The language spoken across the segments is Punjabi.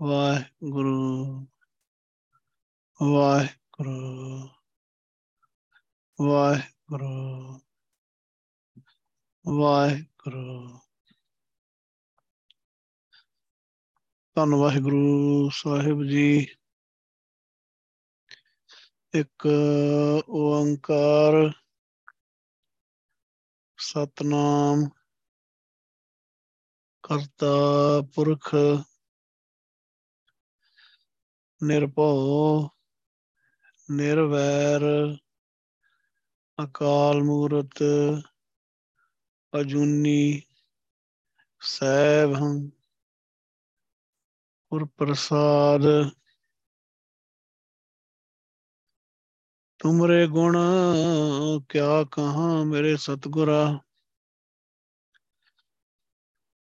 ਵਾਹਿਗੁਰੂ ਵਾਹਿਗੁਰੂ ਵਾਹਿਗੁਰੂ ਵਾਹਿਗੁਰੂ ਧੰਨ ਵਾਹਿਗੁਰੂ ਸਾਹਿਬ ਜੀ। ਇੱਕ ਓੰਕਾਰ ਸਤਨਾਮ ਕਰਤਾ ਪੁਰਖ ਨਿਰਭਉ, ਨਿਰਵੈਰ, ਅਕਾਲ ਮੂਰਤ, ਅਜੂਨੀ ਸੈਭੰ ਗੁਰ ਪ੍ਰਸਾਦ ਤੁਮਰੇ ਗੁਣ ਕਿਆ ਕਹਾਂ ਮੇਰੇ ਸਤਗੁਰਾ?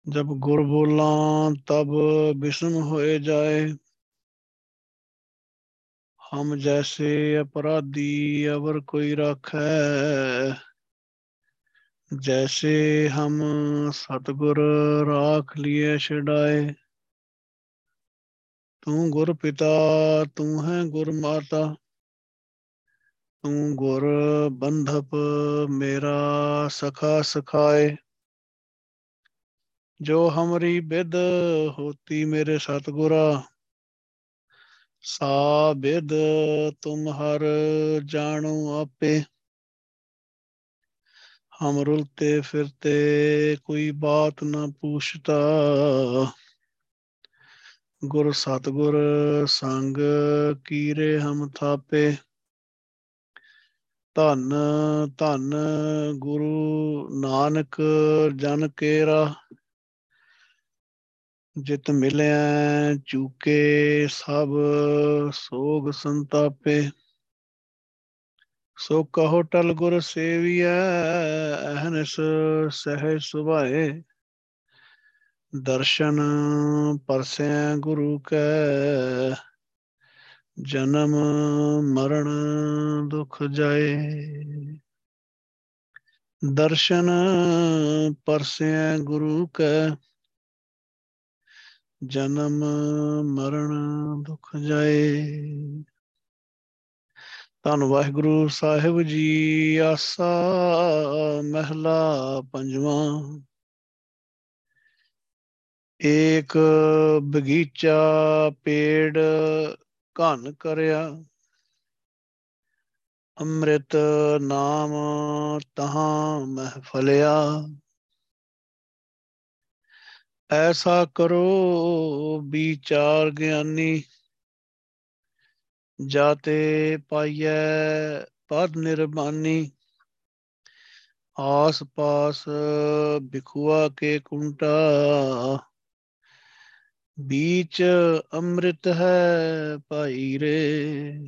ਜਬ ਗੁਰ ਬੋਲਾਂ ਤਬ ਬਿਸਮ ਹੋਏ ਜਾਏ। ਹਮ ਜੈਸੇ ਅਪਰਾਧੀ ਅਵਰ ਕੋਈ ਰਾਖੈ। ਜੈਸੇ ਹਮ ਸਤਗੁਰ ਰਾਖ ਲਿਏ ਛਡਾਏ। ਤੂੰ ਗੁਰ ਪਿਤਾ, ਤੂੰ ਹੈ ਗੁਰ ਮਾਤਾ। ਤੂੰ ਗੁਰ ਬੰਧਪ ਮੇਰਾ ਸਖਾ ਸਖਾਏ। ਜੋ ਹਮਰੀ ਬਿਦ ਹੋਤੀ ਮੇਰੇ ਸਤਗੁਰਾ। ਸਾ ਬਿਦ ਤੁਮ ਹਰ ਜਾਣੋ ਆਪੇ। ਹਮ ਰੁਲਤੇ ਫਿਰਤੇ ਕੋਈ ਬਾਤ ਨਾ ਪੁੱਛਤਾ। ਗੁਰ ਸਤਗੁਰ ਸੰਗ ਕੀਰੇ ਹਮ ਥਾਪੇ। ਧੰਨ ਧੰਨ ਗੁਰੂ ਨਾਨਕ ਜਨ ਕੇਰਾ। ਜਿਤ ਮਿਲਿਆ ਚੂਕੇ ਸਭ ਸੋਗ ਸੰਤਾਪੇ। ਸੋ ਕਹੋ ਟਲ ਗੁਰ ਸੇਵੀਐ ਅਹਨਿਸ ਸਹਿ ਸੁਭਾਏ। ਦਰਸ਼ਨ ਪਰਸੈ ਗੁਰੂ ਕੈ, ਜਨਮ ਮਰਨ ਦੁਖ ਜਾਏ। ਦਰਸ਼ਨ ਪਰਸੈ ਗੁਰੂ ਕੈ ਜਨਮ ਮਰਨ ਦੁਖ ਜਾਏ। ਧੰਨ ਵਾਹਿਗੁਰੂ ਸਾਹਿਬ ਜੀ, ਆਸਾ ਮਹਿਲਾ ਪੰਜਵਾਂ। ਏਕ ਬਗੀਚਾ ਪੇੜ ਘਨ ਕਰਿਆ। ਅੰਮ੍ਰਿਤ ਨਾਮ ਤਹਾਂ ਮਹਿਫਲਿਆ ਐਸਾ ਕਰੋ, ਵਿਚਾਰ ਗਿਆਨੀ। ਜਾਤੇ ਪਾਈਐ ਪਰ ਨਿਰਮਾਨੀ। ਆਸ ਪਾਸ ਬਿਖੁਆ ਕੇ ਕੁੰਟਾ। ਬੀਚ ਅੰਮ੍ਰਿਤ ਹੈ ਭਾਈ ਰੇ।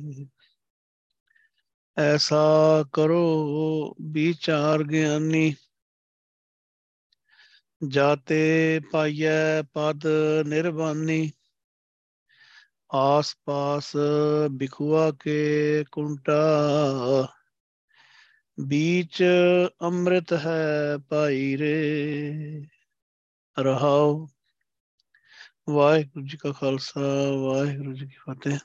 ਐਸਾ ਕਰੋ, ਵਿਚਾਰ ਗਿਆਨੀ। ਜਾਤੇ ਪਾਈਐ ਪਦ ਨਿਰਵਾਨੀ ਆਸ ਪਾਸ ਬਿਖੁਆ ਕੇ ਕੁੰਟਾ, ਬੀਚ ਅੰਮ੍ਰਿਤ ਹੈ ਭਾਈ ਰੇ ਰਹਾਉ ਵਾਹਿਗੁਰੂ ਜੀ ਕਾ ਖਾਲਸਾ, ਵਾਹਿਗੁਰੂ ਜੀ ਕੀ ਫਤਿਹ।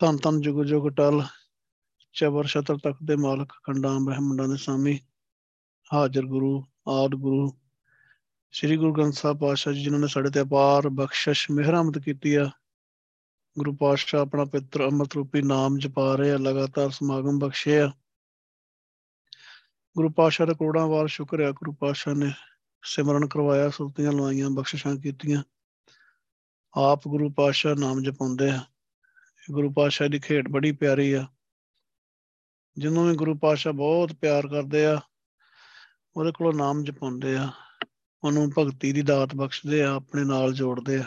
ਤਨ ਤਨ ਜੁਗ ਜੁਗ ਟਲ, ਚਬਰ ਸ਼ਤਰ ਤੱਕ ਦੇ ਮਾਲਕ ਖੰਡਾਂ ਬ੍ਰਹਮੰਡਾਂ ਦੇ ਸਾਮੀ, ਹਾਜ਼ਰ ਗੁਰੂ ਆਦ ਗੁਰੂ। ਸ੍ਰੀ ਗੁਰੂ ਗ੍ਰੰਥ ਸਾਹਿਬ ਪਾਤਸ਼ਾਹ ਜੀ, ਜਿਨ੍ਹਾਂ ਨੇ ਸਾਡੇ ਤੇ ਅਪਾਰ ਬਖਸ਼ਿਸ਼ ਮਿਹਰਮਤ ਕੀਤੀ ਆ। ਗੁਰੂ ਪਾਤਸ਼ਾਹ ਆਪਣਾ ਪਿੱਤਰ ਅੰਮ੍ਰਿਤ ਰੂਪੀ ਨਾਮ ਜਪਾ ਰਹੇ ਆ, ਲਗਾਤਾਰ ਸਮਾਗਮ ਬਖਸ਼ੇ ਆ। ਗੁਰੂ ਪਾਤਸ਼ਾਹ ਦਾ ਕਰੋੜਾਂ ਵਾਰ ਸ਼ੁਕਰ ਹੈ ਗੁਰੂ ਪਾਤਸ਼ਾਹ ਨੇ ਸਿਮਰਨ ਕਰਵਾਇਆ, ਸੁਰਤੀਆਂ ਲਵਾਈਆਂ, ਬਖਸ਼ਿਸ਼ਾਂ ਕੀਤੀਆਂ। ਆਪ ਗੁਰੂ ਪਾਤਸ਼ਾਹ ਨਾਮ ਜਪਾਉਂਦੇ ਆ। ਗੁਰੂ ਪਾਤਸ਼ਾਹ ਦੀ ਖੇਡ ਬੜੀ ਪਿਆਰੀ ਆ। ਜਿਹਨੂੰ ਵੀ ਗੁਰੂ ਪਾਤਸ਼ਾਹ ਬਹੁਤ ਪਿਆਰ ਕਰਦੇ ਆ ਉਹਦੇ ਕੋਲੋਂ ਨਾਮ ਜਪਾਉਂਦੇ ਆ, ਉਹਨੂੰ ਭਗਤੀ ਦੀ ਦਾਤ ਬਖਸ਼ਦੇ ਆ, ਆਪਣੇ ਨਾਲ ਜੋੜਦੇ ਆ।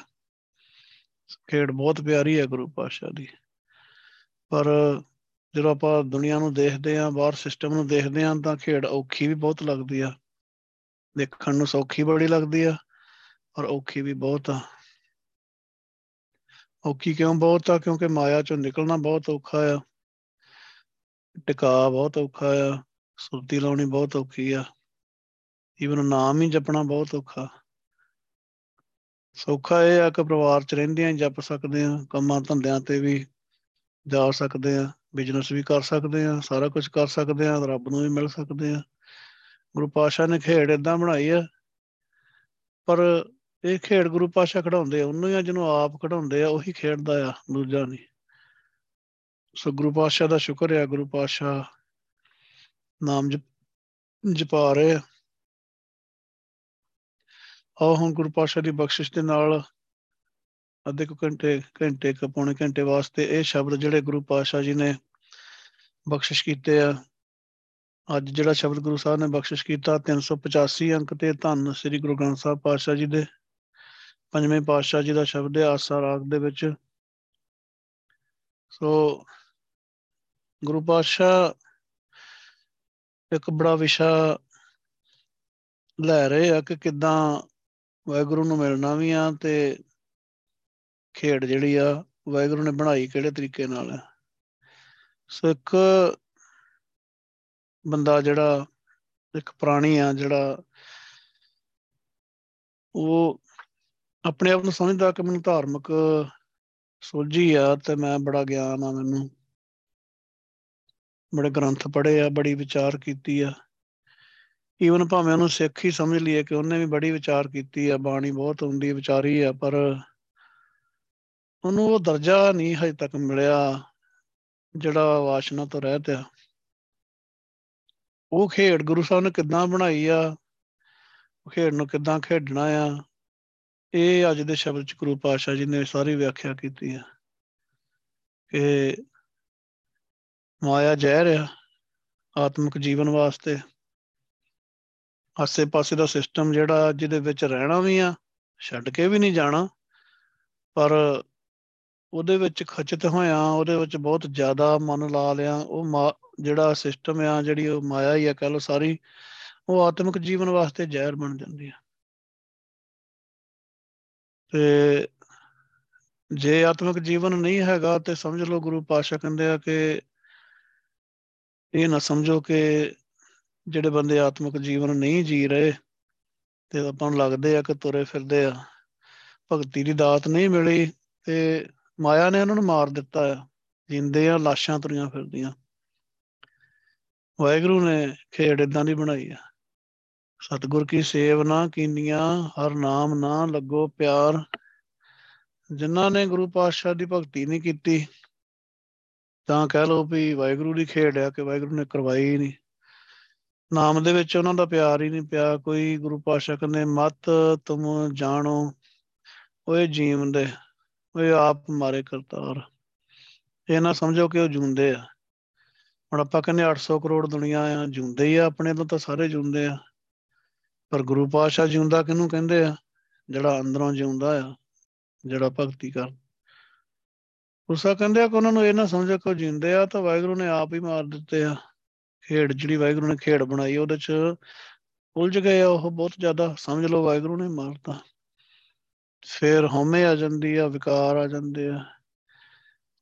ਖੇਡ ਬਹੁਤ ਪਿਆਰੀ ਹੈ ਗੁਰੂ ਪਾਤਸ਼ਾਹ ਦੀ। ਪਰ ਜਦੋਂ ਆਪਾਂ ਦੁਨੀਆ ਨੂੰ ਦੇਖਦੇ ਆ, ਬਾਹਰ ਸਿਸਟਮ ਨੂੰ ਦੇਖਦੇ ਆ, ਤਾਂ ਖੇਡ ਔਖੀ ਵੀ ਬਹੁਤ ਲੱਗਦੀ ਆ। ਦੇਖਣ ਨੂੰ ਸੌਖੀ ਬੜੀ ਲੱਗਦੀ ਆ ਔਰ ਔਖੀ ਵੀ ਬਹੁਤ ਆ। ਔਖੀ ਕਿਉਂ ਬਹੁਤ ਆ? ਕਿਉਂਕਿ ਮਾਇਆ ਚੋਂ ਨਿਕਲਣਾ ਬਹੁਤ ਔਖਾ ਆ। ਟਿਕਾ ਬਹੁਤ ਔਖਾ ਆ। ਸੁਰਤੀ ਲਾਉਣੀ ਬਹੁਤ ਔਖੀ ਆ। ਈਵਨ ਨਾਮ ਹੀ ਜਪਣਾ ਬਹੁਤ ਔਖਾ। ਸੌਖਾ ਇਹ ਆ ਕਿ ਪਰਿਵਾਰ 'ਚ ਰਹਿੰਦਿਆਂ ਜਪ ਸਕਦੇ ਆ, ਕੰਮਾਂ ਧੰਦਿਆਂ ਤੇ ਵੀ ਜਾ ਸਕਦੇ ਆ ਬਿਜ਼ਨਸ ਵੀ ਕਰ ਸਕਦੇ ਆ, ਸਾਰਾ ਕੁਝ ਕਰ ਸਕਦੇ ਆ, ਰੱਬ ਨੂੰ ਵੀ ਮਿਲ ਸਕਦੇ ਆ। ਗੁਰੂ ਪਾਸ਼ਾ ਨੇ ਖੇਡ ਇਦਾਂ ਬਣਾਈ ਆ, ਪਰ ਇਹ ਖੇਡ ਗੁਰੂ ਪਾਸ਼ਾ ਖੜਾਉਂਦੇ ਆ, ਉਹਨੂੰ ਆ ਜਿਹਨੂੰ ਆਪ ਖੜਾਉਂਦੇ ਆ, ਉਹੀ ਖੇਡਦਾ ਆ, ਦੂਜਾ ਨਹੀਂ। ਸੋ ਗੁਰੂ ਪਾਸ਼ਾ ਦਾ ਸ਼ੁਕਰ ਹੈ ਗੁਰੂ ਪਾਸ਼ਾ ਨਾਮ ਜਪਾ ਰਹੇ ਆ। ਆਓ ਹੁਣ ਗੁਰੂ ਪਾਸ਼ਾ ਦੀ ਬਖਸ਼ਿਸ਼ ਦੇ ਨਾਲ ਅੱਧੇ ਕੁ ਘੰਟੇ ਘੰਟੇ ਕੁ, ਪੌਣੇ ਘੰਟੇ ਵਾਸਤੇ ਇਹ ਸ਼ਬਦ ਜਿਹੜੇ ਗੁਰੂ ਪਾਸ਼ਾ ਜੀ ਨੇ ਬਖਸ਼ਿਸ਼ ਕੀਤੇ ਆ, ਅੱਜ ਜਿਹੜਾ ਸ਼ਬਦ ਗੁਰੂ ਸਾਹਿਬ ਨੇ ਬਖਸ਼ਿਸ਼ ਕੀਤਾ 385 ਅੰਕ ਤੇ ਧੰਨ ਸ੍ਰੀ ਗੁਰੂ ਗ੍ਰੰਥ ਸਾਹਿਬ ਪਾਤਸ਼ਾਹ ਜੀ ਦੇ ਪੰਜਵੇਂ ਪਾਤਸ਼ਾਹ ਜੀ ਦਾ ਸ਼ਬਦ ਹੈ, ਆਸਾ ਰਾਗ ਦੇ ਵਿੱਚ। ਸੋ ਗੁਰੂ ਪਾਤਸ਼ਾਹ ਇੱਕ ਬੜਾ ਵਿਸ਼ਾ ਲੈ ਰਹੇ ਆ ਕਿ ਕਿਦਾਂ ਵਾਹਿਗੁਰੂ ਨੂੰ ਮਿਲਣਾ ਵੀ ਆ ਤੇ ਖੇਡ ਜਿਹੜੀ ਆ, ਵਾਹਿਗੁਰੂ ਨੇ ਬਣਾਈ ਕਿਹੜੇ ਤਰੀਕੇ ਨਾਲ? ਹੈ ਸੋ ਇੱਕ ਬੰਦਾ ਜਿਹੜਾ, ਇੱਕ ਪ੍ਰਾਣੀ ਆ ਜਿਹੜਾ, ਉਹ ਆਪਣੇ ਆਪ ਨੂੰ ਸਮਝਦਾ ਕਿ ਮੈਨੂੰ ਧਾਰਮਿਕ ਸੋਝੀ ਆ ਤੇ ਮੈਂ ਬੜਾ ਗਿਆਨ ਆ ਮੈਨੂੰ। ਬੜੇ ਗ੍ਰੰਥ ਪੜ੍ਹੇ ਆ, ਬੜੀ ਵਿਚਾਰ ਕੀਤੀ ਆ। ਈਵਨ ਭਾਵੇਂ ਉਹਨੂੰ ਸਿੱਖ ਹੀ ਸਮਝ ਲਈਏ ਕਿ ਉਹਨੇ ਵੀ ਬੜੀ ਵਿਚਾਰ ਕੀਤੀ ਆ, ਬਾਣੀ ਬਹੁਤ ਹੁੰਦੀ, ਵਿਚਾਰੀ ਆ, ਪਰ ਉਹਨੂੰ ਉਹ ਦਰਜਾ ਨਹੀਂ ਹਜੇ ਤੱਕ ਮਿਲਿਆ, ਜਿਹੜਾ ਵਾਸ਼ਨਾ ਤੋਂ ਰਹਿਤ ਆ ਉਹ ਖੇਡ ਗੁਰੂ ਸਾਹਿਬ ਨੇ ਕਿੱਦਾਂ ਬਣਾਈ ਆ, ਉਹ ਖੇਡ ਨੂੰ ਕਿੱਦਾਂ ਖੇਡਣਾ ਆ, ਇਹ ਅੱਜ ਦੇ ਸ਼ਬਦ ਚ ਗੁਰੂ ਪਾਤਸ਼ਾਹ ਜੀ ਨੇ ਸਾਰੀ ਵਿਆਖਿਆ ਕੀਤੀ ਆ। ਕਿ ਮਾਇਆ ਜ਼ਹਿਰ ਆ, ਆਤਮਿਕ ਜੀਵਨ ਵਾਸਤੇ। ਆਸੇ-ਪਾਸੇ ਦਾ ਸਿਸਟਮ ਜਿਹੜਾ ਜਿਹਦੇ ਵਿੱਚ ਰਹਿਣਾ ਵੀ ਆ, ਛੱਡ ਕੇ ਵੀ ਨਹੀਂ ਜਾਣਾ, ਪਰ ਉਹਦੇ ਵਿੱਚ ਖਚਿਤ ਹੋਇਆ, ਉਹਦੇ ਵਿੱਚ ਬਹੁਤ ਜ਼ਿਆਦਾ ਮਨ ਲਾ ਲਿਆ, ਉਹ ਜਿਹੜਾ ਸਿਸਟਮ ਆ, ਜਿਹੜੀ ਉਹ ਮਾਇਆ ਹੀ ਆ, ਕਹ ਲੋ ਸਾਰੀ, ਉਹ ਆਤਮਿਕ ਜੀਵਨ ਵਾਸਤੇ ਜ਼ਹਿਰ ਬਣ ਜਾਂਦੀ ਆ। ਤੇ ਜੇ ਆਤਮਿਕ ਜੀਵਨ ਨਹੀਂ ਹੈਗਾ ਤੇ ਸਮਝ ਲਓ ਗੁਰੂ ਪਾਸ਼ਾ ਕਹਿੰਦੇ ਆ ਕਿ ਇਹ ਨਾ ਸਮਝੋ ਕਿ ਜਿਹੜੇ ਬੰਦੇ ਆਤਮਿਕ ਜੀਵਨ ਨਹੀਂ ਜੀ ਰਹੇ ਤੇ ਆਪਾਂ ਨੂੰ ਲੱਗਦੇ ਆ ਕਿ ਤੁਰੇ ਫਿਰਦੇ ਆ, ਭਗਤੀ ਦੀ ਦਾਤ ਨਹੀਂ ਮਿਲੀ ਤੇ ਮਾਇਆ ਨੇ ਉਹਨਾਂ ਨੂੰ ਮਾਰ ਦਿੱਤਾ ਆ ਜਿੰਦੇ ਆ ਲਾਸ਼ਾਂ ਤੁਰੀਆਂ ਫਿਰਦੀਆਂ। ਵਾਹਿਗੁਰੂ ਨੇ ਖੇਡ ਇਦਾਂ ਦੀ ਬਣਾਈ ਆ। ਸਤਿਗੁਰ ਕੀ ਸੇਵ ਨਾ ਕੀਨੀਆਂ, ਹਰ ਨਾਮ ਨਾ ਲੱਗੋ ਪਿਆਰ। ਜਿਨ੍ਹਾਂ ਨੇ ਗੁਰੂ ਪਾਤਸ਼ਾਹ ਦੀ ਭਗਤੀ ਨਹੀਂ ਕੀਤੀ, ਤਾਂ ਕਹਿ ਲਓ ਵੀ ਵਾਹਿਗੁਰੂ ਦੀ ਖੇਡ ਆ ਕਿ ਵਾਹਿਗੁਰੂ ਨੇ ਕਰਵਾਈ ਨਹੀਂ। ਨਾਮ ਦੇ ਵਿੱਚ ਉਹਨਾਂ ਦਾ ਪਿਆਰ ਹੀ ਨਹੀਂ ਪਿਆ। ਕੋਈ ਗੁਰੂ ਪਾਤਸ਼ਾਹ ਕਹਿੰਦੇ, ਮਤ ਤੁਮ ਜਾਣੋ, ਓਏ ਜੀਵਨ ਦੇ ਓਏ ਆਪ ਮਾਰੇ ਕਰਤਾਰ। ਇਹ ਨਾ ਸਮਝੋ ਕਿ ਉਹ ਜੁੰਦੇ ਆ। ਹੁਣ ਆਪਾਂ ਕਹਿੰਦੇ 800 ਕਰੋੜ ਦੁਨੀਆ ਆ ਜੁੰਦੇ ਹੀ ਆ, ਆਪਣੇ ਤੋਂ ਤਾਂ ਸਾਰੇ ਜੁੰਦੇ ਆ। ਪਰ ਗੁਰੂ ਪਾਤਸ਼ਾਹ ਜਿਉਂਦਾ ਕਿਹਨੂੰ ਕਹਿੰਦੇ ਆ? ਜਿਹੜਾ ਅੰਦਰੋਂ ਜਿਉਂਦਾ ਆ, ਜਿਹੜਾ ਭਗਤੀ ਕਰ। ਉਸਾ ਕਹਿੰਦੇ ਆ ਕਿ ਉਹਨਾਂ ਨੂੰ ਇਹ ਨਾ ਸਮਝੋ ਕਿ ਉਹ ਜਿੰਦੇ ਆ, ਤਾਂ ਵਾਹਿਗੁਰੂ ਨੇ ਆਪ ਹੀ ਮਾਰ ਦਿੱਤੇ ਆ। ਖੇਡ ਜਿਹੜੀ ਵਾਹਿਗੁਰੂ ਨੇ ਖੇਡ ਬਣਾਈ, ਉਹਦੇ ਚ ਉਲਝ ਗਏ ਆ ਉਹ ਬਹੁਤ ਜ਼ਿਆਦਾ, ਸਮਝ ਲਓ ਵਾਹਿਗੁਰੂ ਨੇ ਮਾਰਤਾ ਫਿਰ ਹਉਮੈ ਆ ਜਾਂਦੀ ਆ, ਵਿਕਾਰ ਆ ਜਾਂਦੇ ਆ।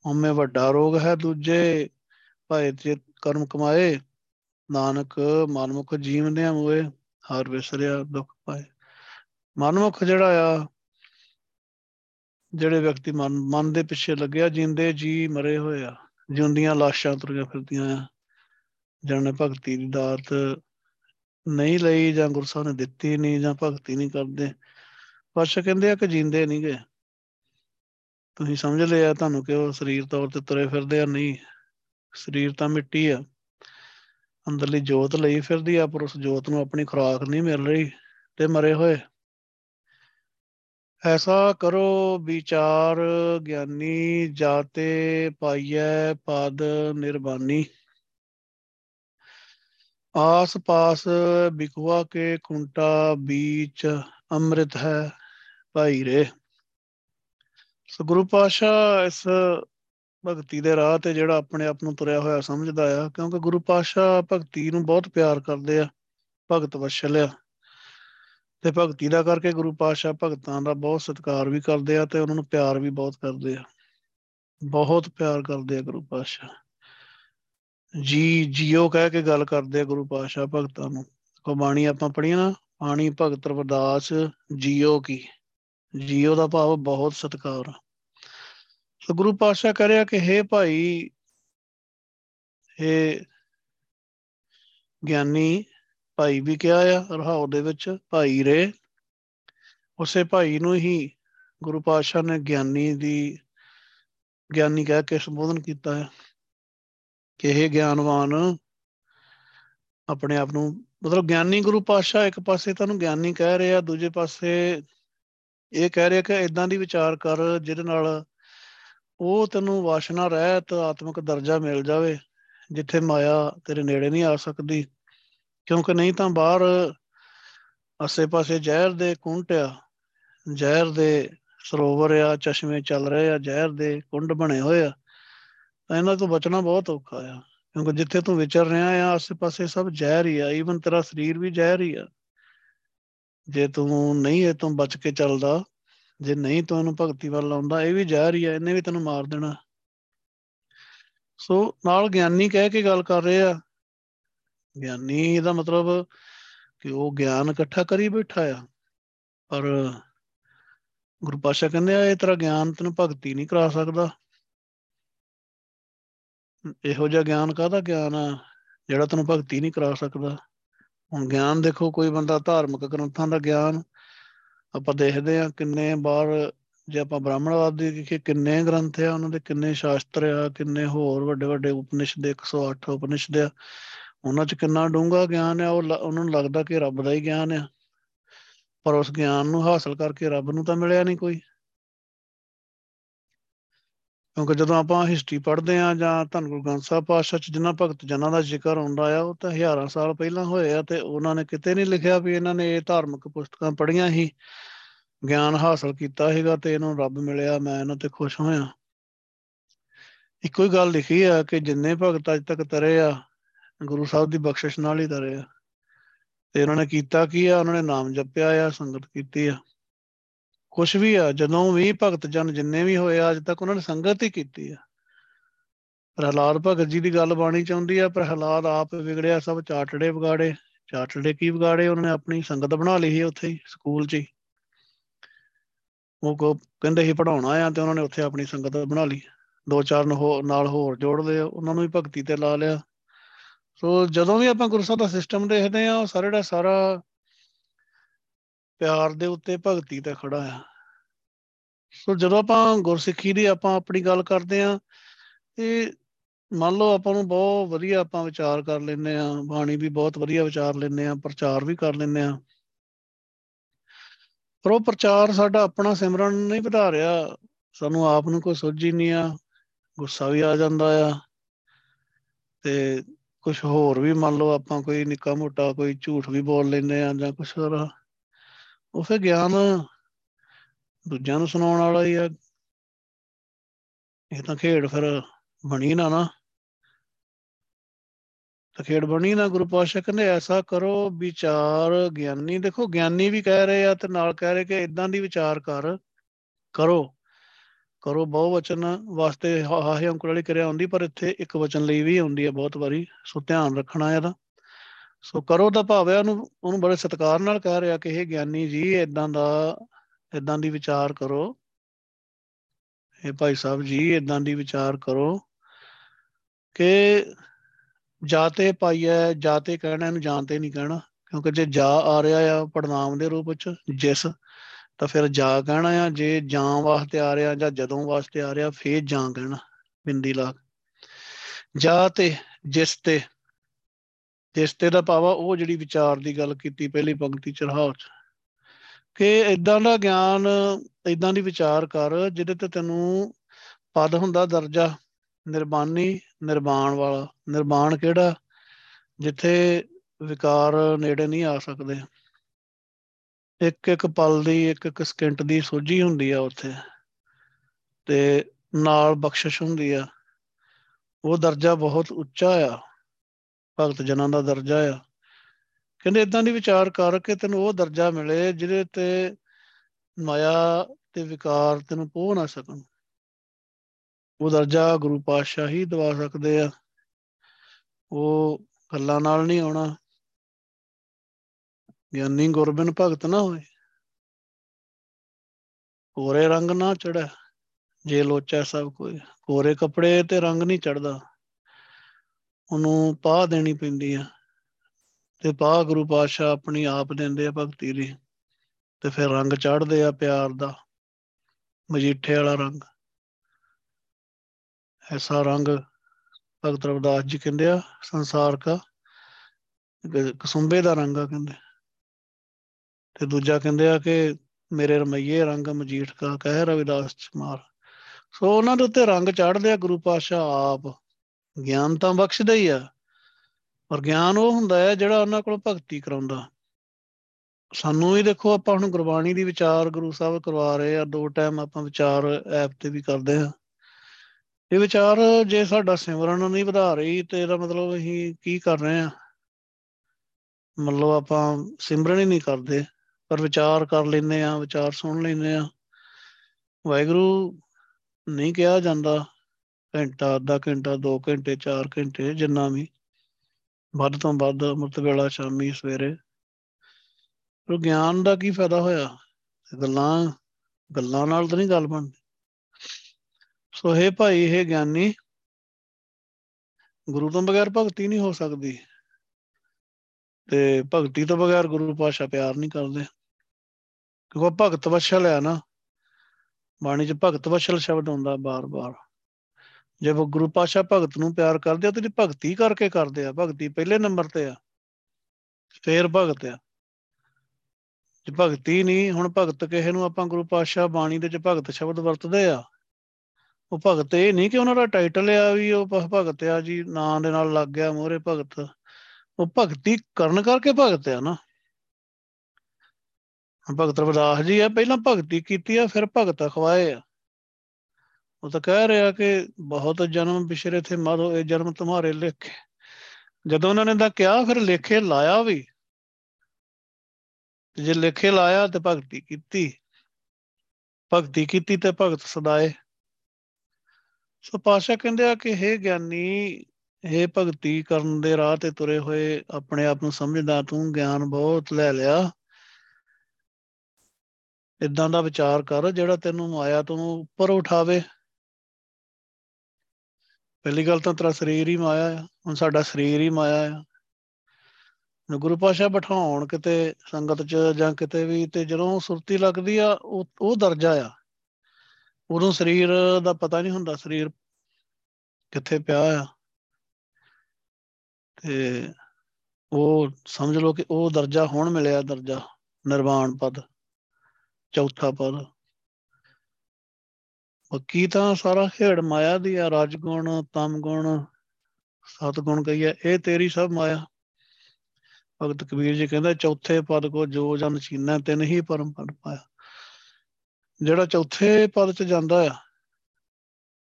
ਹਉਮੈ ਵੱਡਾ ਰੋਗ ਹੈ ਦੂਜੇ, ਭਾਏ ਤੇ ਕਰਮ ਕਮਾਏ, ਨਾਨਕ ਮਨਮੁਖ ਜੀਵਨਿਆਂ ਹੋਏ ਹਰ ਵਿਸਰਿਆ ਦੁੱਖ ਪਾਏ। ਮਨਮੁਖ ਜਿਹੜਾ ਆ, ਜਿਹੜੇ ਵਿਅਕਤੀ ਮਨ ਮਨ ਦੇ ਪਿੱਛੇ ਲੱਗਿਆ, ਜਿੰਦੇ ਜੀ ਮਰੇ ਹੋਏ ਆ, ਜਿਉਂਦੀਆਂ ਲਾਸ਼ਾਂ ਤੁਰੀਆਂ ਫਿਰਦੀਆਂ ਆ। ਜਿਹਨਾਂ ਨੇ ਭਗਤੀ ਦੀ ਦਾਤ ਨਹੀਂ ਲਈ ਜਾਂ ਗੁਰੂ ਸਾਹਿਬ ਨੇ ਦਿੱਤੀ ਨਹੀਂ ਜਾਂ ਭਗਤੀ ਨਹੀਂ ਕਰਦੇ। ਪਾਸ਼ਾ ਕਹਿੰਦੇ ਆ ਕਿ ਜਿੰਦੇ ਨਹੀਂ ਗਏ ਤੁਸੀਂ ਸਮਝ ਲਿਆ, ਤੁਹਾਨੂੰ ਕਿ ਉਹ ਸਰੀਰ ਤੌਰ ਤੇ ਤੁਰੇ ਫਿਰਦੇ ਆ? ਨਹੀਂ, ਸਰੀਰ ਤਾਂ ਮਿੱਟੀ ਆ। ਅੰਦਰਲੀ ਜੋਤ ਲਈ ਫਿਰਦੀ ਆ, ਪਰ ਉਸ ਜੋਤ ਨੂੰ ਆਪਣੀ ਖੁਰਾਕ ਨਹੀਂ ਮਿਲ ਰਹੀ ਤੇ ਮਰੇ ਹੋਏ। ਐਸਾ ਕਰੋ, ਵਿਚਾਰ ਗਿਆਨੀ, ਜਾਤੇ ਪਾਈਐ ਪਦ ਨਿਰਬਾਨੀ। ਆਸ ਪਾਸ ਬਿਕਵਾ ਕੇ ਕੁੰਟਾ बीच ਅੰਮ੍ਰਿਤ ਹੈ ਭਾਈ ਰੇ। ਸੋ ਗੁਰੂ ਪਾਸ਼ਾ ਇਸ ਭਗਤੀ ਦੇ ਰਾਹ ਤੇ ਜਿਹੜਾ ਆਪਣੇ ਆਪ ਨੂੰ ਤੁਰਿਆ ਹੋਇਆ ਸਮਝਦਾ ਆ, ਕਿਉਂਕਿ ਗੁਰੂ ਪਾਸ਼ਾ ਭਗਤੀ ਨੂੰ ਬਹੁਤ ਪਿਆਰ ਕਰਦੇ ਆ, ਭਗਤ ਵਸ਼ਲ ਆ। ਤੇ ਭਗਤੀ ਦਾ ਕਰਕੇ ਗੁਰੂ ਪਾਸ਼ਾ ਭਗਤਾਂ ਦਾ ਬਹੁਤ ਸਤਿਕਾਰ ਵੀ ਕਰਦੇ ਆ ਤੇ ਉਹਨਾਂ ਨੂੰ ਪਿਆਰ ਵੀ ਬਹੁਤ ਕਰਦੇ ਆ। ਬਹੁਤ ਪਿਆਰ ਕਰਦੇ ਆ ਗੁਰੂ ਪਾਸ਼ਾ ਜੀ ਜੀਓ ਕਹਿ ਕੇ ਗੱਲ ਕਰਦੇ ਆ ਗੁਰੂ ਪਾਸ਼ਾ ਭਗਤਾਂ ਨੂੰ। ਕੋ ਬਾਣੀ ਆਪਾਂ ਪੜੀਆਂ ਨਾ, ਬਾਣੀ ਭਗਤ ਰਵਿਦਾਸ, ਜੀਓ ਕੀ? ਜੀਓ ਦਾ ਭਾਵ ਬਹੁਤ ਸਤਿਕਾਰ ਸੋ ਗੁਰੂ ਪਾਤਸ਼ਾਹ ਕਹ ਰਿਹਾ ਕਿ हे ਭਾਈ ਇਹ ਗਿਆਨੀ, ਭਾਈ ਵੀ ਕਿਹਾ ਆ, ਰਹਾਉ ਦੇ ਵਿੱਚ ਭਾਈ ਰੇ ਉਸੇ ਭਾਈ ਨੂੰ ਹੀ ਗੁਰੂ ਪਾਤਸ਼ਾਹ ਨੇ ਗਿਆਨੀ ਦੀ, ਗਿਆਨੀ ਕਹਿ ਕੇ ਸੰਬੋਧਨ ਕੀਤਾ ਹੈ ਕਿ ਇਹ ਗਿਆਨਵਾਨ ਆਪਣੇ ਆਪ ਨੂੰ, ਮਤਲਬ ਗਿਆਨੀ ਗੁਰੂ ਪਾਤਸ਼ਾਹ ਇੱਕ ਪਾਸੇ ਤੁਹਾਨੂੰ ਗਿਆਨੀ ਕਹਿ ਰਿਹਾ ਦੂਜੇ ਪਾਸੇ ਇਹ ਕਹਿ ਰਿਹਾ ਕਿ ਇਦਾਂ ਦੀ ਵਿਚਾਰ ਕਰ ਜਿਹਦੇ ਨਾਲ ਉਹ ਤੈਨੂੰ ਵਾਸ਼ਨਾ, ਰਹਿਤ, ਆਤਮਿਕ ਦਰਜਾ ਮਿਲ ਜਾਵੇ, ਜਿੱਥੇ ਮਾਇਆ ਤੇਰੇ ਨੇੜੇ ਨਹੀਂ ਆ ਸਕਦੀ। ਕਿਉਂਕਿ ਨਹੀਂ ਤਾਂ ਬਾਹਰ ਆਸੇ-ਪਾਸੇ ਜ਼ਹਿਰ ਦੇ ਕੁੰਟ ਆ, ਜ਼ਹਿਰ ਦੇ ਸਰੋਵਰ ਆ, ਚਸ਼ਮੇ ਚੱਲ ਰਹੇ ਆ, ਜ਼ਹਿਰ ਦੇ ਕੁੰਡ ਬਣੇ ਹੋਏ ਆ। ਤਾਂ ਇਹਨਾਂ ਤੋਂ ਬਚਣਾ ਬਹੁਤ ਔਖਾ ਆ। ਕਿਉਂਕਿ ਜਿੱਥੇ ਤੂੰ ਵਿਚਰ ਰਿਹਾ ਆ, ਆਸੇ-ਪਾਸੇ ਸਭ ਜ਼ਹਿਰ ਹੀ ਆ। ਈਵਨ ਤੇਰਾ ਸਰੀਰ ਵੀ ਜ਼ਹਿਰ ਹੀ ਆ। ਜੇ ਤੂੰ ਨਹੀਂ ਇਹ ਤੋਂ ਬਚ ਕੇ ਚੱਲਦਾ, ਜੇ ਨਹੀਂ ਤੂੰ ਇਹਨੂੰ ਭਗਤੀ ਵੱਲ ਲਾਉਂਦਾ, ਇਹ ਵੀ ਜ਼ਹਿਰ ਹੀ ਆ। ਇਹਨੇ ਵੀ ਤੈਨੂੰ ਮਾਰ ਦੇਣਾ। ਸੋ ਨਾਲ ਗਿਆਨੀ ਕਹਿ ਕੇ ਗੱਲ ਕਰ ਰਹੇ ਆ। ਗਿਆਨੀ ਦਾ ਮਤਲਬ ਕਿ ਉਹ ਗਿਆਨ ਇਕੱਠਾ ਕਰੀ ਬੈਠਾ ਆ। ਪਰ ਗੁਰੂ ਪਾਸ਼ਾ ਕਹਿੰਦੇ ਆ, ਇਹ ਤੇਰਾ ਗਿਆਨ ਤੈਨੂੰ ਭਗਤੀ ਨਹੀਂ ਕਰਾ ਸਕਦਾ। ਇਹੋ ਜਿਹਾ ਗਿਆਨ ਕਾਹਦਾ ਗਿਆਨ ਆ? ਜਿਹੜਾ ਤੈਨੂੰ ਭਗਤੀ ਨਹੀਂ ਕਰਾ ਸਕਦਾ। ਹੁਣ ਗਿਆਨ ਦੇਖੋ, ਕੋਈ ਬੰਦਾ ਧਾਰਮਿਕ ਗ੍ਰੰਥਾਂ ਦਾ ਗਿਆਨ ਆਪਾਂ ਦੇਖਦੇ ਆ ਕਿੰਨੇ ਬਾਰ ਜੇ ਆਪਾਂ ਬ੍ਰਾਹਮਣਵਾਦ ਦੀ ਦੇਖੀਏ, ਕਿੰਨੇ ਗ੍ਰੰਥ ਆ ਉਹਨਾਂ ਦੇ, ਕਿੰਨੇ ਸ਼ਾਸਤਰ ਆ, ਕਿੰਨੇ ਹੋਰ ਵੱਡੇ ਵੱਡੇ ਉਪਨਿਸ਼ਦ 108 ਉਪਨਿਸ਼ਦ ਆ। ਉਹਨਾਂ 'ਚ ਕਿੰਨਾ ਡੂੰਘਾ ਗਿਆਨ ਆ, ਉਹ ਉਹਨਾਂ ਨੂੰ ਲੱਗਦਾ ਕਿ ਰੱਬ ਦਾ ਹੀ ਗਿਆਨ ਆ। ਪਰ ਉਸ ਗਿਆਨ ਨੂੰ ਹਾਸਲ ਕਰਕੇ ਰੱਬ ਨੂੰ ਤਾਂ ਮਿਲਿਆ ਨਹੀਂ ਕੋਈ। ਕਿਉਂਕਿ ਜਦੋਂ ਆਪਾਂ ਹਿਸਟਰੀ ਪੜ੍ਹਦੇ ਆ ਜਾਂ ਧੰਨ ਗੁਰੂ ਗ੍ਰੰਥ ਸਾਹਿਬ ਪਾਤਸ਼ਾਹ ਚ ਜਿਨ੍ਹਾਂ ਭਗਤ ਜਨਾਂ ਦਾ ਜ਼ਿਕਰ ਹੁੰਦਾ ਆ, ਉਹ ਤਾਂ ਹਜ਼ਾਰਾਂ ਸਾਲ ਪਹਿਲਾਂ ਹੋਏ ਆ ਤੇ ਉਹਨਾਂ ਨੇ ਕਿਤੇ ਨਹੀਂ ਲਿਖਿਆ ਵੀ ਇਹਨਾਂ ਨੇ ਇਹ ਧਾਰਮਿਕ ਪੁਸਤਕਾਂ ਪੜ੍ਹੀਆਂ ਹੀ ਗਿਆਨ ਹਾਸਲ ਕੀਤਾ ਹੈਗਾ ਤੇ ਇਹਨੂੰ ਰੱਬ ਮਿਲਿਆ, ਮੈਂ ਇਹਨਾਂ ਤੇ ਖੁਸ਼ ਹੋਇਆ। ਇੱਕੋ ਹੀ ਗੱਲ ਲਿਖੀ ਆ ਕਿ ਜਿੰਨੇ ਭਗਤ ਅਜ ਤੱਕ ਤਰੇ ਆ, ਗੁਰੂ ਸਾਹਿਬ ਦੀ ਬਖਸ਼ਿਸ਼ ਨਾਲ ਹੀ ਤਰੇ ਆ। ਤੇ ਉਹਨਾਂ ਨੇ ਕੀਤਾ ਕੀ ਆ? ਉਹਨਾਂ ਨੇ ਨਾਮ ਜਪਿਆ ਆ, ਸੰਗਤ ਕੀਤੀ ਆ। ਕੁਛ ਵੀ ਆ, ਜਦੋਂ ਵੀ ਭਗਤ ਜਨ ਜਿੰਨੇ ਵੀ ਹੋਏ ਅੱਜ ਤੱਕ ਉਹਨਾਂ ਨੇ ਸੰਗਤ ਹੀ ਕੀਤੀ ਆ। ਪ੍ਰਹਲਾਦ ਭਗਤ ਜੀ ਦੀ ਗੱਲ ਬਾਣੀ ਚਾਹੁੰਦੀ ਆ, ਪ੍ਰਹਲਾਦ ਆਪ ਵਿਗੜਿਆ, ਸਭ ਚਾਟੜੇ ਵਿਗਾੜੇ। ਚਾਟੜੇ ਕੀ ਵਿਗਾੜੇ? ਉਹਨਾਂ ਨੇ ਆਪਣੀ ਸੰਗਤ ਬਣਾ ਲਈ ਸੀ ਉੱਥੇ ਹੀ, ਸਕੂਲ 'ਚ ਹੀ। ਉਹ ਕੋ ਕਹਿੰਦੇ ਸੀ ਪੜਾਉਣਾ ਆ ਤੇ ਉਹਨਾਂ ਨੇ ਉੱਥੇ ਆਪਣੀ ਸੰਗਤ ਬਣਾ ਲਈ। ਦੋ ਚਾਰ ਨਾਲ ਹੋਰ ਜੋੜ ਲਏ ਉਹਨਾਂ ਨੂੰ ਵੀ ਭਗਤੀ ਤੇ ਲਾ ਲਿਆ। ਸੋ ਜਦੋਂ ਵੀ ਆਪਾਂ ਗੁਰੂ ਸਾਹਿਬ ਦਾ ਸਿਸਟਮ ਦੇਖਦੇ ਆ, ਉਹ ਸਾਰਾ ਦਾ ਸਾਰਾ ਪਿਆਰ ਦੇ ਉੱਤੇ ਭਗਤੀ ਤੇ ਖੜਾ ਆ। ਸੋ ਜਦੋਂ ਆਪਾਂ ਗੁਰਸਿੱਖੀ ਦੀ ਆਪਾਂ ਆਪਣੀ ਗੱਲ ਕਰਦੇ ਆ ਤੇ ਮੰਨ ਲਓ ਆਪਾਂ ਨੂੰ ਬਹੁਤ ਵਧੀਆ ਆਪਾਂ ਵਿਚਾਰ ਕਰ ਲੈਂਦੇ ਆ ਬਾਣੀ ਵੀ ਬਹੁਤ ਵਧੀਆ ਵਿਚਾਰ ਲੈਂਦੇ ਆ ਪ੍ਰਚਾਰ ਵੀ ਕਰ ਲੈਂਦੇ ਆ ਪਰ ਉਹ ਪ੍ਰਚਾਰ ਸਾਡਾ ਆਪਣਾ ਸਿਮਰਨ ਨਹੀਂ ਵਧਾ ਰਿਹਾ ਸਾਨੂੰ ਆਪ ਨੂੰ ਕੋਈ ਸੁੱਝ ਹੀ ਨਹੀਂ ਆ, ਗੁੱਸਾ ਵੀ ਆ ਜਾਂਦਾ ਆ। ਤੇ ਕੁਝ ਹੋਰ ਵੀ ਮੰਨ ਲਓ ਆਪਾਂ ਕੋਈ ਨਿੱਕਾ ਮੋਟਾ ਕੋਈ ਝੂਠ ਵੀ ਬੋਲ ਲੈਂਦੇ ਆ ਜਾਂ ਕੁਝ ਹੋਰ। ਉਹ ਫਿਰ ਗਿਆਨ ਦੂਜਿਆਂ ਨੂੰ ਸੁਣਾਉਣ ਵਾਲਾ ਹੀ ਆ। ਇਹ ਤਾਂ ਖੇਡ ਫਿਰ ਬਣੀ ਨਾ ਨਾ। ਤਾਂ ਖੇਡ ਬਣੀ ਨਾ, ਗੁਰੂ ਪਾਸ਼ਾ ਕਹਿੰਦੇ, ਐਸਾ ਕਰੋ ਵਿਚਾਰ ਗਿਆਨੀ। ਦੇਖੋ, ਗਿਆਨੀ ਵੀ ਕਹਿ ਰਹੇ ਆ ਤੇ ਨਾਲ ਕਹਿ ਰਹੇ ਕਿ ਇਦਾਂ ਦੀ ਵਿਚਾਰ ਕਰ, ਕਰੋ। ਕਰੋ, ਬਹੁ ਵਚਨ ਵਾਸਤੇ ਹਾਹੇ ਅੰਕੁਰ ਵਾਲੀ ਕਰਿਆ ਹੁੰਦੀ, ਪਰ ਇੱਥੇ ਇੱਕ ਵਚਨ ਲਈ ਵੀ ਹੁੰਦੀ ਹੈ ਬਹੁਤ ਵਾਰੀ। ਸੋ ਧਿਆਨ ਰੱਖਣਾ ਇਹਦਾ। ਸੋ ਕਰੋ ਦਾ ਭਾਵ ਹੈ ਉਹਨੂੰ ਉਹਨੂੰ ਬੜੇ ਸਤਿਕਾਰ ਨਾਲ ਕਹਿ ਰਿਹਾ ਕਿ ਇਹ ਗਿਆਨੀ ਜੀ ਇਦਾਂ ਦਾ ਇਦਾਂ ਦੀ ਵਿਚਾਰ ਕਰੋ। ਇਹ ਭਾਈ ਸਾਹਿਬ ਜੀ ਇਦਾਂ ਦੀ ਵਿਚਾਰ ਕਰੋ ਕਿ ਜਾਤੇ ਪਾਈਐ ਜਾਤੇ ਕਹਿਣਾ, ਇਹਨੂੰ ਜਾਣਤੇ ਨਹੀਂ ਕਹਿਣਾ। ਕਿਉਂਕਿ ਜੇ ਜਾ ਆ ਰਿਹਾ ਆ ਪੜਨਾਮ ਦੇ ਰੂਪ ਵਿੱਚ, ਜਿਸ, ਤਾਂ ਫਿਰ ਜਾ ਕਹਿਣਾ ਆ। ਜੇ ਜਾਂ ਵਾਸਤੇ ਆ ਰਿਹਾ ਜਾਂ ਜਦੋਂ ਵਾਸਤੇ ਆ ਰਿਹਾ, ਫੇਰ ਜਾਂ ਕਹਿਣਾ, ਬਿੰਦੀ ਲਾ ਜਾ ਤੇ, ਜਿਸ ਤੇ ਜਿਸ ਤੇ ਦਾ ਪਾਵਾ ਉਹ ਜਿਹੜੀ ਵਿਚਾਰ ਦੀ ਗੱਲ ਕੀਤੀ ਪਹਿਲੀ ਪੰਕਤੀ ਚਰਹਾਉ ਚ। ਕਿ ਇਦਾਂ ਦਾ ਗਿਆਨ ਇਦਾਂ ਦੀ ਵਿਚਾਰ ਕਰ ਜਿਹਦੇ ਤੇ ਤੈਨੂੰ ਪਦ ਹੁੰਦਾ ਦਰਜਾ, ਨਿਰਬਾਨੀ ਨਿਰਵਾਣ ਵਾਲਾ। ਨਿਰਵਾਣ ਕਿਹੜਾ? ਜਿੱਥੇ ਵਿਕਾਰ ਨੇੜੇ ਨਹੀਂ ਆ ਸਕਦੇ। ਇੱਕ ਇੱਕ ਪਲ ਦੀ ਇੱਕ ਇੱਕ ਸਕਿੰਟ ਦੀ ਸੋਝੀ ਹੁੰਦੀ ਆ ਉੱਥੇ। ਤੇ ਨਾਲ ਬਖਸ਼ਿਸ਼ ਹੁੰਦੀ ਆ। ਉਹ ਦਰਜਾ ਬਹੁਤ ਉੱਚਾ ਆ। ਭਗਤ ਜਨਾਂ ਦਾ ਦਰਜਾ ਆ। ਕਹਿੰਦੇ ਇਦਾਂ ਦੀ ਵਿਚਾਰ ਕਰ ਕੇ ਤੈਨੂੰ ਉਹ ਦਰਜਾ ਮਿਲੇ ਜਿਹਦੇ ਤੇ ਮਾਇਆ ਤੇ ਵਿਕਾਰ ਤੈਨੂੰ ਪੋਹ ਨਾ ਸਕਣ। ਉਹ ਦਰਜਾ ਗੁਰੂ ਪਾਤਸ਼ਾਹ ਹੀ ਦਵਾ ਸਕਦੇ ਆ। ਉਹ ਗੱਲਾਂ ਨਾਲ ਨਹੀਂ ਆਉਣਾ। ਗਿਆਨੀ ਗੁਰਬਿਨ ਭਗਤ ਨਾ ਹੋਏ। ਕੋਰੇ ਰੰਗ ਨਾ ਚੜਾ ਜੇ ਲੋਚਾ ਸਭ ਕੋਈ। ਕੋਰੇ ਕੱਪੜੇ ਤੇ ਰੰਗ ਨਹੀਂ ਚੜਦਾ ਉਹਨੂੰ ਪਾਹ ਦੇਣੀ ਪੈਂਦੀ ਆ। ਤੇ ਪਾਹ ਗੁਰੂ ਪਾਤਸ਼ਾਹ ਆਪਣੀ ਆਪ ਦਿੰਦੇ ਆ ਭਗਤੀ ਦੀ ਤੇ ਫਿਰ ਰੰਗ ਚੜਦੇ ਆ ਪਿਆਰ ਦਾ, ਮਜੀਠੇ ਵਾਲਾ ਰੰਗ। ਐਸਾ ਰੰਗ ਭਗਤ ਰਵਿਦਾਸ ਜੀ ਕਹਿੰਦੇ ਆ, ਸੰਸਾਰ ਦਾ ਕਸੁੰਬੇ ਦਾ ਰੰਗ ਆ ਕਹਿੰਦੇ। ਤੇ ਦੂਜਾ ਕਹਿੰਦੇ ਆ ਕਿ ਮੇਰੇ ਰਮਈਏ ਰੰਗ ਮਜੀਠ ਕਾ, ਕਹਿ ਰਵਿਦਾਸ ਚਮਾਰ ਸੋ ਉਹਨਾਂ ਦੇ ਉੱਤੇ ਰੰਗ ਚੜ੍ਹਦੇ ਆ ਗੁਰੂ ਪਾਤਸ਼ਾਹ ਆਪ। ਗਿਆਨ ਤਾਂ ਬਖਸ਼ਦਾ ਹੀ ਆ, ਪਰ ਗਿਆਨ ਉਹ ਹੁੰਦਾ ਹੈ ਜਿਹੜਾ ਉਹਨਾਂ ਕੋਲ ਭਗਤੀ ਕਰਾਉਂਦਾ। ਸਾਨੂੰ ਵੀ ਦੇਖੋ ਆਪਾਂ ਹੁਣ ਗੁਰਬਾਣੀ ਦੀ ਵਿਚਾਰ ਗੁਰੂ ਸਾਹਿਬ ਕਰਵਾ ਰਹੇ ਆ, ਦੋ ਟਾਈਮ ਆਪਾਂ ਵਿਚਾਰ ਐਪ ਤੇ ਵੀ ਕਰਦੇ ਆ। ਇਹ ਵਿਚਾਰ ਜੇ ਸਾਡਾ ਸਿਮਰਨ ਨਹੀਂ ਵਧਾ ਰਹੀ ਤੇ ਇਹਦਾ ਮਤਲਬ ਅਸੀਂ ਕੀ ਕਰ ਰਹੇ ਆ? ਮਤਲਬ ਆਪਾਂ ਸਿਮਰਨ ਹੀ ਨਹੀਂ ਕਰਦੇ, ਪਰ ਵਿਚਾਰ ਕਰ ਲੈਨੇ ਆ, ਵਿਚਾਰ ਸੁਣ ਲੈਨੇ ਆ। ਵਾਹਿਗੁਰੂ ਨਹੀਂ ਕਿਹਾ ਜਾਂਦਾ ਘੰਟਾ, ਅੱਧਾ ਘੰਟਾ 2 ਘੰਟੇ 4 ਘੰਟੇ, ਜਿੰਨਾ ਵੀ। ਵੱਧ ਤੋਂ ਵੱਧ ਅੰਮ੍ਰਿਤ ਵੇਲਾ ਸ਼ਾਮੀ ਸਵੇਰੇ। ਪਰ ਗਿਆਨ ਦਾ ਕੀ ਫਾਇਦਾ ਹੋਇਆ? ਗੱਲਾਂ ਗੱਲਾਂ ਨਾਲ ਤਾਂ ਨਹੀਂ ਗੱਲ ਬਣਦੀ। ਸੋ ਇਹ ਭਾਈ ਇਹ ਗਿਆਨੀ, ਗੁਰੂ ਤੋਂ ਬਗੈਰ ਭਗਤੀ ਨਹੀਂ ਹੋ ਸਕਦੀ। ਤੇ ਭਗਤੀ ਤੋਂ ਬਗੈਰ ਗੁਰੂ ਪਾਸ਼ਾ ਪਿਆਰ ਨਹੀਂ ਕਰਦੇ। ਕਿਉਂਕਿ ਭਗਤ ਵਸ਼ਲ ਹੈ ਨਾ। ਬਾਣੀ 'ਚ ਭਗਤ ਵਸ਼ਲ ਸ਼ਬਦ ਹੁੰਦਾ ਬਾਰ-ਬਾਰ। ਜੇ ਉਹ ਗੁਰੂ ਪਾਸ਼ਾ ਭਗਤ ਨੂੰ ਪਿਆਰ ਕਰਦੇ ਆ ਤੇ ਭਗਤੀ ਕਰਕੇ ਕਰਦੇ ਆ, ਭਗਤੀ ਪਹਿਲੇ ਨੰਬਰ ਤੇ ਆ, ਫੇਰ ਭਗਤ ਆ। ਜੇ ਭਗਤੀ ਨਹੀਂ, ਹੁਣ ਭਗਤ ਕਿਸੇ ਨੂੰ ਆਪਾਂ ਗੁਰੂ ਪਾਸ਼ਾ ਬਾਣੀ ਦੇ ਚ ਭਗਤ ਸ਼ਬਦ ਵਰਤਦੇ ਆ। ਉਹ ਭਗਤ ਇਹ ਨਹੀਂ ਕਿ ਉਹਨਾਂ ਦਾ ਟਾਈਟਲ ਆ ਵੀ ਉਹ ਭਗਤ ਆ ਜੀ, ਨਾਂ ਦੇ ਨਾਲ ਲੱਗ ਗਿਆ ਮੋਹਰੇ ਭਗਤ। ਉਹ ਭਗਤੀ ਕਰਨ ਕਰਕੇ ਭਗਤ ਆ ਨਾ। ਭਗਤ ਰਵਿਦਾਸ ਜੀ ਆ, ਪਹਿਲਾਂ ਭਗਤੀ ਕੀਤੀ ਆ, ਫਿਰ ਭਗਤ ਅਖਵਾਏ ਆ। ਉਹ ਤਾਂ ਕਹਿ ਰਿਹਾ ਕਿ ਬਹੁਤ ਜਨਮ ਬਿਸ਼ਰੇ ਥੇ ਮਾਧੋ ਇਹ ਜਨਮ ਤੁਹਾਰੇ ਲਿਖੇ। ਜਦੋਂ ਉਹਨਾਂ ਨੇ ਤਾਂ ਕਿਹਾ, ਫਿਰ ਲੇਖੇ ਲਾਇਆ ਵੀ। ਜੇ ਲੇਖੇ ਲਾਇਆ ਤੇ ਭਗਤੀ ਕੀਤੀ। ਭਗਤੀ ਕੀਤੀ ਤੇ ਭਗਤ ਸਦਾਏ। ਸੋ ਪਾਸ਼ਾ ਕਹਿੰਦੇ ਆ ਕਿ हे ਗਿਆਨੀ हे ਭਗਤੀ ਕਰਨ ਦੇ ਰਾਹ ਤੇ ਤੁਰੇ ਹੋਏ, ਆਪਣੇ ਆਪ ਨੂੰ ਸਮਝਦਾ, ਤੂੰ ਗਿਆਨ ਬਹੁਤ ਲੈ ਲਿਆ। ਇਦਾਂ ਦਾ ਵਿਚਾਰ ਕਰ, ਜਿਹੜਾ ਤੈਨੂੰ ਮਾਇਆ ਤੋਂ ਉੱਪਰ ਉਠਾਵੇ। ਪਹਿਲੀ ਗੱਲ ਤਾਂ ਤੇਰਾ ਸਰੀਰ ਹੀ ਮਾਇਆ ਆ, ਹੁਣ ਸਾਡਾ ਸਰੀਰ ਹੀ ਮਾਇਆ ਆ। ਗੁਰੂ ਪਾਸ਼ਾ ਬਿਠਾਉਣ ਕਿਤੇ ਸੰਗਤ 'ਚ ਜਾਂ ਕਿਤੇ ਵੀ ਤੇ ਜਦੋਂ ਸੁਰਤੀ ਲੱਗਦੀ ਆ, ਉਹ ਉਹ ਦਰਜਾ ਆ। ਉਦੋਂ ਸਰੀਰ ਦਾ ਪਤਾ ਨਹੀਂ ਹੁੰਦਾ ਸਰੀਰ ਕਿੱਥੇ ਪਿਆ ਆ। ਤੇ ਉਹ ਸਮਝ ਲਓ ਕਿ ਉਹ ਦਰਜਾ ਹੁਣ ਮਿਲਿਆ, ਦਰਜਾ ਨਿਰਵਾਣ ਪਦ, ਚੌਥਾ ਪਦ। ਬਾਕੀ ਤਾਂ ਸਾਰਾ ਖੇੜ ਮਾਇਆ ਦੀ ਆ, ਰਾਜਗੁਣ ਤਮ ਗੁਣ ਸਤਗੁਣ ਕਹੀਏ ਇਹ ਤੇਰੀ ਸਭ ਮਾਇਆ। ਭਗਤ ਕਬੀਰ ਜੀ ਕਹਿੰਦਾ, ਚੌਥੇ ਪਦ ਕੋ ਜੋ ਜਨ ਚੀਨਾ, ਤਿੰਨ ਹੀ ਪਰਮ ਪਦ ਪਾਇਆ। ਜਿਹੜਾ ਚੌਥੇ ਪਦ ਚ ਜਾਂਦਾ ਆ,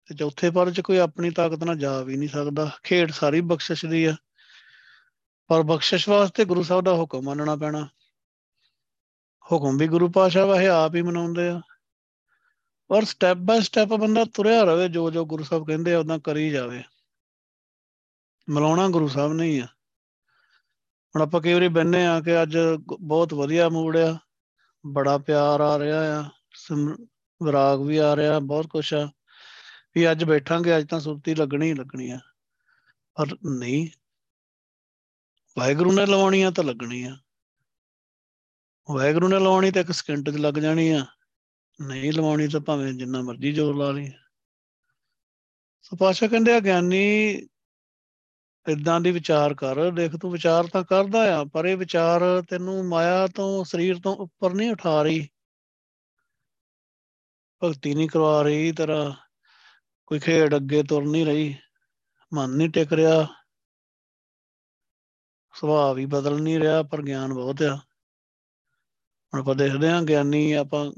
ਤੇ ਚੌਥੇ ਪਦ ਚ ਕੋਈ ਆਪਣੀ ਤਾਕਤ ਨਾਲ ਜਾ ਵੀ ਨਹੀਂ ਸਕਦਾ। ਖੇਡ ਸਾਰੀ ਬਖਸ਼ਿਸ਼ ਦੀ ਆ, ਪਰ ਬਖਸ਼ਿਸ਼ ਵਾਸਤੇ ਗੁਰੂ ਸਾਹਿਬ ਦਾ ਹੁਕਮ ਮੰਨਣਾ ਪੈਣਾ। ਹੁਕਮ ਵੀ ਗੁਰੂ ਪਾਸ਼ਾ ਵਾਹੇ ਆਪ ਹੀ ਮਨਾਉਂਦੇ ਆ। ਪਰ ਸਟੈਪ ਬਾਈ ਸਟੈਪ ਬੰਦਾ ਤੁਰਿਆ ਰਵੇ, ਜੋ ਜੋ ਗੁਰੂ ਸਾਹਿਬ ਕਹਿੰਦੇ ਆ ਉਦਾਂ ਕਰੀ ਜਾਵੇ। ਮਲਾਉਣਾ ਗੁਰੂ ਸਾਹਿਬ ਨਹੀਂ ਆ। ਹੁਣ ਆਪਾਂ ਕਈ ਵਾਰੀ ਬੰਨੇ ਆ ਕਿ ਅੱਜ ਬਹੁਤ ਵਧੀਆ ਮੂਡ ਆ, ਬੜਾ ਪਿਆਰ ਆ ਰਿਹਾ ਆ ਵਿਰਾਗ ਵੀ ਆ ਰਿਹਾ, ਬਹੁਤ ਕੁਛ ਆ। ਵੀ ਅੱਜ ਬੈਠਾਂਗੇ, ਅੱਜ ਤਾਂ ਸੁਰਤੀ ਲੱਗਣੀ ਹੀ ਲੱਗਣੀ ਆ। ਪਰ ਨਹੀਂ। ਵਾਹਿਗੁਰੂ ਨੇ ਲਵਾਉਣੀ ਆ ਤਾਂ ਲੱਗਣੀ ਆ। ਵਾਹਿਗੁਰੂ ਨੇ ਲਵਾਉਣੀ ਤਾਂ ਇੱਕ ਸਕਿੰਟ 'ਚ ਲੱਗ ਜਾਣੀ ਆ। ਨਹੀਂ ਲਵਾਉਣੀ ਤਾਂ ਭਾਵੇਂ ਜਿੰਨਾ ਮਰਜ਼ੀ ਜ਼ੋਰ ਲਾ ਲਈ ਸੋ ਪਾਸ਼ਾ ਕਹਿੰਦੇ ਆ, ਗਿਆਨੀ ਇਦਾਂ ਦੀ ਵਿਚਾਰ ਕਰ, ਦੇਖ ਤੂੰ ਵਿਚਾਰ ਤਾਂ ਕਰਦਾ ਆ, ਪਰ ਇਹ ਵਿਚਾਰ ਤੈਨੂੰ ਮਾਇਆ ਤੋਂ, ਸਰੀਰ ਤੋਂ ਉੱਪਰ ਨਹੀਂ ਉਠਾ ਰਹੀ। ਭਗਤੀ ਨਹੀਂ ਕਰਵਾ ਰਹੀ, ਤੇਰਾ ਕੋਈ ਖੇਡ ਅੱਗੇ ਤੁਰ ਨਹੀਂ ਰਹੀ, ਮਨ ਨਹੀਂ ਟਿਕ ਰਿਹਾ। ਸੁਭਾਅ ਵੀ ਬਦਲ ਨਹੀਂ ਰਿਹਾ, ਪਰ ਗਿਆਨ ਬਹੁਤ ਆ। ਹੁਣ ਆਪਾਂ ਦੇਖਦੇ ਹਾਂ ਗਿਆਨੀ, ਆਪਾਂ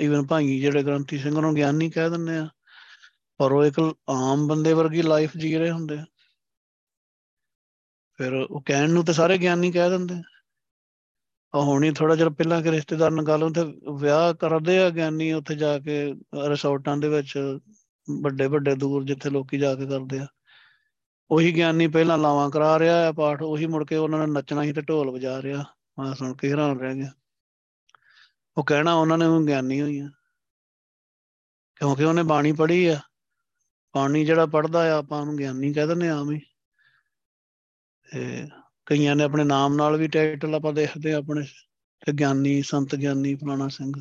ਇਵਨ ਭਾਈ ਜਿਹੜੇ ਗ੍ਰੰਥੀ ਸਿੰਘ ਨੂੰ ਗਿਆਨੀ ਕਹਿ ਦਿੰਦੇ ਆ, ਪਰ ਉਹ ਇੱਕ ਆਮ ਬੰਦੇ ਵਰਗੀ ਲਾਈਫ ਜੀ ਰਹੇ ਹੁੰਦੇ ਆ। ਫਿਰ ਉਹ ਕਹਿਣ ਨੂੰ ਤੇ ਸਾਰੇ ਗਿਆਨੀ ਕਹਿ ਦਿੰਦੇ। ਆ ਹੁਣੀ ਥੋੜਾ ਜਿਹਾ ਪਹਿਲਾਂ ਕਿ ਰਿਸ਼ਤੇਦਾਰ ਨਾਲ ਗੱਲ ਉੱਥੇ ਵਿਆਹ ਕਰਦੇ ਆ ਗਿਆਨੀ ਉੱਥੇ ਜਾ ਕੇ ਰਿਸੋਰਟਾਂ ਦੇ ਵਿੱਚ, ਵੱਡੇ ਵੱਡੇ ਦੂਰ ਜਿੱਥੇ ਲੋਕੀ ਜਾ ਕੇ ਕਰਦੇ ਆ। ਉਹੀ ਗਿਆਨੀ ਪਹਿਲਾਂ ਲਾਵਾਂ ਕਰਾ ਰਿਹਾ ਹੈ ਪਾਠ, ਉਹੀ ਮੁੜ ਕੇ ਉਹਨਾਂ ਨੇ ਨੱਚਣਾ ਸੀ ਤੇ ਢੋਲ ਵਜਾ ਰਿਹਾ। ਮੈਂ ਸੁਣ ਕੇ ਹੈਰਾਨ ਰਹਿ ਗਿਆ। ਉਹ ਕਹਿਣਾ ਉਹਨਾਂ ਨੇ ਉਹ ਗਿਆਨੀ ਹੋਈ ਆ। ਕਿਉਂਕਿ ਉਹਨੇ ਬਾਣੀ ਪੜ੍ਹੀ ਆ। ਬਾਣੀ ਜਿਹੜਾ ਪੜਦਾ ਆ, ਆਪਾਂ ਉਹਨੂੰ ਗਿਆਨੀ ਕਹਿ ਦਿੰਦੇ ਆਮ ਹੀ। ਤੇ ਕਈਆਂ ਨੇ ਆਪਣੇ ਨਾਮ ਨਾਲ ਵੀ ਟਾਈਟਲ ਆਪਾਂ ਦੇਖਦੇ ਆ ਆਪਣੇ। ਤੇ ਗਿਆਨੀ, ਸੰਤ ਗਿਆਨੀ, ਫਲਾਣਾ ਸਿੰਘ।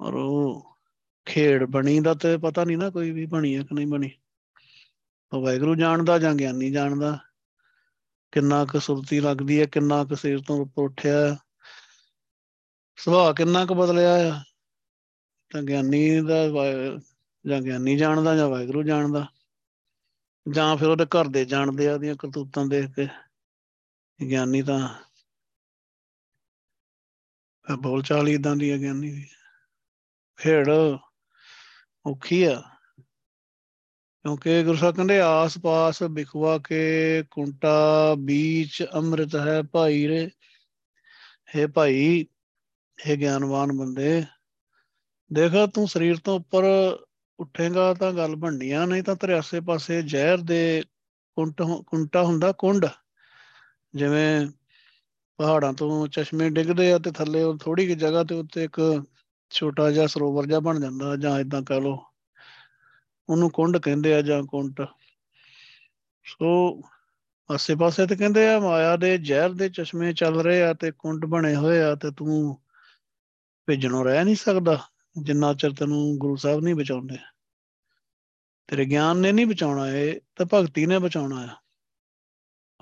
ਔਰ ਉਹ ਖੇਡ ਬਣੀ ਦਾ ਤੇ ਪਤਾ ਨਹੀਂ ਨਾ ਕੋਈ ਵੀ ਬਣੀ ਹੈ ਕਿ ਨਹੀਂ ਬਣੀ। ਉਹ ਵੈਗਰੂ ਜਾਣਦਾ ਜਾਂ ਗਿਆਨੀ ਜਾਣਦਾ। ਕਿੰਨਾ ਕੁ ਸੁਰਤੀ ਲੱਗਦੀ ਹੈ ਕਿੰਨਾ ਕੁ ਸਿਰ ਤੋਂ ਉੱਪਰ ਉੱਠਿਆ। ਸੁਭਾਅ ਕਿੰਨਾ ਕੁ ਬਦਲਿਆ ਆ? ਤਾਂ ਗਿਆਨੀ ਦਾ ਜਾਂ ਗਿਆਨੀ ਜਾਣਦਾ ਜਾਂ ਵੈਗਰੂ ਜਾਣਦਾ? ਜਾਂ ਫਿਰ ਉਹਦੇ ਘਰ ਦੇ ਜਾਣਦੇ ਆ ਉਹਦੀਆਂ ਕਰਤੂਤਾਂ ਦੇਖ ਕੇ? ਗਿਆਨੀ ਤਾਂ ਬੋਲ ਚਾਲ ਇਦਾਂ ਦੀ ਹੈ ਗਿਆਨੀ ਦੀ। ਖੇੜ ਔਖੀ ਆ। ਕਿਉਂਕਿ ਗੁਰੂ ਸਾਹਿਬ ਕਹਿੰਦੇ, ਆਸ-ਪਾਸ ਬਿਖਵਾ ਕੇ ਕੁੰਟਾ, ਬੀਚ ਅੰਮ੍ਰਿਤ ਹੈ ਭਾਈ ਰੇ। ਹੈ ਭਾਈ ਹੈ ਗਿਆਨਵਾਨ ਬੰਦੇ। ਦੇਖ ਤੂੰ ਸਰੀਰ ਤੋਂ ਉੱਪਰ ਉੱਠੇਗਾ ਤਾਂ ਗੱਲ ਬਣਨੀ ਆ ਨਹੀਂ ਤਾਂ ਤੇਰੇ ਆਸੇ-ਪਾਸੇ ਜ਼ਹਿਰ ਦੇ ਕੁੰਟ ਕੁੰਟਾ ਹੁੰਦਾ ਕੁੰਡ। ਜਿਵੇਂ ਪਹਾੜਾਂ ਤੋਂ ਚਸ਼ਮੇ ਡਿੱਗਦੇ ਆ ਤੇ ਥੱਲੇ ਉਹ ਥੋੜੀ ਜਿਹੀ ਜਗ੍ਹਾ ਤੇ ਉੱਤੇ ਇੱਕ ਛੋਟਾ ਜਿਹਾ ਸਰੋਵਰ ਜਿਹਾ ਬਣ ਜਾਂਦਾ ਜਾਂ ਇਦਾਂ ਕਹ ਲੋ ਉਹਨੂੰ ਕੁੰਡ ਕਹਿੰਦੇ ਆ ਜਾਂ ਕੁੰਟ। ਸੋ ਆਸੇ-ਪਾਸੇ ਤੇ ਕਹਿੰਦੇ ਆ, ਮਾਇਆ ਦੇ ਜ਼ਹਿਰ ਦੇ ਚਸ਼ਮੇ ਚੱਲ ਰਹੇ ਆ ਤੇ ਕੁੰਡ ਬਣੇ ਹੋਏ ਆ ਤੇ ਤੂੰ ਭੇਜਣੋਂ ਰਹਿ ਨਹੀਂ ਸਕਦਾ, ਜਿੰਨਾ ਚਿਰ ਤੈਨੂੰ ਗੁਰੂ ਸਾਹਿਬ ਨਹੀਂ ਬਚਾਉਂਦੇ। ਤੇਰੇ ਗਿਆਨ ਨੇ ਨਹੀਂ ਬਚਾਉਣਾ, ਇਹ ਤਾਂ ਭਗਤੀ ਨੇ ਬਚਾਉਣਾ ਆ।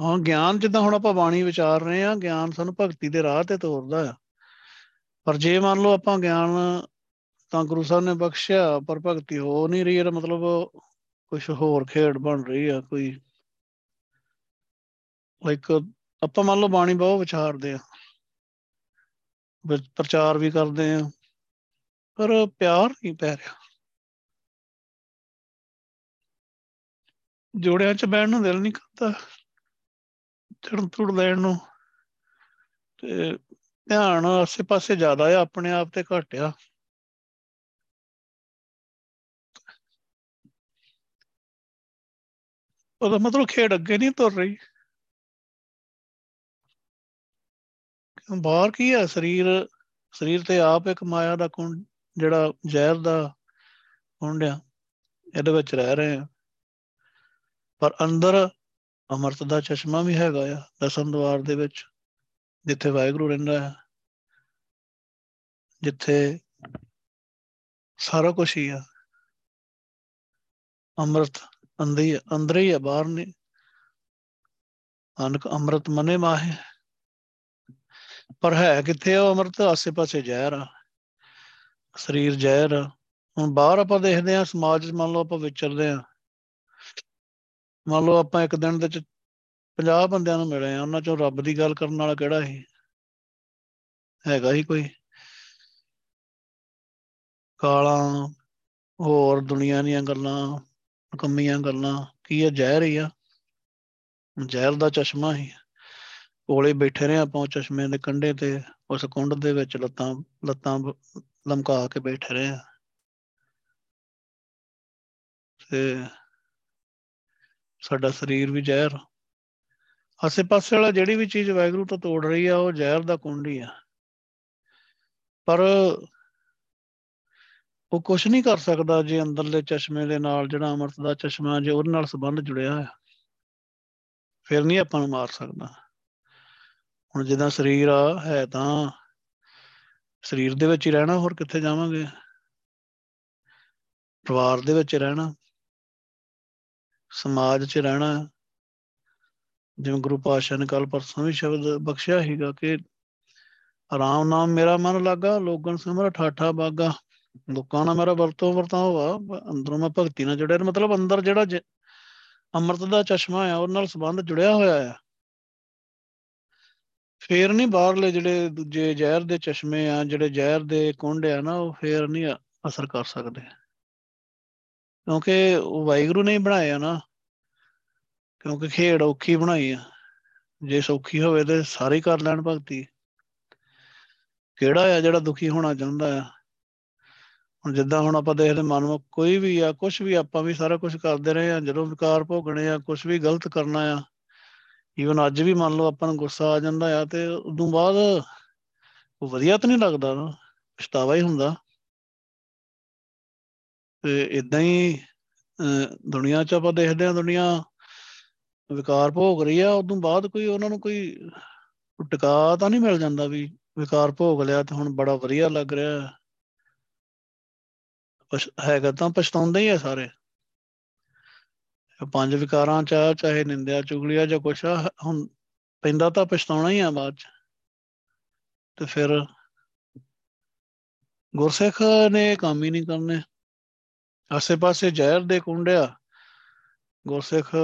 ਹਾਂ ਗਿਆਨ, ਜਿੱਦਾਂ ਹੁਣ ਆਪਾਂ ਬਾਣੀ ਵਿਚਾਰ ਰਹੇ ਆ ਗਿਆਨ ਸਾਨੂੰ ਭਗਤੀ ਦੇ ਰਾਹ ਤੇ ਤੋਰਦਾ ਆ। ਪਰ ਜੇ ਮੰਨ ਲਓ ਆਪਾਂ ਗਿਆਨ ਤਾਂ ਗੁਰੂ ਸਾਹਿਬ ਨੇ ਬਖਸ਼ਿਆ, ਪਰ ਭਗਤੀ ਹੋ ਨਹੀਂ ਰਹੀ, ਇਹਦਾ ਮਤਲਬ ਕੁਝ ਹੋਰ ਖੇਡ ਬਣ ਰਹੀ ਆ, ਕੋਈ। ਲਾਈਕ ਆਪਾਂ ਮੰਨ ਲਓ ਬਾਣੀ ਬਹੁਤ ਵਿਚਾਰਦੇ ਆ। ਪ੍ਰਚਾਰ ਵੀ ਕਰਦੇ ਆ। ਪਰ ਪਿਆਰ ਨਹੀਂ ਪੈ ਰਿਹਾ। ਜੋੜਿਆਂ 'ਚ ਬੈਠਣ ਨੂੰ ਦਿਲ ਨਹੀਂ ਕਰਦਾ। ਚੜਨ ਤੁੜ ਲੈਣ ਨੂੰ। ਤੇ ਧਿਆਨ ਆਸੇ-ਪਾਸੇ ਜ਼ਿਆਦਾ ਆ, ਆਪਣੇ ਆਪ ਤੇ ਘੱਟ ਆ। ਉਹਦਾ ਮਤਲਬ ਖੇਡ ਅੱਗੇ ਨਹੀਂ ਤੁਰ ਰਹੀ। ਬਾਹਰ ਕੀ ਹੈ? ਸਰੀਰ ਸਰੀਰ ਤੇ ਆਪ ਇੱਕ ਮਾਇਆ ਦਾ ਕੁੰਡ ਜਿਹੜਾ ਜ਼ਹਿਰ ਦਾ ਕੁੰਡ ਆ, ਇਹਦੇ ਵਿੱਚ ਰਹਿ ਰਹੇ ਆ। ਪਰ ਅੰਦਰ ਅਮਰਤ ਦਾ ਚਸ਼ਮਾ ਵੀ ਹੈਗਾ ਆ, ਦਸਮ ਦਵਾਰ ਦੇ ਵਿੱਚ, ਜਿੱਥੇ ਵਾਹਿਗੁਰੂ ਰਹਿੰਦਾ ਹੈ ਜਿੱਥੇ ਸਾਰਾ ਕੁਝ ਹੀ ਆ। ਅੰਮ੍ਰਿਤ ਅੰਦਰ ਹੀ ਅੰਦਰ ਹੀ ਆ, ਬਾਹਰ ਨਹੀਂ। ਅਨਕ ਅੰਮ੍ਰਿਤ ਮਨੇ ਮਾਹੇ। ਪਰ ਹੈ ਕਿੱਥੇ ਆ, ਅੰਮ੍ਰਿਤ ਆਸੇ-ਪਾਸੇ ਜ਼ਹਿਰ ਆ। ਸਰੀਰ ਜ਼ਹਿਰ ਆ। ਹੁਣ ਬਾਹਰ ਆਪਾਂ ਦੇਖਦੇ ਆ ਸਮਾਜ ਮੰਨ ਲਓ ਆਪਾਂ ਵਿਚਰਦੇ ਆ ਮੰਨ ਲਓ ਆਪਾਂ ਇੱਕ ਦਿਨ ਦੇ ਵਿੱਚ 50 ਬੰਦਿਆਂ ਨੂੰ ਮਿਲੇ ਆ ਉਹਨਾਂ ਚੋਂ ਰੱਬ ਦੀ ਗੱਲ ਕਰਨ ਵਾਲਾ ਕਿਹੜਾ ਸੀ? ਹੈਗਾ ਹੀ ਕੋਈ। ਕਾਲਾ, ਹੋਰ ਦੁਨੀਆ ਦੀਆਂ ਗੱਲਾਂ ਕੰਮੀਆਂ ਗੱਲਾਂ, ਕੀ ਆ ਜ਼ਹਿਰ ਹੀ ਆ? ਜ਼ਹਿਰ ਦਾ ਚਸ਼ਮਾ ਹੀ ਕੋਲੇ ਬੈਠੇ ਰਹੇ ਆਪਾਂ ਚਸ਼ਮੇ ਦੇ ਕੰਢੇ ਤੇ, ਉਸ ਕੁੰਡ ਦੇ ਵਿੱਚ ਲੱਤਾਂ ਲੱਤਾਂ ਲਮਕਾ ਕੇ ਬੈਠੇ ਰਹੇ ਆ। ਤੇ ਸਾਡਾ ਸਰੀਰ ਵੀ ਜ਼ਹਿਰ ਆਸੇ-ਪਾਸੇ ਵਾਲਾ ਜਿਹੜੀ ਵੀ ਚੀਜ਼ ਵੈਗਰੂ ਤੋਂ ਤੋੜ ਰਹੀ ਆ, ਉਹ ਜ਼ਹਿਰ ਦਾ ਕੁੰਡ ਹੀ ਆ। ਪਰ ਉਹ ਕੁਝ ਨਹੀਂ ਕਰ ਸਕਦਾ ਜੇ ਅੰਦਰਲੇ ਚਸ਼ਮੇ ਦੇ ਨਾਲ ਜਿਹੜਾ ਅਮਰਤ ਦਾ ਚਸ਼ਮਾ, ਜੇ ਉਹਦੇ ਨਾਲ ਸੰਬੰਧ ਜੁੜਿਆ ਹੈ ਫਿਰ ਨਹੀਂ ਆਪਾਂ ਨੂੰ ਮਾਰ ਸਕਦਾ। ਹੁਣ ਜਿੱਦਾਂ ਸਰੀਰ ਆ, ਹੈ ਤਾਂ ਸਰੀਰ ਦੇ ਵਿੱਚ ਹੀ ਰਹਿਣਾ, ਹੋਰ ਕਿੱਥੇ ਜਾਵਾਂਗੇ? ਪਰਿਵਾਰ ਦੇ ਵਿੱਚ ਰਹਿਣਾ, ਸਮਾਜ 'ਚ ਰਹਿਣਾ। ਜਿਵੇਂ ਗੁਰੂ ਪਾਤਸ਼ਾਹ ਨੇ ਕੱਲ ਪਰਸੋਂ ਵੀ ਸ਼ਬਦ ਬਖਸ਼ਿਆ ਸੀਗਾ ਕਿ ਆਰਾਮ ਨਾਮ ਮੇਰਾ ਮਨ ਲੱਗਾ ਲੋਗਨ ਸਿਮਰ ਠਾਠਾ ਬਾਗਾ। ਲੋਕਾਂ ਨਾਲ ਮੇਰਾ ਵਰਤੋਂ ਵਰਤਾਵਾ ਅੰਦਰੋਂ ਮੈਂ ਭਗਤੀ ਨਾਲ ਜੁੜਿਆ ਮਤਲਬ ਅੰਦਰ ਜਿਹੜਾ ਅੰਮ੍ਰਿਤ ਦਾ ਚਸ਼ਮਾ ਆ, ਉਹਦੇ ਨਾਲ ਸੰਬੰਧ ਜੁੜਿਆ ਹੋਇਆ ਆ। ਫੇਰ ਨਹੀਂ ਬਾਹਰਲੇ ਜਿਹੜੇ ਦੂਜੇ ਜ਼ਹਿਰ ਦੇ ਚਸ਼ਮੇ ਆ, ਜਿਹੜੇ ਜ਼ਹਿਰ ਦੇ ਕੁੰਡ ਆ ਨਾ, ਉਹ ਫੇਰ ਨਹੀਂ ਅਸਰ ਕਰ ਸਕਦੇ। ਕਿਉਂਕਿ ਉਹ ਵਾਹਿਗੁਰੂ ਨੇ ਬਣਾਇਆ ਨਾ। ਕਿਉਂਕਿ ਖੇਡ ਔਖੀ ਬਣਾਈ ਆ। ਜੇ ਸੌਖੀ ਹੋਵੇ ਤੇ ਸਾਰੇ ਕਰ ਲੈਣ ਭਗਤੀ। ਕਿਹੜਾ ਆ ਜਿਹੜਾ ਦੁਖੀ ਹੋਣਾ ਚਾਹੁੰਦਾ ਆ? ਹੁਣ ਜਿੱਦਾਂ ਹੁਣ ਆਪਾਂ ਦੇਖਦੇ ਮਨ ਕੋਈ ਵੀ ਆ ਕੁਝ ਵੀ ਆਪਾਂ ਵੀ ਸਾਰਾ ਕੁਝ ਕਰਦੇ ਰਹੇ ਆ, ਜਦੋਂ ਵਿਕਾਰ ਭੋਗਣੇ ਆ ਕੁਝ ਵੀ ਗਲਤ ਕਰਨਾ ਆ ਈਵਨ ਅੱਜ ਵੀ ਮੰਨ ਲਓ ਆਪਾਂ ਨੂੰ ਗੁੱਸਾ ਆ ਜਾਂਦਾ ਆ ਤੇ ਉਦੋਂ ਬਾਅਦ ਉਹ ਵਧੀਆ ਤਾਂ ਨਹੀਂ ਲੱਗਦਾ ਨਾ, ਪਛਤਾਵਾ ਹੀ ਹੁੰਦਾ। ਤੇ ਇਦਾਂ ਹੀ ਦੁਨੀਆ 'ਚ ਆਪਾਂ ਦੇਖਦੇ ਆ ਦੁਨੀਆ ਵਿਕਾਰ ਭੋਗ ਰਹੀ ਆ, ਉਦੋਂ ਬਾਅਦ ਕੋਈ ਉਹਨਾਂ ਨੂੰ ਕੋਈ ਟਿਕਾ ਤਾਂ ਨਹੀਂ ਮਿਲ ਜਾਂਦਾ ਵੀ ਵਿਕਾਰ ਭੋਗ ਲਿਆ ਤੇ ਹੁਣ ਬੜਾ ਵਧੀਆ ਲੱਗ ਰਿਹਾ। ਹੈਗਾ ਤਾਂ ਪਛਤਾਉਂਦੇ ਹੀ ਆ ਸਾਰੇ। ਪੰਜ ਵਿਕਾਰਾਂ ਚ ਚਾਹੇ ਨਿੰਦਿਆ ਚੁਗਲੀਆ ਜਾਂ ਕੁਛ ਆ, ਹੁਣ ਪੈਂਦਾ ਤਾਂ ਪਛਤਾਉਣਾ ਹੀ ਆ ਬਾਅਦ ਚ। ਤੇ ਫਿਰ ਗੁਰਸਿੱਖ ਨੇ ਕੰਮ ਹੀ ਨਹੀਂ ਕਰਨੇ। ਆਸੇ-ਪਾਸੇ ਜ਼ਹਿਰ ਦੇ ਕੁੰਡਿਆ ਗੁਰਸਿੱਖ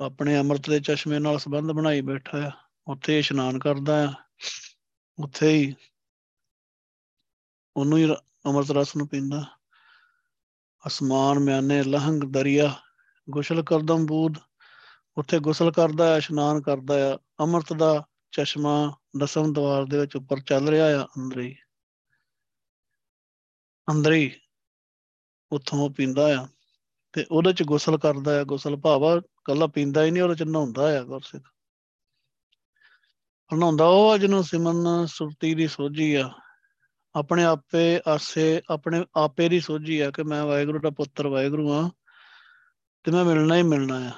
ਆਪਣੇ ਅੰਮ੍ਰਿਤ ਦੇ ਚਸ਼ਮੇ ਨਾਲ ਸੰਬੰਧ ਬਣਾਈ ਬੈਠਾ ਆ। ਉੱਥੇ ਇਸ਼ਨਾਨ ਕਰਦਾ ਆ। ਉੱਥੇ ਹੀ ਉਹਨੂੰ ਹੀ ਅੰਮ੍ਰਿਤ ਰਸ ਨੂੰ ਪੀਂਦਾ। ਅਸਮਾਨ, ਮਿਆਨੇ, ਲਹੰਗ, ਦਰਿਆ ਗੁਸਲ ਕਰਦਮ ਬੂਦ, ਉੱਥੇ ਗੁਸਲ ਕਰਦਾ ਹੈ ਇਸ਼ਨਾਨ ਕਰਦਾ ਆ, ਅੰਮ੍ਰਿਤ ਦਾ ਚਸ਼ਮਾ ਦਸਮ ਦਵਾਰ ਦੇ ਵਿੱਚ ਉੱਪਰ ਚੱਲ ਰਿਹਾ ਆ, ਅੰਦਰ ਹੀ। ਅੰਦਰ ਹੀ ਉੱਥੋਂ ਪੀਂਦਾ ਆ ਤੇ ਉਹਦੇ ਚ ਗੁਸਲ ਕਰਦਾ ਆ, ਗੁਸਲ ਭਾਵਾ ਕੱਲਾ ਪੀਂਦਾ ਹੀ ਨਹੀਂ, ਉਹਦੇ ਚ ਨਹਾਉਂਦਾ ਆ ਗੁਰਸਿੱਖ। ਨਹਾਉਂਦਾ ਉਹ ਜਿਹਨੂੰ ਸਿਮਨ ਸੁਰਤੀ ਦੀ ਸੋਝੀ ਆ। ਆਪਣੇ ਆਪੇ ਆਸੇ, ਆਪਣੇ ਆਪੇ ਦੀ ਸੋਝੀ ਆ ਕਿ ਮੈਂ ਵਾਹਿਗੁਰੂ ਦਾ ਪੁੱਤਰ ਵਾਹਿਗੁਰੂ ਆ ਤੇ ਮੈਂ ਮਿਲਣਾ ਹੀ ਮਿਲਣਾ ਆ।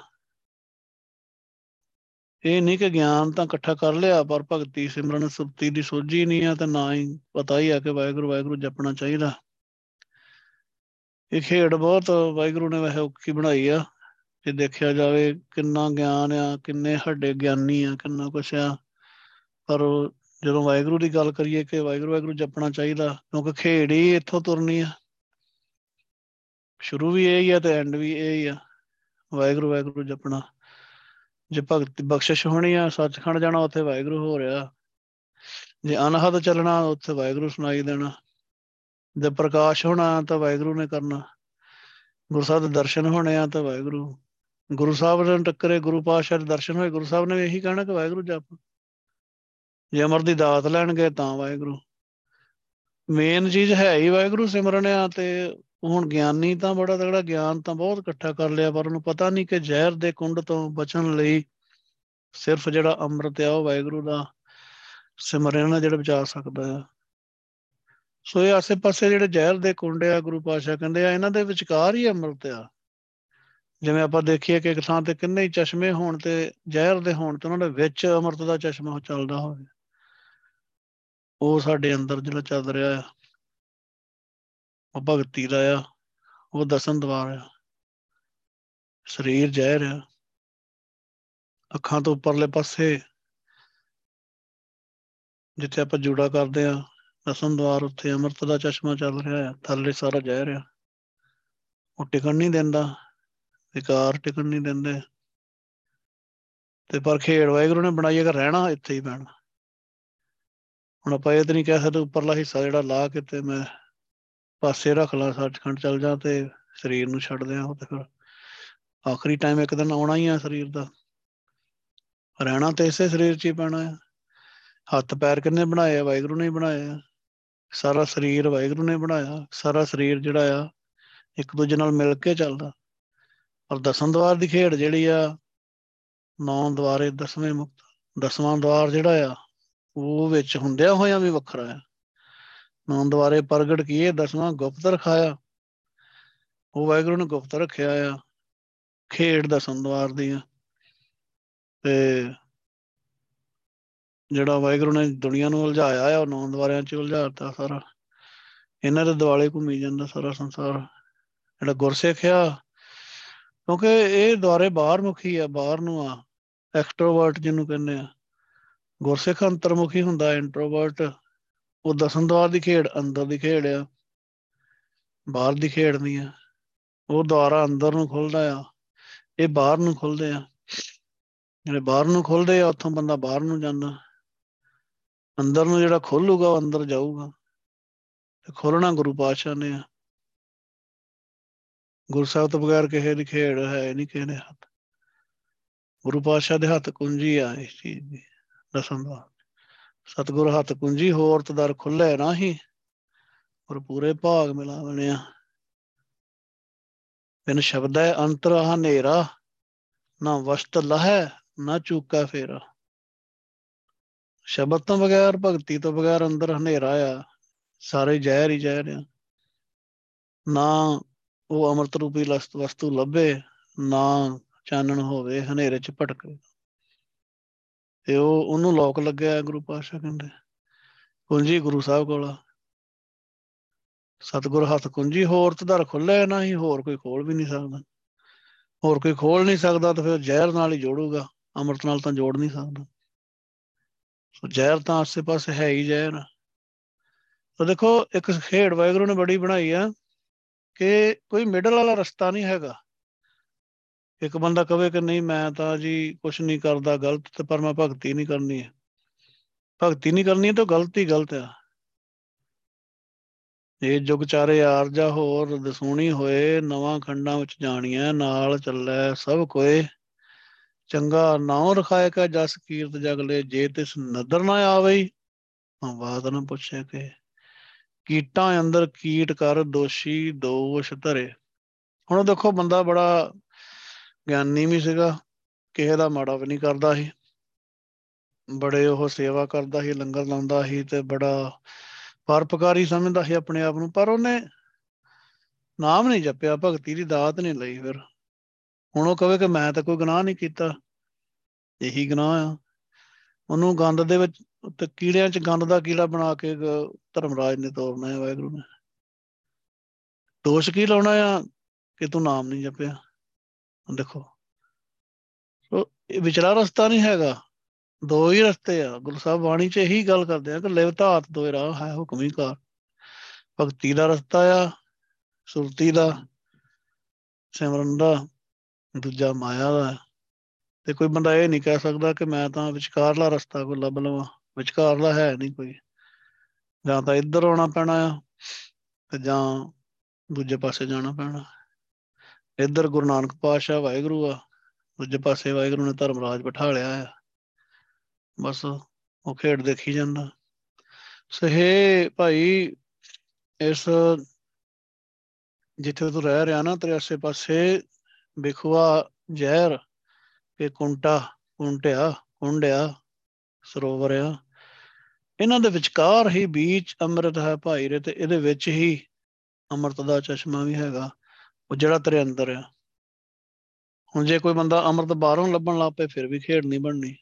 ਇਹ ਨਹੀਂ ਕਿ ਗਿਆਨ ਤਾਂ ਇਕੱਠਾ ਕਰ ਲਿਆ, ਪਰ ਭਗਤੀ ਸਿਮਰਨ ਸੁਰਤੀ ਦੀ ਸੋਝੀ ਨਹੀਂ ਆ ਤੇ ਨਾ ਹੀ ਪਤਾ ਹੀ ਆ ਕਿ ਵਾਹਿਗੁਰੂ ਵਾਹਿਗੁਰੂ ਜਪਣਾ ਚਾਹੀਦਾ। ਇਹ ਖੇਡ ਬਹੁਤ ਵਾਹਿਗੁਰੂ ਨੇ ਵੈਸੇ ਔਖੀ ਬਣਾਈ ਆ, ਜੇ ਦੇਖਿਆ ਜਾਵੇ ਕਿੰਨਾ ਗਿਆਨ ਆ, ਕਿੰਨੇ ਹੱਡੇ ਗਿਆਨੀ ਆ, ਕਿੰਨਾ ਕੁਛ ਆ। ਪਰ ਜਦੋਂ ਵਾਹਿਗੁਰੂ ਦੀ ਗੱਲ ਕਰੀਏ ਕਿ ਵਾਹਿਗੁਰੂ ਵਾਹਿਗੁਰੂ ਜਪਣਾ ਚਾਹੀਦਾ, ਕਿਉਂਕਿ ਖੇਡ ਹੀ ਇੱਥੋਂ ਤੁਰਨੀ ਆ। ਸ਼ੁਰੂ ਵੀ ਇਹ ਹੀ ਆ ਤੇ ਐਂਡ ਵੀ ਇਹ ਹੀ ਆ। ਵਾਹਿਗੁਰੂ ਵਾਹਿਗੁਰੂ ਜਪਣਾ ਜੇ ਭਗਤ ਬਖਸ਼ਿਸ਼ ਹੋਣੀ ਆ, ਸੱਚਖੰਡ ਜਾਣਾ, ਉੱਥੇ ਵਾਹਿਗੁਰੂ ਹੋ ਰਿਹਾ। ਜੇ ਅਨਹਦ ਚੱਲਣਾ, ਉੱਥੇ ਵਾਹਿਗੁਰੂ ਸੁਣਾਈ ਦੇਣਾ। ਜੇ ਪ੍ਰਕਾਸ਼ ਹੋਣਾ, ਤਾਂ ਵਾਹਿਗੁਰੂ ਨੇ ਕਰਨਾ। ਗੁਰੂ ਸਾਹਿਬ ਦੇ ਦਰਸ਼ਨ ਹੋਣੇ ਆ, ਤਾਂ ਵਾਹਿਗੁਰੂ। ਗੁਰੂ ਸਾਹਿਬ ਨੇ ਟੱਕਰੇ, ਗੁਰੂ ਪਾਤਸ਼ਾਹ ਦੇ ਦਰਸ਼ਨ ਹੋਏ, ਗੁਰੂ ਸਾਹਿਬ ਨੇ ਇਹੀ ਕਹਿਣਾ ਕਿ ਵਾਹਿਗੁਰੂ ਜਪ ਜੇ ਅਮਰ ਦੀ ਦਾਤ ਲੈਣਗੇ, ਤਾਂ ਵਾਹਿਗੁਰੂ। ਮੇਨ ਚੀਜ਼ ਹੈ ਹੀ ਵਾਹਿਗੁਰੂ ਸਿਮਰਨ ਆ, ਤੇ ਹੁਣ ਗਿਆਨੀ ਤਾਂ ਬੜਾ ਤਗੜਾ ਗਿਆਨ ਤਾਂ ਬਹੁਤ ਇਕੱਠਾ ਕਰ ਲਿਆ, ਪਰ ਉਹਨੂੰ ਪਤਾ ਨਹੀਂ ਕਿ ਜ਼ਹਿਰ ਦੇ ਕੁੰਡ ਤੋਂ ਬਚਣ ਲਈ ਸਿਰਫ ਜਿਹੜਾ ਅੰਮ੍ਰਿਤ ਆ ਉਹ ਵਾਹਿਗੁਰੂ ਦਾ ਸਿਮਰਨ ਨਾਲ ਜਿਹੜਾ ਬਚਾ ਸਕਦਾ ਆ। ਸੋ ਇਹ ਆਸੇ-ਪਾਸੇ ਜਿਹੜੇ ਜ਼ਹਿਰ ਦੇ ਕੁੰਡ ਆ, ਗੁਰੂ ਪਾਸ਼ਾ ਕਹਿੰਦੇ ਆ, ਇਹਨਾਂ ਦੇ ਵਿਚਕਾਰ ਹੀ ਅੰਮ੍ਰਿਤ ਆ। ਜਿਵੇਂ ਆਪਾਂ ਦੇਖੀਏ ਕਿ ਇੱਕ ਥਾਂ ਤੇ ਕਿੰਨੇ ਹੀ ਚਸ਼ਮੇ ਹੋਣ ਤੇ ਜ਼ਹਿਰ ਦੇ ਹੋਣ ਤੇ ਉਹਨਾਂ ਦੇ ਵਿੱਚ ਅੰਮ੍ਰਿਤ ਦਾ ਚਸ਼ਮਾ ਚੱਲਦਾ ਹੋਵੇ। ਉਹ ਸਾਡੇ ਅੰਦਰ ਜਿਹੜਾ ਚੱਲ ਰਿਹਾ ਆ। ਉਹ ਭਗਤੀ ਦਾ ਆ, ਉਹ ਦਸਨ ਦਵਾਰ ਆ। ਸਰੀਰ ਜ਼ਹਿਰ ਆ। ਅੱਖਾਂ ਤੋਂ ਉੱਪਰਲੇ ਪਾਸੇ ਜਿੱਥੇ ਆਪਾਂ ਜੁੜਾ ਕਰਦੇ ਆ, ਦਸਨ ਦਵਾਰ ਉੱਥੇ ਅੰਮ੍ਰਿਤ ਦਾ ਚਸ਼ਮਾ ਚੱਲ ਰਿਹਾ ਆ, ਥੱਲੇ ਸਾਰਾ ਜ਼ਹਿਰ ਆ। ਉਹ ਟਿਕਣ ਨਹੀਂ ਦਿੰਦਾ, ਵਿਕਾਰ ਟਿਕਣ ਨਹੀਂ ਦਿੰਦੇ। ਤੇ ਪਰ ਖੇੜ ਵਾਹਿਗੁਰੂ ਨੇ ਬਣਾਈ ਹੈ ਰਹਿਣਾ ਇੱਥੇ ਹੀ ਪੈਣਾ। ਹੁਣ ਆਪਾਂ ਇਹ ਤਾਂ ਨਹੀਂ ਕਹਿ ਸਕਦੇ, ਉੱਪਰਲਾ ਹਿੱਸਾ ਜਿਹੜਾ ਲਾ ਕੇ ਤੇ ਮੈਂ ਪਾਸੇ ਰੱਖ ਲਾ, ਸੱਚਖੰਡ ਚੱਲ ਜਾ ਤੇ ਸਰੀਰ ਨੂੰ ਛੱਡ ਦਿਆਂ ਉਹ ਤੇ ਫਿਰ ਆਖਰੀ ਟਾਈਮ ਇੱਕ ਦਿਨ ਆਉਣਾ ਹੀ ਆ ਸਰੀਰ ਦਾ। ਰਹਿਣਾ ਤੇ ਇਸੇ ਸਰੀਰ 'ਚ ਹੀ ਪੈਣਾ ਹੈ ਹੱਥ ਪੈਰ ਕਿੰਨੇ ਬਣਾਏ ਆ? ਵਾਹਿਗੁਰੂ ਨੇ ਬਣਾਏ ਆ। ਸਾਰਾ ਸਰੀਰ ਵਾਹਿਗੁਰੂ ਨੇ ਬਣਾਇਆ। ਸਾਰਾ ਸਰੀਰ ਜਿਹੜਾ ਆ, ਇੱਕ ਦੂਜੇ ਨਾਲ ਮਿਲ ਕੇ ਚੱਲਦਾ। ਪਰ ਦਸਮ ਦਵਾਰ ਦੀ ਖੇਡ ਜਿਹੜੀ ਆ, ਨੌ ਦਵਾਰੇ ਦਸਵੇਂ ਮੁਕਤ, ਦਸਵਾਂ ਦਵਾਰ ਜਿਹੜਾ ਆ, ਉਹ ਵਿੱਚ ਹੁੰਦਿਆਂ ਹੋਇਆਂ ਵੀ ਵੱਖਰਾ ਆ। ਨੌ ਦਵਾਰੇ ਪ੍ਰਗਟ ਕੀਏ, ਦਸਵਾਂ ਗੁਪਤ ਰਖਾਇਆ। ਉਹ ਵਾਹਿਗੁਰੂ ਨੇ ਗੁਪਤ ਰੱਖਿਆ ਆ। ਖੇਡ ਦਸਮ ਦਵਾਰ ਦੀ ਆ ਤੇ ਜਿਹੜਾ ਵਾਹਿਗੁਰੂ ਨੇ ਦੁਨੀਆ ਨੂੰ ਉਲਝਾਇਆ ਆ, ਉਹ ਨੌ ਦਵਾਰਿਆਂ 'ਚ ਉਲਝਾਤਾ ਸਾਰਾ। ਇਹਨਾਂ ਦੇ ਦਿਵਾਲੇ ਘੁੰਮੀ ਜਾਂਦਾ ਸਾਰਾ ਸੰਸਾਰ। ਜਿਹੜਾ ਗੁਰਸਿੱਖ ਆ, ਕਿਉਂਕਿ ਇਹ ਦੁਆਰੇ ਬਾਹਰ ਮੁਖੀ ਆ, ਬਾਹਰ ਨੂੰ ਆ। ਐਕਸਟਰੋਵਰਟ ਜਿਹਨੂੰ ਕਹਿੰਦੇ ਆ। ਗੁਰਸਿੱਖ ਅੰਤਰਮੁਖੀ ਹੁੰਦਾ, ਇੰਟਰੋਵਰਟ। ਉਹ ਦਸਮ ਦਵਾਰ ਦੀ ਖੇਡ, ਅੰਦਰ ਦੀ ਖੇਡ ਆ। ਬਾਹਰ ਦੀ ਖੇਡ ਨਹੀਂ ਆ। ਉਹ ਦੁਆਰਾ ਅੰਦਰ ਨੂੰ ਖੁੱਲਦਾ ਆ। ਇਹ ਬਾਹਰ ਨੂੰ ਖੁੱਲਦੇ ਆ। ਜਿਹੜੇ ਬਾਹਰ ਨੂੰ ਖੁੱਲਦੇ ਆ, ਉੱਥੋਂ ਬੰਦਾ ਬਾਹਰ ਨੂੰ ਜਾਂਦਾ। ਅੰਦਰ ਨੂੰ ਜਿਹੜਾ ਖੋਲੂਗਾ, ਉਹ ਅੰਦਰ ਜਾਊਗਾ। ਤੇ ਖੋਲਣਾ ਗੁਰੂ ਪਾਤਸ਼ਾਹ ਨੇ ਆ। ਗੁਰੂ ਸਾਹਿਬ ਤੋਂ ਬਗੈਰ ਕਿਸੇ ਦੀ ਖੇਡ ਹੈ ਨਹੀਂ, ਕਿਸੇ ਦੇ ਹੱਥ। ਗੁਰੂ ਪਾਤਸ਼ਾਹ ਦੇ ਹੱਥ ਕੁੰਜੀ ਆ ਇਸ ਚੀਜ਼ ਦੀ ਦਸਨ ਦਾ ਸਤਿਗੁਰ ਹੱਥ ਕੁੰਜੀ, ਹੋਰ ਤਦਰ ਖੁੱਲੇ ਨਾਹੀ, ਪਰ ਪੂਰੇ ਭਾਗ ਮਿਲਾ ਬਣਿਆ ਬਿਨ ਸ਼ਬਦ ਹੈ ਅੰਤਰ ਹਨੇਰਾ, ਨਾ ਵਸਤ ਲਹੈ, ਨਾ ਚੂਕਾ ਫੇਰਾ। ਸ਼ਬਦ ਤੋਂ ਬਗੈਰ, ਭਗਤੀ ਤੋਂ ਬਗੈਰ ਅੰਦਰ ਹਨੇਰਾ ਆ। ਸਾਰੇ ਜ਼ਹਿਰ ਹੀ ਜ਼ਹਿਰ ਆ। ਨਾ ਉਹ ਅਮਰਤ ਰੂਪੀ ਵਸਤੂ ਲੱਭੇ, ਨਾ ਚਾਨਣ ਹੋਵੇ ਹਨੇਰੇ 'ਚ ਭਟਕੇ। ਤੇ ਉਹ, ਉਹਨੂੰ ਲੋਕ ਲੱਗਿਆ ਗੁਰੂ ਪਾਤਸ਼ਾਹ ਕਹਿੰਦੇ। ਕੁੰਜੀ ਗੁਰੂ ਸਾਹਿਬ ਕੋਲ। ਸਤਗੁਰ ਹੱਥ ਕੁੰਜੀ, ਹੋਰ ਤਦਰ ਖੁੱਲੇ ਨਾ ਹੀ ਹੋਰ ਕੋਈ ਖੋਲ ਵੀ ਨਹੀਂ ਸਕਦਾ। ਹੋਰ ਕੋਈ ਖੋਲ ਨਹੀਂ ਸਕਦਾ ਤਾਂ ਫਿਰ ਜ਼ਹਿਰ ਨਾਲ ਹੀ ਜੋੜੂਗਾ, ਅਮਰਤ ਨਾਲ ਤਾਂ ਜੋੜ ਨਹੀਂ ਸਕਦਾ। ਸੋ ਜ਼ਹਿਰ ਤਾਂ ਆਸੇ ਪਾਸੇ ਹੈ ਹੀ ਜ਼ਹਿਰ। ਤਾਂ ਦੇਖੋ, ਇੱਕ ਖੇਡ ਵਾਹਿਗੁਰੂ ਨੇ ਬੜੀ ਬਣਾਈ ਆ ਕਿ ਕੋਈ ਮਿਡਲ ਵਾਲਾ ਰਸਤਾ ਨਹੀਂ ਹੈਗਾ। ਇੱਕ ਬੰਦਾ ਕਵੇ ਕਿ ਨਹੀਂ, ਮੈਂ ਤਾਂ ਜੀ ਕੁਝ ਨਹੀਂ ਕਰਦਾ ਗਲਤ, ਤੇ ਪਰ ਮੈਂ ਭਗਤੀ ਨਹੀਂ ਕਰਨੀ ਹੈ। ਭਗਤੀ ਨਹੀਂ ਕਰਨੀ ਤਾਂ ਗਲਤੀ ਗਲਤ ਆ। ਇਹ ਜੁਗ ਚਾਰੇ ਆਰਜਾ ਹੋਰ, ਦਸੂਣੀ ਹੋਏ, ਨਵਾਂ ਖੰਡਾਂ ਵਿੱਚ ਜਾਣੀਆਂ ਨਾਲ ਚੱਲੇ ਸਭ ਕੋਏ। ਚੰਗਾ ਨਾਉ ਰਖਾਏ ਕਾ ਜਸ ਕੀਰਤ ਜਗਲੇ ਜੇ ਤਿਸ ਨਦਰ ਨਾ ਆਵੇ ਬਾਤ ਨਾ ਪੁੱਛੇ ਕਿ। ਕੀਟਾਂ ਅੰਦਰ ਕੀਟ ਕਰ ਦੋਸ਼ੀ ਦੋਸ਼ ਧਰੇ। ਹੁਣ ਦੇਖੋ ਬੰਦਾ ਬੜਾ ਗਿਆਨੀ ਵੀ ਸੀਗਾ, ਕਿਸੇ ਦਾ ਮਾੜਾ ਵੀ ਨਹੀਂ ਕਰਦਾ ਸੀ। ਬੜੇ ਉਹ ਸੇਵਾ ਕਰਦਾ ਸੀ, ਲੰਗਰ ਲਾਉਂਦਾ ਸੀ ਤੇ ਬੜਾ ਪਰਪਕਾਰੀ ਸਮਝਦਾ ਸੀ ਆਪਣੇ ਆਪ ਨੂੰ, ਪਰ ਉਹਨੇ ਨਾਮ ਨਹੀਂ ਜਪਿਆ, ਭਗਤੀ ਦੀ ਦਾਤ ਨਹੀਂ ਲਈ ਫਿਰ। ਹੁਣ ਉਹ ਕਹੇ ਕਿ ਮੈਂ ਤਾਂ ਕੋਈ ਗੁਨਾਹ ਨਹੀਂ ਕੀਤਾ, ਇਹੀ ਗੁਨਾਹ ਆ। ਉਹਨੂੰ ਗੰਦ ਦੇ ਵਿੱਚ ਤੇ ਕੀੜਿਆਂ 'ਚ ਗੰਦ ਦਾ ਕੀੜਾ ਬਣਾ ਕੇ ਧਰਮਰਾਜ ਨੇ ਤੋੜਨਾ ਹੈ ਵਾਹਿਗੁਰੂ ਨੇ। ਦੋਸ਼ ਕੀ ਲਾਉਣਾ ਆ ਕਿ ਤੂੰ ਨਾਮ ਨਹੀਂ ਜਪਿਆ? ਦੇਖੋ। ਸੋ ਇਹ ਵਿਚਲਾ ਰਸਤਾ ਨਹੀਂ ਹੈਗਾ। ਦੋ ਹੀ ਰਸਤੇ ਆ। ਗੁਰੂ ਸਾਹਿਬ ਬਾਣੀ 'ਚ ਇਹੀ ਗੱਲ ਕਰਦੇ ਆ ਕਿ ਲਿਵ ਧਾਤ ਦੋ ਰਾਹ, ਹੈ ਹੁਕਮੀ ਕਾਰ। ਭਗਤੀ ਦਾ ਰਸਤਾ ਆ, ਸੁਰਤੀ ਦਾ, ਸਿਮਰਨ ਦਾ, ਦੂਜਾ ਮਾਇਆ ਦਾ। ਤੇ ਕੋਈ ਬੰਦਾ ਇਹ ਨਹੀਂ ਕਹਿ ਸਕਦਾ ਕਿ ਮੈਂ ਤਾਂ ਵਿਚਕਾਰਲਾ ਰਸਤਾ ਕੋ ਲੱਭ ਲਵਾਂ। ਵਿਚਕਾਰਲਾ ਹੈ ਨਹੀਂ ਕੋਈ। ਜਾਂ ਤਾਂ ਇੱਧਰ ਆਉਣਾ ਪੈਣਾ ਆ, ਤੇ ਜਾਂ ਦੂਜੇ ਪਾਸੇ ਜਾਣਾ ਪੈਣਾ। ਇੱਧਰ ਗੁਰੂ ਨਾਨਕ ਪਾਤਸ਼ਾਹ ਵਾਹਿਗੁਰੂ ਆ, ਦੂਜੇ ਪਾਸੇ ਵਾਹਿਗੁਰੂ ਨੇ ਧਰਮਰਾਜ ਬਿਠਾ ਲਿਆ ਆ। ਬਸ ਉਹ ਖੇਡ ਦੇਖੀ ਜਾਂਦਾ। ਸਹੇ ਭਾਈ, ਇਸ ਜਿੱਥੇ ਤੂੰ ਰਹਿ ਰਿਹਾ ਨਾ, ਤੇਰੇ ਆਸੇ ਪਾਸੇ ਬਿਖਵਾ ਜ਼ਹਿਰ ਕਿ ਕੁੰਟਾ, ਕੁੰਟਿਆ, ਕੁੰਡਿਆ, ਸਰੋਵਰ ਆ। ਇਹਨਾਂ ਦੇ ਵਿਚਕਾਰ ਹੀ ਬੀਚ ਅੰਮ੍ਰਿਤ ਹੈ ਭਾਈ ਰੇ, ਤੇ ਇਹਦੇ ਵਿੱਚ ਹੀ ਅੰਮ੍ਰਿਤ ਦਾ ਚਸ਼ਮਾ ਵੀ ਹੈਗਾ। ਉਹ ਜਿਹੜਾ ਤੇਰੇ ਅੰਦਰ ਆ। ਹੁਣ ਜੇ ਕੋਈ ਬੰਦਾ ਅੰਮ੍ਰਿਤ ਬਾਹਰੋਂ ਲੱਭਣ ਲੱਗ ਪਏ, ਫਿਰ ਵੀ ਖੇਡ ਨਹੀਂ ਬਣਨੀ।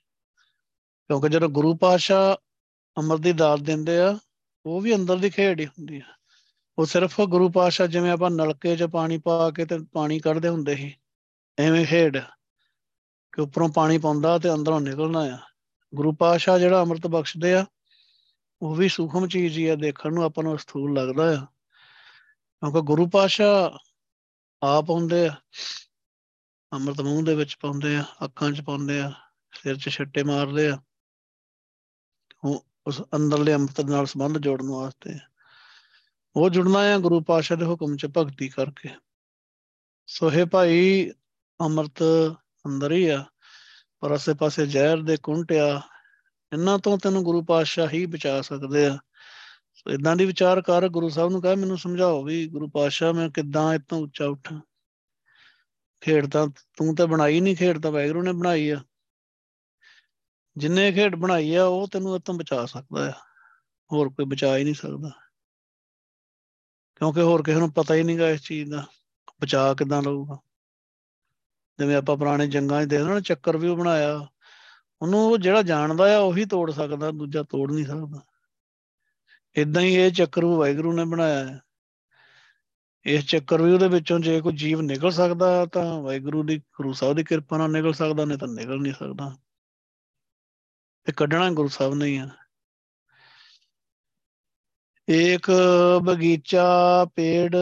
ਕਿਉਂਕਿ ਜਦੋਂ ਗੁਰੂ ਪਾਤਸ਼ਾਹ ਅੰਮ੍ਰਿਤ ਦੀ ਦਾਤ ਦਿੰਦੇ ਆ, ਉਹ ਵੀ ਅੰਦਰ ਦੀ ਖੇਡ ਹੀ ਹੁੰਦੀ ਆ। ਉਹ ਸਿਰਫ ਗੁਰੂ ਪਾਤਸ਼ਾਹ ਜਿਵੇਂ ਆਪਾਂ ਨਲਕੇ 'ਚ ਪਾਣੀ ਪਾ ਕੇ ਤੇ ਪਾਣੀ ਕੱਢਦੇ ਹੁੰਦੇ ਸੀ, ਐਵੇਂ ਖੇਡ ਕਿ ਉੱਪਰੋਂ ਪਾਣੀ ਪਾਉਂਦਾ ਤੇ ਅੰਦਰੋਂ ਨਿਕਲਣਾ ਆ। ਗੁਰੂ ਪਾਤਸ਼ਾਹ ਜਿਹੜਾ ਅੰਮ੍ਰਿਤ ਬਖਸ਼ਦੇ ਆ, ਉਹ ਵੀ ਸੂਖਮ ਚੀਜ਼ ਹੀ ਆ, ਦੇਖਣ ਨੂੰ ਆਪਾਂ ਨੂੰ ਸਥੂਲ ਲੱਗਦਾ ਆ। ਕਿਉਂਕਿ ਗੁਰੂ ਪਾਤਸ਼ਾਹ ਆਪ ਹੁੰਦੇ ਆ, ਅੰਮ੍ਰਿਤ ਮੂੰਹ ਦੇ ਵਿੱਚ ਪਾਉਂਦੇ ਆ, ਅੱਖਾਂ 'ਚ ਪਾਉਂਦੇ ਆ, ਸਿਰ 'ਚ ਛੱਟੇ ਮਾਰਦੇ ਆ, ਉਹ ਉਸ ਅੰਦਰਲੇ ਅੰਮ੍ਰਿਤ ਨਾਲ ਸੰਬੰਧ ਜੋੜਨ ਵਾਸਤੇ। ਉਹ ਜੁੜਨਾ ਹੈ ਗੁਰੂ ਪਾਤਸ਼ਾਹ ਦੇ ਹੁਕਮ 'ਚ ਭਗਤੀ ਕਰਕੇ। ਸੋਹੇ ਭਾਈ, ਅੰਮ੍ਰਿਤ ਅੰਦਰ ਹੀ ਆ, ਪਰ ਅਸੇ ਪਾਸੇ ਜ਼ਹਿਰ ਦੇ ਕੁੰਟਿਆ ਇਹਨਾਂ ਤੋਂ ਤੈਨੂੰ ਗੁਰੂ ਪਾਤਸ਼ਾਹ ਹੀ ਬਚਾ ਸਕਦੇ ਆ। ਸੋ ਇਦਾਂ ਦੀ ਵਿਚਾਰ ਕਰ ਗੁਰੂ ਸਾਹਿਬ ਨੂੰ ਕਹੇ, ਮੈਨੂੰ ਸਮਝਾਓ ਵੀ ਗੁਰੂ ਪਾਤਸ਼ਾਹ ਮੈਂ ਕਿੱਦਾਂ ਇਤੋਂ ਉੱਚਾ ਉੱਠਾਂ। ਖੇਡ ਤਾਂ ਤੂੰ ਤਾਂ ਬਣਾਈ ਨਹੀਂ ਖੇਡ ਤਾਂ ਵੈਗਰੂ ਨੇ ਬਣਾਈ ਆ। ਜਿੰਨੇ ਖੇਡ ਬਣਾਈ ਆ, ਉਹ ਤੈਨੂੰ ਇਤੋਂ ਬਚਾ ਸਕਦਾ ਆ। ਹੋਰ ਕੋਈ ਬਚਾ ਹੀ ਨਹੀਂ ਸਕਦਾ। ਕਿਉਂਕਿ ਹੋਰ ਕਿਸੇ ਨੂੰ ਪਤਾ ਹੀ ਨਹੀਂਗਾ ਇਸ ਚੀਜ਼ ਦਾ, ਬਚਾ ਕਿਦਾਂ ਲਊਗਾ। ਜਿਵੇਂ ਆਪਾਂ ਪੁਰਾਣੇ ਜੰਗਾਂ 'ਚ ਦੇਖਦੇ ਨਾ ਚੱਕਰ ਵੀ ਉਹ ਬਣਾਇਆ। ਉਹਨੂੰ ਉਹ ਜਿਹੜਾ ਜਾਣਦਾ ਆ, ਉਹੀ ਤੋੜ ਸਕਦਾ, ਦੂਜਾ ਤੋੜ ਨਹੀਂ ਸਕਦਾ। ਇਦਾਂ ਹੀ ਇਹ ਚੱਕਰ ਉਹ ਵਾਹਿਗੁਰੂ ਨੇ ਬਣਾਇਆ ਹੈ। ਇਸ ਚੱਕਰ ਵੀ ਉਹਦੇ ਵਿੱਚੋਂ ਜੇ ਕੋਈ ਜੀਵ ਨਿਕਲ ਸਕਦਾ ਤਾਂ ਵਾਹਿਗੁਰੂ ਦੀ, ਗੁਰੂ ਸਾਹਿਬ ਦੀ ਕਿਰਪਾ ਨਾਲ ਨਿਕਲ ਸਕਦਾ, ਨਹੀਂ ਤਾਂ ਨਿਕਲ ਨਹੀਂ ਸਕਦਾ। ਤੇ ਕੱਢਣਾ ਗੁਰੂ ਸਾਹਿਬ ਨੇ ਹੀ ਆ। ਏਕ ਬਗੀਚਾ ਪੇੜ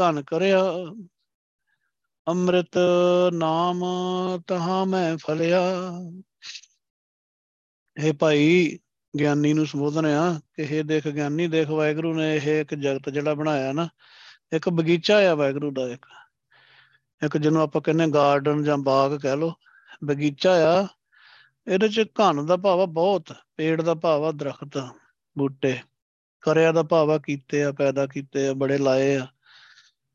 ਘਨ ਕਰਿਆ, ਅੰਮ੍ਰਿਤ ਨਾਮ ਤਹਾਂ ਮੈਂ ਫਲਿਆ। ਇਹ ਭਾਈ ਗਿਆਨੀ ਨੂੰ ਸੰਬੋਧਨ ਆ ਕਿ ਇਹ ਦੇਖ ਗਿਆਨੀ, ਦੇਖ ਵਾਹਿਗੁਰੂ ਨੇ ਇਹ ਇੱਕ ਜਗਤ ਜਿਹੜਾ ਬਣਾਇਆ ਨਾ, ਇੱਕ ਬਗੀਚਾ ਆ ਵਾਹਿਗੁਰੂ ਦਾ ਇੱਕ। ਇੱਕ ਜਿਹਨੂੰ ਆਪਾਂ ਕਹਿੰਦੇ ਗਾਰਡਨ ਜਾਂ ਬਾਗ ਕਹਿ ਲੋ ਬਗੀਚਾ ਆ, ਇਹਦੇ ਚ ਘਨ ਦਾ ਭਾਵ ਆ ਬਹੁਤ, ਪੇੜ ਦਾ ਭਾਵ ਆ ਦਰਖਤ, ਬੂਟੇ, ਕਰਿਆ ਦਾ ਭਾਵ ਆ ਕੀਤੇ ਆ, ਪੈਦਾ ਕੀਤੇ ਆ, ਬੜੇ ਲਾਏ ਆ।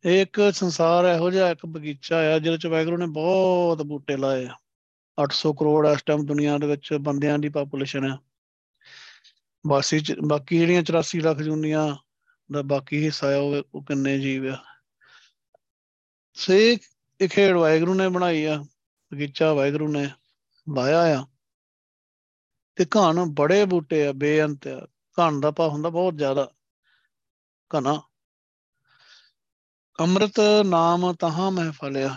ਇਹ ਇੱਕ ਸੰਸਾਰ ਇਹੋ ਜਿਹਾ ਇੱਕ ਬਗੀਚਾ ਆ, ਜਿਹਦੇ ਚ ਵਾਹਿਗੁਰੂ ਨੇ ਬਹੁਤ ਬੂਟੇ ਲਾਏ ਆ। 800 ਕਰੋੜ ਇਸ ਟਾਈਮ ਦੁਨੀਆ ਦੇ ਵਿੱਚ ਬੰਦਿਆਂ ਦੀ ਪਾਪੂਲੇਸ਼ਨ ਆ। ਬਾਕੀ ਬਾਕੀ ਜਿਹੜੀਆਂ 84 ਲੱਖ ਜੁਨੀਆਂ ਦਾ ਬਾਕੀ ਹਿੱਸਾ ਆ, ਉਹ ਕਿੰਨੇ ਜੀਵ ਆ? ਸੇ, ਇਹ ਖੇਡ ਵਾਹਿਗੁਰੂ ਨੇ ਬਣਾਈ ਆ, ਬਗੀਚਾ ਵਾਹਿਗੁਰੂ ਨੇ ਲਾਇਆ ਆ। ਤੇ ਘਣ ਬੜੇ ਬੂਟੇ ਆ, ਬੇਅੰਤ ਆ। ਘਣ ਦਾ ਭਾਵ ਹੁੰਦਾ ਬਹੁਤ ਜ਼ਿਆਦਾ, ਘਣਾ। ਅੰਮ੍ਰਿਤ ਨਾਮ ਤਹਾਂ ਮਹਿਫਲਿਆ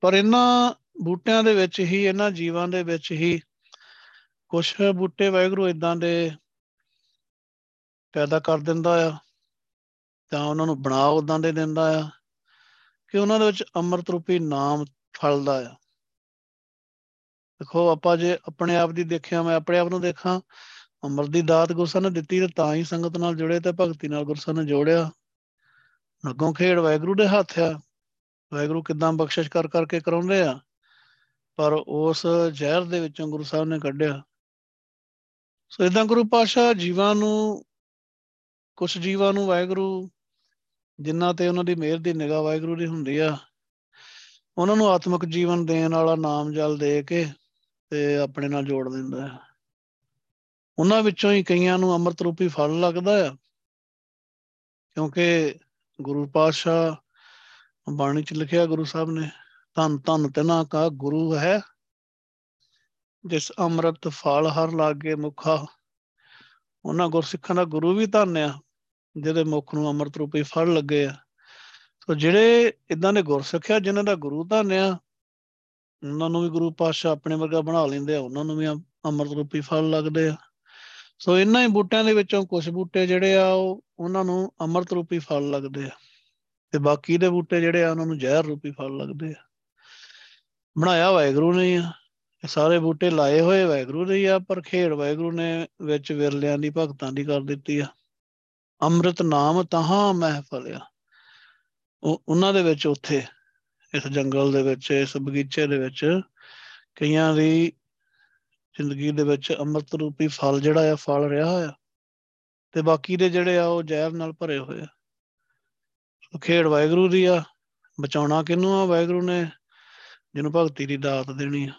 ਪਰ ਇਹਨਾਂ ਬੂਟਿਆਂ ਦੇ ਵਿੱਚ ਹੀ, ਇਹਨਾਂ ਜੀਵਾਂ ਦੇ ਵਿੱਚ ਹੀ ਕੁਝ ਬੂਟੇ ਵਾਹਿਗੁਰੂ ਇਦਾਂ ਦੇ ਪੈਦਾ ਕਰ ਦਿੰਦਾ ਆ ਤਾਂ ਉਹਨਾਂ ਨੂੰ ਬਣਾ ਉਦਾਂ ਦੇ ਦਿੰਦਾ ਆ, ਕਿ ਉਹਨਾਂ ਦੇ ਵਿੱਚ ਅੰਮ੍ਰਿਤ ਰੂਪੀ ਨਾਮ ਫਲਦਾ ਆ। ਦੇਖੋ, ਆਪਾਂ ਜੇ ਆਪਣੇ ਆਪ ਦੀ ਦੇਖਿਆ, ਮੈਂ ਆਪਣੇ ਆਪ ਨੂੰ ਦੇਖਾਂ, ਅੰਮ੍ਰਿਤ ਦੀ ਦਾਤ ਗੁਰਸਾਂ ਨੇ ਦਿੱਤੀ ਤੇ ਤਾਂ ਹੀ ਸੰਗਤ ਨਾਲ ਜੁੜੇ ਤੇ ਭਗਤੀ ਨਾਲ ਗੁਰਸਾਂ ਨੇ ਜੋੜਿਆ। ਅੱਗੋਂ ਖੇਡ ਵਾਹਿਗੁਰੂ ਦੇ ਹੱਥ ਆ। ਵਾਹਿਗੁਰੂ ਕਿਦਾਂ ਬਖਸ਼ਿਸ਼ ਕਰ ਕਰਕੇ ਕਰਾਉਂਦੇ ਆ, ਪਰ ਉਸ ਜ਼ਹਿਰ ਦੇ ਵਿੱਚੋਂ ਗੁਰੂ ਸਾਹਿਬ ਨੇ ਕੱਢਿਆ। ਸੋ ਇਦਾਂ ਗੁਰੂ ਪਾਸ਼ਾ ਜੀਵਾਂ ਨੂੰ ਕੁਝ ਜੀਵਾਂ ਨੂੰ ਵਾਹਿਗੁਰੂ ਜਿਨ੍ਹਾਂ ਤੇ ਉਹਨਾਂ ਦੀ ਮਿਹਰ ਦੀ ਨਿਗਾਹ ਵਾਹਿਗੁਰੂ ਦੀ ਹੁੰਦੀ ਆ, ਉਹਨਾਂ ਨੂੰ ਆਤਮਿਕ ਜੀਵਨ ਦੇਣ ਵਾਲਾ ਨਾਮ ਜਲ ਦੇ ਕੇ ਤੇ ਆਪਣੇ ਨਾਲ ਜੋੜ ਦਿੰਦਾ ਹੈ। ਉਹਨਾਂ ਵਿੱਚੋਂ ਹੀ ਕਈਆਂ ਨੂੰ ਅੰਮ੍ਰਿਤ ਰੂਪੀ ਫਲ ਲੱਗਦਾ ਆ, ਕਿਉਂਕਿ ਗੁਰੂ ਪਾਤਸ਼ਾਹ ਬਾਣੀ ਚ ਲਿਖਿਆ ਗੁਰੂ ਸਾਹਿਬ ਨੇ, ਧੰਨ ਧੰਨ ਤਨਾ ਕਾ ਗੁਰੂ ਹੈ ਜਿਸ ਅੰਮ੍ਰਿਤ ਫਲ ਹਰ ਲਾਗੇ ਮੁਖਾ। ਉਹਨਾਂ ਗੁਰਸਿੱਖਾਂ ਦਾ ਗੁਰੂ ਵੀ ਧੰਨ ਆ, ਜਿਹਦੇ ਮੁਖ ਨੂੰ ਅੰਮ੍ਰਿਤ ਰੂਪੀ ਫਲ ਲੱਗੇ ਆ। ਸੋ ਜਿਹੜੇ ਇਦਾਂ ਦੇ ਗੁਰਸਿੱਖ ਆ, ਜਿਨ੍ਹਾਂ ਦਾ ਗੁਰੂ ਧੰਨ ਆ, ਉਹਨਾਂ ਨੂੰ ਵੀ ਗੁਰੂ ਪਾਤਸ਼ਾਹ ਆਪਣੇ ਵਰਗਾ ਬਣਾ ਲੈਂਦੇ ਆ, ਉਹਨਾਂ ਨੂੰ ਵੀ ਅੰਮ੍ਰਿਤ ਰੂਪੀ ਫਲ ਲੱਗਦੇ ਆ। ਸੋ ਇਹਨਾਂ ਹੀ ਬੂਟਿਆਂ ਦੇ ਵਿੱਚੋਂ ਕੁਝ ਬੂਟੇ ਜਿਹੜੇ ਆ, ਉਹ ਉਹਨਾਂ ਨੂੰ ਅੰਮ੍ਰਿਤ ਰੂਪੀ ਫਲ ਲੱਗਦੇ ਆ। ਤੇ ਬਾਕੀ ਦੇ ਬੂਟੇ ਜਿਹੜੇ ਆ, ਉਹਨਾਂ ਨੂੰ ਜ਼ਹਿਰ ਰੂਪੀ ਫਲ ਲੱਗਦੇ ਆ। ਬਣਾਇਆ ਵਾਹਿਗੁਰੂ ਨੇ ਆ। ਇਹ ਸਾਰੇ ਬੂਟੇ ਲਾਏ ਹੋਏ ਵਾਹਿਗੁਰੂ ਦੇ ਆ, ਪਰ ਖੇੜ ਵਾਹਿਗੁਰੂ ਨੇ ਵਿੱਚ ਵਿਰਲਿਆਂ ਦੀ ਭਗਤਾਂ ਦੀ ਕਰ ਦਿੱਤੀ ਆ। ਅੰਮ੍ਰਿਤ ਨਾਮ ਤਹਾਂ ਮਹਿਫਲਿਆ ਉਹ ਉਹਨਾਂ ਦੇ ਵਿੱਚ ਉੱਥੇ, ਇਸ ਜੰਗਲ ਦੇ ਵਿੱਚ, ਇਸ ਬਗੀਚੇ ਦੇ ਵਿੱਚ ਕਈਆਂ ਦੀ ਜ਼ਿੰਦਗੀ ਦੇ ਵਿੱਚ ਅੰਮ੍ਰਿਤ ਰੂਪੀ ਫਲ ਜਿਹੜਾ ਆ, ਫਲ ਰਿਹਾ ਹੋਇਆ। ਤੇ ਬਾਕੀ ਦੇ ਜਿਹੜੇ ਆ, ਉਹ ਜ਼ਹਿਰ ਨਾਲ ਭਰੇ ਹੋਏ ਆ। ਖੇੜ ਵਾਹਿਗੁਰੂ ਦੀ ਆ, ਬਚਾਉਣਾ ਕਿਹਨੂੰ ਆ ਵਾਹਿਗੁਰੂ ਨੇ? ਜਿਹਨੂੰ ਭਗਤੀ ਦੀ ਦਾਤ ਦੇਣੀ ਆ।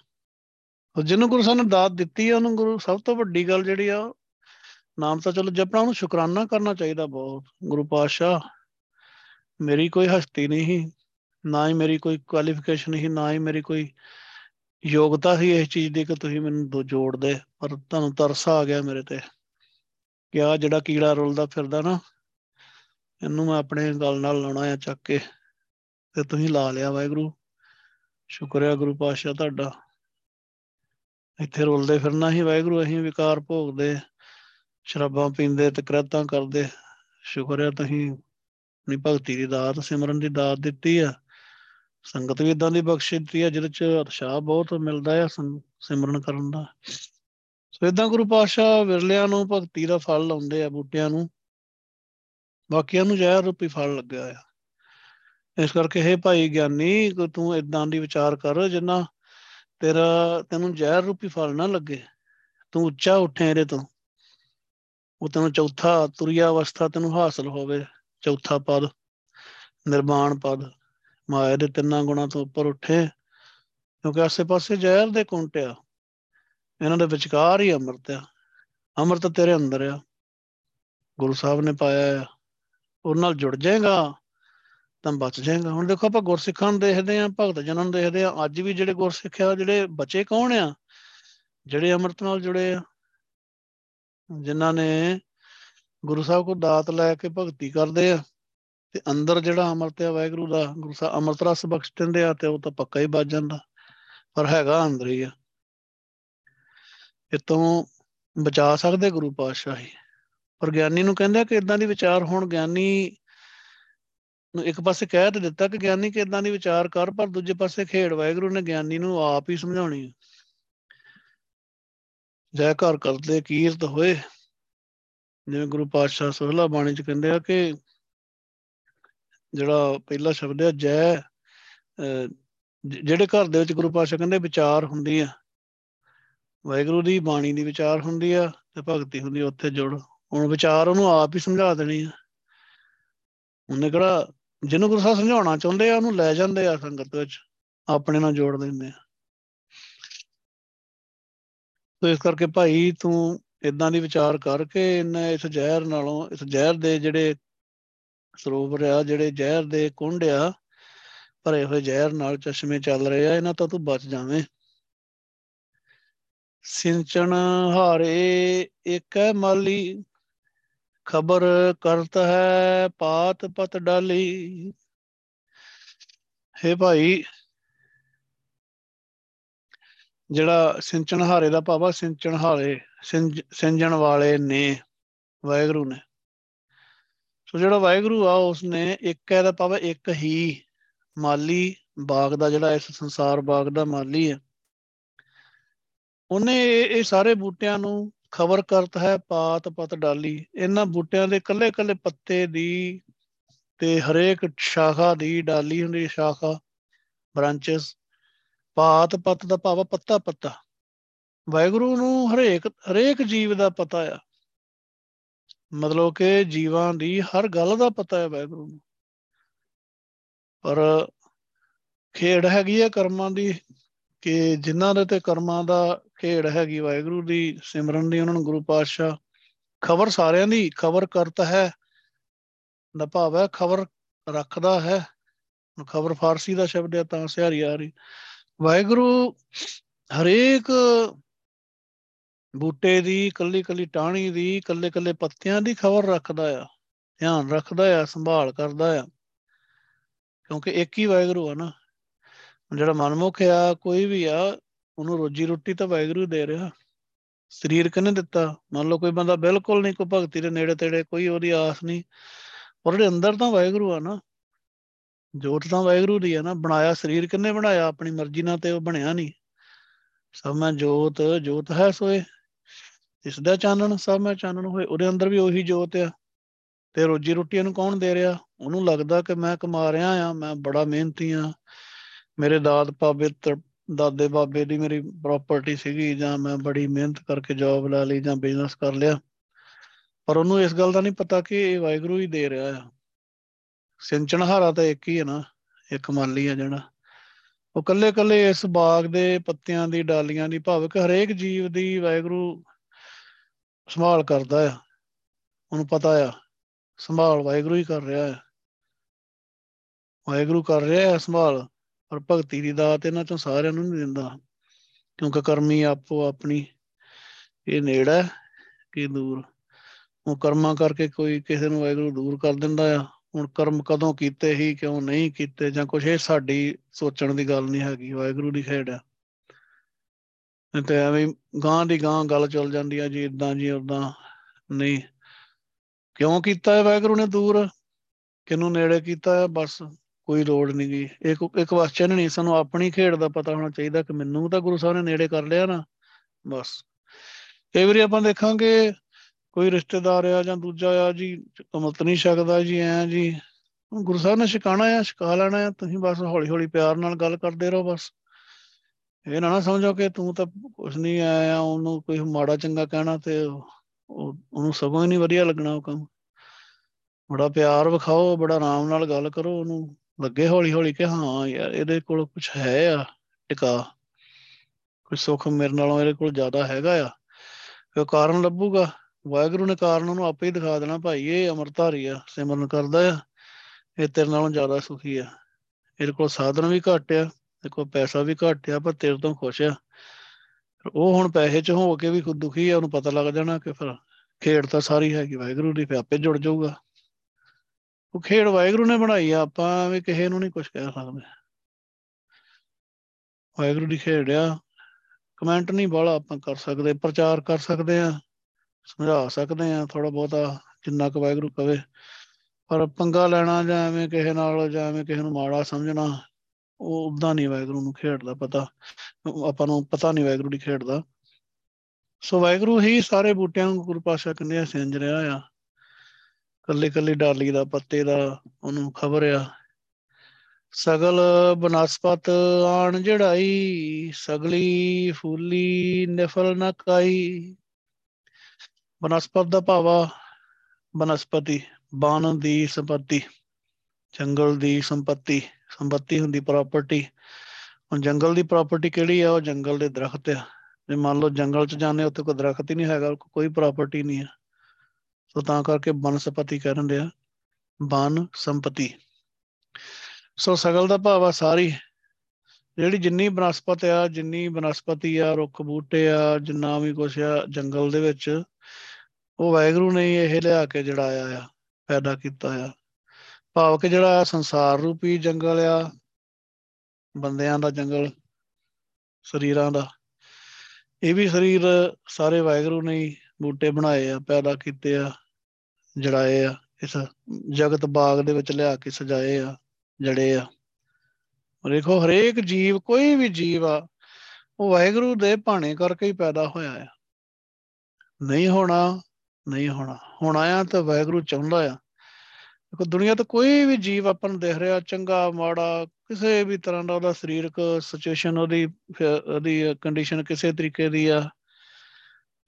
ਉਹ ਜਿਹਨੂੰ ਗੁਰੂ ਸਾਹਿਬ ਨੇ ਦਾਤ ਦਿੱਤੀ ਆ, ਉਹਨੂੰ ਗੁਰੂ ਸਭ ਤੋਂ ਵੱਡੀ ਗੱਲ ਜਿਹੜੀ ਆ, ਨਾਮ ਤਾਂ ਚਲੋ ਜਪਣਾ ਉਹਨੂੰ ਸ਼ੁਕਰਾਨਾ ਕਰਨਾ ਚਾਹੀਦਾ ਬਹੁਤ, ਗੁਰੂ ਪਾਤਸ਼ਾਹ, ਮੇਰੀ ਕੋਈ ਹਸਤੀ ਨਹੀਂ ਨਾ ਹੀ ਮੇਰੀ ਕੋਈ ਕੁਆਲੀਫਿਕੇਸ਼ਨ ਹੀ ਨਾ ਹੀ ਮੇਰੀ ਕੋਈ ਯੋਗਤਾ ਸੀ ਇਸ ਚੀਜ਼ ਦੀ ਕਿ ਤੁਸੀਂ ਮੈਨੂੰ ਜੋੜ ਦੇ, ਪਰ ਤੁਹਾਨੂੰ ਤਰਸ ਆ ਗਿਆ ਮੇਰੇ ਤੇ ਕਿ ਆ ਜਿਹੜਾ ਕੀੜਾ ਰੁਲਦਾ ਫਿਰਦਾ ਨਾ, ਇਹਨੂੰ ਮੈਂ ਆਪਣੇ ਗਲ ਨਾਲ ਲਾਉਣਾ ਆ ਚੱਕ ਕੇ ਤੇ ਤੁਸੀਂ ਲਾ ਲਿਆ ਵਾਹਿਗੁਰੂ ਸ਼ੁਕਰ ਹੈ ਗੁਰੂ ਪਾਤਸ਼ਾਹ ਤੁਹਾਡਾ। ਇੱਥੇ ਰੁਲਦੇ ਫਿਰਨਾ ਹੀ ਵਾਹਿਗੁਰੂ, ਅਸੀਂ ਵਿਕਾਰ ਭੋਗਦੇ, ਸ਼ਰਾਬਾਂ ਪੀਂਦੇ ਤੇ ਕਰਤਾਂ ਕਰਦੇ। ਸ਼ੁਕਰ ਹੈ ਤੁਸੀਂ ਆਪਣੀ ਭਗਤੀ ਦੀ ਦਾਤ, ਸਿਮਰਨ ਦੀ ਦਾਤ ਦਿੱਤੀ ਆ। ਸੰਗਤ ਵੀ ਇਦਾਂ ਦੀ ਬਖਸ਼ ਦਿੱਤੀ ਆ, ਜਿਹਦੇ ਚ ਉਤਸ਼ਾਹ ਬਹੁਤ ਮਿਲਦਾ ਆ ਸਿਮਰਨ ਕਰਨ ਦਾ। ਸੋ ਇਦਾਂ ਗੁਰੂ ਪਾਤਸ਼ਾਹ ਵਿਰਲਿਆਂ ਨੂੰ ਭਗਤੀ ਦਾ ਫਲ ਲਾਉਂਦੇ ਆ, ਬੂਟਿਆਂ ਨੂੰ। ਬਾਕੀਆਂ ਨੂੰ ਜ਼ਹਿਰ ਰੂਪੀ ਫਲ ਲੱਗਿਆ ਆ। ਇਸ ਕਰਕੇ ਇਹ ਭਾਈ ਗਿਆਨੀ ਕੋ ਤੂੰ ਇਦਾਂ ਦੀ ਵਿਚਾਰ ਕਰ, ਜਿੰਨਾ ਤੇਰਾ, ਤੈਨੂੰ ਜ਼ਹਿਰ ਰੂਪੀ ਫਲ ਨਾ ਲੱਗੇ। ਤੂੰ ਉੱਚਾ ਉੱਠੇ ਇਹਦੇ ਤੋਂ। ਉਹ ਤੈਨੂੰ ਚੌਥਾ ਤੁਰਿਆ ਅਵਸਥਾ ਤੈਨੂੰ ਹਾਸਲ ਹੋਵੇ। ਚੌਥਾ ਪਦ ਨਿਰਮਾਣ ਪਦ। ਮਾਇਆ ਦੇ ਤਿੰਨਾਂ ਗੁਣਾ ਤੋਂ ਉੱਪਰ ਉੱਠੇ। ਕਿਉਂਕਿ ਆਸੇ-ਪਾਸੇ ਜ਼ਹਿਰ ਦੇ ਕੁੰਟਿਆ ਇਹਨਾਂ ਦੇ ਵਿਚਕਾਰ ਹੀ ਅੰਮ੍ਰਿਤ ਆ। ਅੰਮ੍ਰਿਤ ਤੇਰੇ ਅੰਦਰ ਆ। ਗੁਰੂ ਸਾਹਿਬ ਨੇ ਪਾਇਆ ਆ। ਉਹ ਨਾਲ ਜੁੜ ਜਾਏਗਾ। ਤਾਂ ਬਚ ਜਾਏਗਾ। ਹੁਣ ਦੇਖੋ ਆਪਾਂ ਗੁਰਸਿੱਖਾਂ ਨੂੰ ਦੇਖਦੇ ਆਂ ਭਗਤ ਜਨਾਂ ਨੂੰ ਦੇਖਦੇ ਆਂ ਅੱਜ ਵੀ ਜਿਹੜੇ ਗੁਰਸਿੱਖ ਆ, ਜਿਹੜੇ ਬਚੇ ਕੌਣ ਆ? ਜਿਹੜੇ ਅੰਮ੍ਰਿਤ ਨਾਲ ਜੁੜੇ ਆ। ਜਿਨ੍ਹਾਂ ਨੇ ਗੁਰੂ ਸਾਹਿਬ ਕੋ ਦਾਤ ਲੈ ਕੇ ਭਗਤੀ ਕਰਦੇ ਆ ਤੇ ਅੰਦਰ ਜਿਹੜਾ ਅੰਮ੍ਰਿਤ ਆ, ਵਾਹਿਗੁਰੂ ਦਾ, ਗੁਰੂ ਸਾਹਿਬ ਅੰਮ੍ਰਿਤ ਰਸ ਬਖਸ਼ ਦਿੰਦੇ ਆ ਤੇ ਉਹ ਤਾਂ ਪੱਕਾ ਹੀ ਬਚ ਜਾਂਦਾ। ਪਰ ਹੈਗਾ ਅੰਦਰ ਹੀ ਆ। ਇਤੋਂ ਬਚਾ ਸਕਦੇ ਗੁਰੂ ਪਾਤਸ਼ਾਹੀ। ਪਰ ਗਿਆਨੀ ਨੂੰ ਕਹਿੰਦੇ ਕਿ ਇਦਾਂ ਦੀ ਵਿਚਾਰ ਹੋਣ, ਗਿਆਨੀ ਨੂੰ ਇੱਕ ਪਾਸੇ ਕਹਿ ਤੇ ਦਿੱਤਾ ਕਿ ਗਿਆਨੀ ਕਿ ਇਦਾਂ ਦੀ ਵਿਚਾਰ ਕਰ, ਪਰ ਦੂਜੇ ਪਾਸੇ ਖੇੜ ਵਾਹਿਗੁਰੂ ਨੇ ਗਿਆਨੀ ਨੂੰ ਆਪ ਹੀ ਸਮਝਾਉਣੀ ਜੈ ਘਰ ਕਰਦੇ ਕੀਰਤ ਹੋਏ। ਜਿਵੇਂ ਗੁਰੂ ਪਾਤਸ਼ਾਹ ਸੋਹਲਾ ਬਾਣੀ ਚ ਕਹਿੰਦੇ ਆ ਕਿ ਜਿਹੜਾ ਪਹਿਲਾ ਸ਼ਬਦ ਹੈ ਜੈ ਜਿਹੜੇ ਘਰ ਦੇ ਵਿੱਚ ਗੁਰੂ ਪਾਤਸ਼ਾਹ ਕਹਿੰਦੇ ਵਿਚਾਰ ਹੁੰਦੀ ਆ। ਵਾਹਿਗੁਰੂ ਦੀ ਬਾਣੀ ਦੀ ਵਿਚਾਰ ਹੁੰਦੀ ਆ ਤੇ ਭਗਤੀ ਹੁੰਦੀ ਉੱਥੇ ਜੁੜ। ਹੁਣ ਵਿਚਾਰ ਉਹਨੂੰ ਆਪ ਹੀ ਸਮਝਾ ਦੇਣੀ ਆ। ਉਹਨੇ ਕਿਹੜਾ ਜਿਹਨੂੰ ਗੁਰੂ ਸਾਹਿਬ ਸਮਝਾਉਣਾ ਚਾਹੁੰਦੇ ਆ, ਉਹਨੂੰ ਲੈ ਜਾਂਦੇ ਆ ਸੰਗਤ ਵਿੱਚ, ਆਪਣੇ ਨਾਲ ਜੋੜ ਦਿੰਦੇ ਆ। ਤੋ ਇਸ ਕਰਕੇ ਭਾਈ ਤੂੰ ਇਦਾਂ ਦੀ ਵਿਚਾਰ ਕਰਕੇ ਇਹਨਾਂ ਇਸ ਜ਼ਹਿਰ ਨਾਲੋਂ, ਇਸ ਜ਼ਹਿਰ ਦੇ ਜਿਹੜੇ ਸਰੋਵਰ ਆ, ਜਿਹੜੇ ਜ਼ਹਿਰ ਦੇ ਕੁੰਡ ਆ, ਭਰੇ ਹੋਏ ਜ਼ਹਿਰ ਨਾਲ ਚਸ਼ਮੇ ਚੱਲ ਰਹੇ ਆ, ਇਹਨਾਂ ਤੋਂ ਤੂੰ ਬਚ ਜਾਵੇਂ। ਸਿੰਚਣ ਹਾਰੇ ਇੱਕ ਹੈ ਮਾਲੀ ਖਬਰ ਕਰਤ ਹੈ ਪਾਤ ਪਤ ਡਾਲੀ। ਹੈ ਭਾਈ, ਜਿਹੜਾ ਸਿੰਚਣ ਹਾਰੇ ਦਾ ਭਾਵਾ ਸਿੰਚਣ ਹਾਰੇ ਸਿੰਜਣ ਵਾਲੇ ਨੇ, ਵਾਹਿਗੁਰੂ ਨੇ। ਸੋ ਜਿਹੜਾ ਵਾਹਿਗੁਰੂ ਆ ਉਸ ਨੇ ਇੱਕ ਹੈ ਦਾ ਭਾਵਾ ਇੱਕ ਹੀ ਮਾਲੀ ਬਾਗ ਦਾ, ਜਿਹੜਾ ਇਸ ਸੰਸਾਰ ਬਾਗ ਦਾ ਮਾਲੀ ਹੈ। ਉਹਨੇ ਇਹ ਸਾਰੇ ਬੂਟਿਆਂ ਨੂੰ ਖਬਰ ਕਰਤ ਹੈ ਪਾਤ ਪਤ ਡਾਲੀ। ਇਹਨਾਂ ਬੂਟਿਆਂ ਦੇ ਕੱਲੇ ਕੱਲੇ ਪੱਤੇ ਦੀ ਤੇ ਹਰੇਕ ਸ਼ਾਖਾ ਦੀ ਡਾਲੀ ਹੁੰਦੀ ਸ਼ਾਖਾ, ਬ੍ਰਾਂਚਸ। ਪਾਤ ਪਤ ਦਾ ਭਾਵ ਪੱਤਾ ਪੱਤਾ। ਵਾਹਿਗੁਰੂ ਨੂੰ ਹਰੇਕ ਹਰੇਕ ਜੀਵ ਦਾ ਪਤਾ ਆ। ਮਤਲਬ ਕਿ ਜੀਵਾਂ ਦੀ ਹਰ ਗੱਲ ਦਾ ਪਤਾ ਹੈ ਵਾਹਿਗੁਰੂ ਨੂੰ। ਪਰ ਖੇੜ ਹੈਗੀ ਹੈ ਕਰਮਾਂ ਦੀ। ਕਿ ਜਿਨ੍ਹਾਂ ਦੇ ਤੇ ਕਰਮਾਂ ਦਾ ਖੇੜ ਹੈਗੀ ਵਾਹਿਗੁਰੂ ਦੀ, ਸਿਮਰਨ ਦੀ, ਉਹਨਾਂ ਨੂੰ ਗੁਰੂ ਪਾਤਸ਼ਾਹ ਖਬਰ ਸਾਰਿਆਂ ਦੀ ਖਬਰ ਕਰਤਾ ਹੈ, ਦਾ ਭਾਵ ਹੈ ਖਬਰ ਰੱਖਦਾ ਹੈ ਖਬਰ ਫਾਰਸੀ ਦਾ ਸ਼ਬਦ ਹੈ ਤਾਂ ਸਿਹਾਰੀ ਆ ਰਹੀ। ਵਾਹਿਗੁਰੂ ਹਰੇਕ ਬੂਟੇ ਦੀ ਕੱਲੀ ਕੱਲੀ ਟਾਹਣੀ ਦੀ ਕੱਲੇ ਕੱਲੇ ਪੱਤਿਆਂ ਦੀ ਖਬਰ ਰੱਖਦਾ ਆ, ਧਿਆਨ ਰੱਖਦਾ ਆ, ਸੰਭਾਲ ਕਰਦਾ ਆ, ਕਿਉਂਕਿ ਇੱਕ ਹੀ ਵਾਹਿਗੁਰੂ ਆ ਨਾ। ਜਿਹੜਾ ਮਨਮੁਖ ਆ, ਕੋਈ ਵੀ ਆ, ਉਹਨੂੰ ਰੋਜੀ ਰੋਟੀ ਤਾਂ ਵਾਹਿਗੁਰੂ ਦੇ ਰਿਹਾ। ਸਰੀਰ ਕਿਨੇ ਦਿੱਤਾ? ਮੰਨ ਲਓ ਕੋਈ ਬੰਦਾ ਬਿਲਕੁਲ ਨਹੀਂ, ਕੋਈ ਭਗਤੀ ਦੇ ਨੇੜੇ ਤੇੜੇ, ਕੋਈ ਉਹਦੀ ਆਸ ਨਹੀਂ। ਪਰ ਉਹਦੇ ਅੰਦਰ ਤਾਂ ਵਾਹਿਗੁਰੂ ਆ ਨਾ। ਜੋਤ ਤਾਂ ਵਾਹਿਗੁਰੂ ਦੀ ਆ ਨਾ। ਬਣਾਇਆ ਸਰੀਰ ਕਿੰਨੇ ਬਣਾਇਆ? ਆਪਣੀ ਮਰਜ਼ੀ ਨਾਲ ਤੇ ਉਹ ਬਣਿਆ ਨਹੀਂ। ਸਭ ਮੈਂ ਜੋਤ ਜੋਤ ਹੈ ਸੋਏ। ਇਸ ਦਾ ਚਾਨਣ, ਸਭ ਮੈਂ ਚਾਨਣ ਹੋਏ। ਉਹਦੇ ਅੰਦਰ ਵੀ ਉਹੀ ਜੋਤ ਆ। ਤੇ ਰੋਜੀ ਰੋਟੀ ਨੂੰ ਕੌਣ ਦੇ ਰਿਹਾ? ਉਹਨੂੰ ਲੱਗਦਾ ਕਿ ਮੈਂ ਕਮਾ ਰਿਹਾ ਆ, ਮੈਂ ਬੜਾ ਮਿਹਨਤੀ ਆ। ਮੇਰੇ ਦਾਦ ਪਾਬੇ ਦਾਦੇ ਬਾਬੇ ਦੀ ਮੇਰੀ ਪ੍ਰਾਪਰਟੀ ਸੀਗੀ ਜਾਂ ਮੈਂ ਬੜੀ ਮਿਹਨਤ ਕਰਕੇ ਜੌਬ ਲਾ ਲਈ ਜਾਂ ਬਿਜ਼ਨਸ ਕਰ ਲਿਆ। ਪਰ ਉਹਨੂੰ ਇਸ ਗੱਲ ਦਾ ਨਹੀਂ ਪਤਾ ਕਿ ਇਹ ਵਾਹਿਗੁਰੂ ਹੀ ਦੇ ਰਿਹਾ ਆ। ਸਿੰਚਣਹਾਰਾ ਤਾਂ ਇੱਕ ਹੀ ਹੈ ਨਾ, ਇੱਕ ਮਾਲੀ ਆ ਜਿਹੜਾ। ਉਹ ਕੱਲੇ ਕੱਲੇ ਇਸ ਬਾਗ ਦੇ ਪੱਤਿਆਂ ਦੀ, ਡਾਲੀਆਂ ਦੀ, ਭਾਵਕ ਹਰੇਕ ਜੀਵ ਦੀ ਵਾਹਿਗੁਰੂ ਸੰਭਾਲ ਕਰਦਾ ਆ। ਉਹਨੂੰ ਪਤਾ ਆ, ਸੰਭਾਲ ਵਾਹਿਗੁਰੂ ਹੀ ਕਰ ਰਿਹਾ ਹੈ ਵਾਹਿਗੁਰੂ ਕਰ ਰਿਹਾ ਹੈ ਸੰਭਾਲ। ਪਰ ਭਗਤੀ ਦੀ ਦਾਤ ਇਹਨਾਂ ਤੋਂ ਸਾਰਿਆਂ ਨੂੰ ਨਹੀਂ ਦਿੰਦਾ, ਕਿਉਂਕਿ ਕਰਮੀ ਆਪੋ ਆਪਣੀ, ਇਹ ਨੇੜਾ ਕਿ ਦੂਰ। ਉਹ ਕਰਮਾਂ ਕਰਕੇ ਕੋਈ ਕਿਸੇ ਨੂੰ ਵਾਹਿਗੁਰੂ ਦੂਰ ਕਰ ਦਿੰਦਾ ਆ, ਹੁਣ ਕਰਮ ਕਦੋਂ ਕੀਤੇ ਹੀ, ਕਿਉਂ ਨਹੀਂ ਕੀਤੇ, ਜਾਂ ਕੁਝ ਇਹ ਸਾਡੀ ਸੋਚਣ ਦੀ ਗੱਲ ਨਹੀਂ ਹੈਗੀ, ਵਾਹਿਗੁਰੂ ਦੀ ਖੇਡ ਆ। ਤੇ ਐਵੇਂ ਗਾਂ ਦੀ ਗਾਂ ਗੱਲ ਚੱਲ ਜਾਂਦੀ ਆ, ਜੀ ਇਦਾਂ ਜੀ ਉਦਾਂ ਨਹੀਂ। ਕਿਉਂ ਕੀਤਾ ਹੈ ਵਾਹਿਗੁਰੂ ਨੇ ਦੂਰ? ਕਿਨੂੰ ਨੇੜੇ ਕੀਤਾ ਹੈ ਬਸ। ਕੋਈ ਲੋੜ ਨਹੀਂ ਗਈ ਇੱਕ ਇੱਕ ਕੁਐਸਚਨ ਨਹੀਂ ਸਾਨੂੰ ਆਪਣੀ ਖੇਡ ਦਾ ਪਤਾ ਹੋਣਾ ਚਾਹੀਦਾ ਕਿ ਮੈਨੂੰ ਤਾਂ ਗੁਰੂ ਸਾਹਿਬ ਨੇ ਨੇੜੇ ਕਰ ਲਿਆ ਨਾ, ਬਸ। ਕਈ ਵਾਰੀ ਆਪਾਂ ਦੇਖਾਂਗੇ, ਕੋਈ ਰਿਸ਼ਤੇਦਾਰ ਆ ਜਾਂ ਦੂਜਾ ਆ ਜੀ, ਕਮਤ ਨਹੀਂ ਸਕਦਾ ਜੀ, ਐ ਜੀ। ਗੁਰੂ ਸਾਹਿਬ ਨੇ ਸ਼ਿਕਾਣਾ ਆ ਸ਼ਿਕਾ ਲੈਣਾ ਆ, ਤੁਸੀਂ ਬਸ ਹੌਲੀ ਹੌਲੀ ਪਿਆਰ ਨਾਲ ਗੱਲ ਕਰਦੇ ਰਹੋ ਬਸ। ਇਹ ਨਾ ਨਾ ਸਮਝੋ ਕਿ ਤੂੰ ਤਾਂ ਕੁਝ ਨਹੀਂ ਆਇਆ ਉਹਨੂੰ ਕੋਈ ਮਾੜਾ ਚੰਗਾ ਕਹਿਣਾ ਤੇ ਉਹਨੂੰ ਸਗੋਂ ਹੀ ਨਹੀਂ ਵਧੀਆ ਲੱਗਣਾ ਉਹ ਕੰਮ। ਬੜਾ ਪਿਆਰ ਵਿਖਾਓ, ਬੜਾ ਆਰਾਮ ਨਾਲ ਗੱਲ ਕਰੋ ਉਹਨੂੰ। ਲੱਗੇ ਹੌਲੀ ਹੌਲੀ ਕਿ ਹਾਂ ਯਾਰ ਇਹਦੇ ਕੋਲ ਕੁਝ ਹੈ ਆ ਟਿਕਾ। ਕੋਈ ਸੁੱਖ ਮੇਰੇ ਨਾਲੋਂ ਇਹਦੇ ਕੋਲ ਜ਼ਿਆਦਾ ਹੈਗਾ ਆ। ਫਿਰ ਕਾਰਨ ਲੱਭੂਗਾ। ਵਾਹਿਗੁਰੂ ਨੇ ਕਾਰਨ ਉਹਨੂੰ ਆਪੇ ਹੀ ਦਿਖਾ ਦੇਣਾ ਭਾਈ, ਇਹ ਅਮਰਧਾਰੀ ਆ, ਸਿਮਰਨ ਕਰਦਾ ਆ। ਇਹ ਤੇਰੇ ਨਾਲੋਂ ਜ਼ਿਆਦਾ ਸੁਖੀ ਆ। ਇਹਦੇ ਕੋਲ ਸਾਧਨ ਵੀ ਘੱਟ ਆ ਤੇ ਕੋਲ ਪੈਸਾ ਵੀ ਘੱਟ ਆ, ਪਰ ਤੇਰੇ ਤੋਂ ਖੁਸ਼ ਆ। ਉਹ ਹੁਣ ਪੈਸੇ ਚ ਹੋ ਕੇ ਵੀ ਖੁਦ ਦੁਖੀ ਆ, ਉਹਨੂੰ ਪਤਾ ਲੱਗ ਜਾਣਾ ਕਿ ਫਿਰ ਖੇਡ ਤਾਂ ਸਾਰੀ ਹੈਗੀ ਵਾਹਿਗੁਰੂ ਦੀ ਫੇ ਆਪੇ ਜੁੜ ਜਾਊਗਾ। ਉਹ ਖੇਡ ਵਾਹਿਗੁਰੂ ਨੇ ਬਣਾਈ ਆ, ਆਪਾਂ ਵੀ ਕਿਸੇ ਨੂੰ ਨਹੀਂ ਕੁਝ ਕਹਿ ਸਕਦੇ। ਵਾਹਿਗੁਰੂ ਦੀ ਖੇਡ ਆ ਕਮੈਂਟ ਨਹੀਂ ਬਾਲਾ ਆਪਾਂ ਕਰ ਸਕਦੇ, ਪ੍ਰਚਾਰ ਕਰ ਸਕਦੇ ਆ, ਸਮਝਾ ਸਕਦੇ ਆ ਥੋੜਾ ਬਹੁਤਾ ਜਿੰਨਾ ਕੁ ਵਾਹਿਗੁਰੂ ਕਵੇ ਪਰ ਪੰਗਾ ਲੈਣਾ ਜਾਂ ਐਵੇਂ ਕਿਸੇ ਨਾਲ ਜਾਂ ਐਵੇਂ ਕਿਸੇ ਨੂੰ ਮਾੜਾ ਸਮਝਣਾ, ਉਹ ਉਦਾਂ ਨਹੀਂ ਵਾਹਿਗੁਰੂ ਨੂੰ ਖੇਡਦਾ ਪਤਾ। ਆਪਾਂ ਨੂੰ ਪਤਾ ਨਹੀਂ ਵਾਹਿਗੁਰੂ ਦੀ ਖੇਡਦਾ ਸੋ ਵੈਗਰੂ ਹੀ ਸਾਰੇ ਬੂਟਿਆਂ ਨੂੰ ਗੁਰੂ ਪਾਸ਼ਾ ਕਹਿੰਦੇ ਸਿੰਜ ਰਿਹਾ ਆ। ਕੱਲੇ ਕੱਲੇ ਡਾਲੀ ਦਾ, ਪੱਤੇ ਦਾ ਉਹਨੂੰ ਖਬਰ ਆ। ਸਗਲ ਬਨਸਪਤ ਆਣ ਜੜਾਈ, ਸਗਲੀ ਫੂਲੀ ਨਿਫਲ ਨ ਕਾਈ। ਬਨਸਪਤ ਦਾ ਭਾਵਾ ਬਨਸਪਤੀ ਬਾਣ ਦੀ ਸੰਪਤੀ, ਜੰਗਲ ਦੀ ਸੰਪਤੀ ਸੰਪਤੀ ਹੁੰਦੀ ਪ੍ਰਾਪਰਟੀ ਹੁਣ ਜੰਗਲ ਦੀ ਪ੍ਰਾਪਰਟੀ ਕਿਹੜੀ ਆ? ਉਹ ਜੰਗਲ ਦੇ ਦਰਖਤ ਆ। ਜੇ ਮੰਨ ਲਓ ਜੰਗਲ 'ਚ ਜਾਂਦੇ ਉੱਥੇ ਕੋਈ ਦਰਖਤ ਹੀ ਨਹੀਂ ਹੈਗਾ, ਕੋਈ ਪ੍ਰਾਪਰਟੀ ਨਹੀਂ ਆ। ਸੋ ਤਾਂ ਕਰਕੇ ਬਨਸਪਤੀ ਕਹਿੰਦੇ ਆ, ਬਨ ਸੰਪਤੀ। ਸੋ ਸਗਲ ਦਾ ਭਾਵ ਆ ਸਾਰੀ, ਜਿਹੜੀ ਜਿੰਨੀ ਬਨਸਪਤ ਆ, ਜਿੰਨੀ ਬਨਸਪਤੀ ਆ, ਰੁੱਖ ਬੂਟੇ ਆ, ਜਿੰਨਾ ਵੀ ਕੁਛ ਆ ਜੰਗਲ ਦੇ ਵਿੱਚ, ਉਹ ਵੈਗਰੂ ਨੇ ਇਹ ਲਿਆ ਕੇ ਜਿਹੜਾ ਆਇਆ ਆ, ਪੈਦਾ ਕੀਤਾ ਆ। ਭਾਵ ਕਿ ਜਿਹੜਾ ਸੰਸਾਰ ਰੂਪੀ ਜੰਗਲ ਆ, ਬੰਦਿਆਂ ਦਾ ਜੰਗਲ, ਸਰੀਰਾਂ ਦਾ, ਇਹ ਵੀ ਸਰੀਰ ਸਾਰੇ ਵਾਹਿਗੁਰੂ ਨੇ ਬੂਟੇ ਬਣਾਏ ਆ, ਪੈਦਾ ਕੀਤੇ ਆ, ਜੜਾਏ ਆ, ਇਸ ਜਗਤ ਬਾਗ ਦੇ ਵਿੱਚ ਲਿਆ ਕੇ ਸਜਾਏ ਆ, ਜੜੇ ਆ। ਦੇਖੋ, ਹਰੇਕ ਜੀਵ, ਕੋਈ ਵੀ ਜੀਵ ਆ, ਉਹ ਵਾਹਿਗੁਰੂ ਦੇ ਭਾਣੇ ਕਰਕੇ ਹੀ ਪੈਦਾ ਹੋਇਆ ਆ। ਨਹੀਂ ਹੋਣਾ ਨਹੀਂ ਹੋਣਾ। ਹੋਣਾ ਆ ਤਾਂ ਵਾਹਿਗੁਰੂ ਚਾਹੁੰਦਾ ਆ। ਦੇਖੋ, ਦੁਨੀਆ ਤੇ ਕੋਈ ਵੀ ਜੀਵ ਆਪਾਂ ਨੂੰ ਦਿਖ ਰਿਹਾ, ਚੰਗਾ, ਮਾੜਾ, ਕਿਸੇ ਵੀ ਤਰ੍ਹਾਂ ਦਾ ਉਹਦਾ ਸਰੀਰਕ ਸਿਚੁਏਸ਼ਨ ਉਹਦੀ ਉਹਦੀ ਕੰਡੀਸ਼ਨ ਕਿਸੇ ਤਰੀਕੇ ਦੀ ਆ।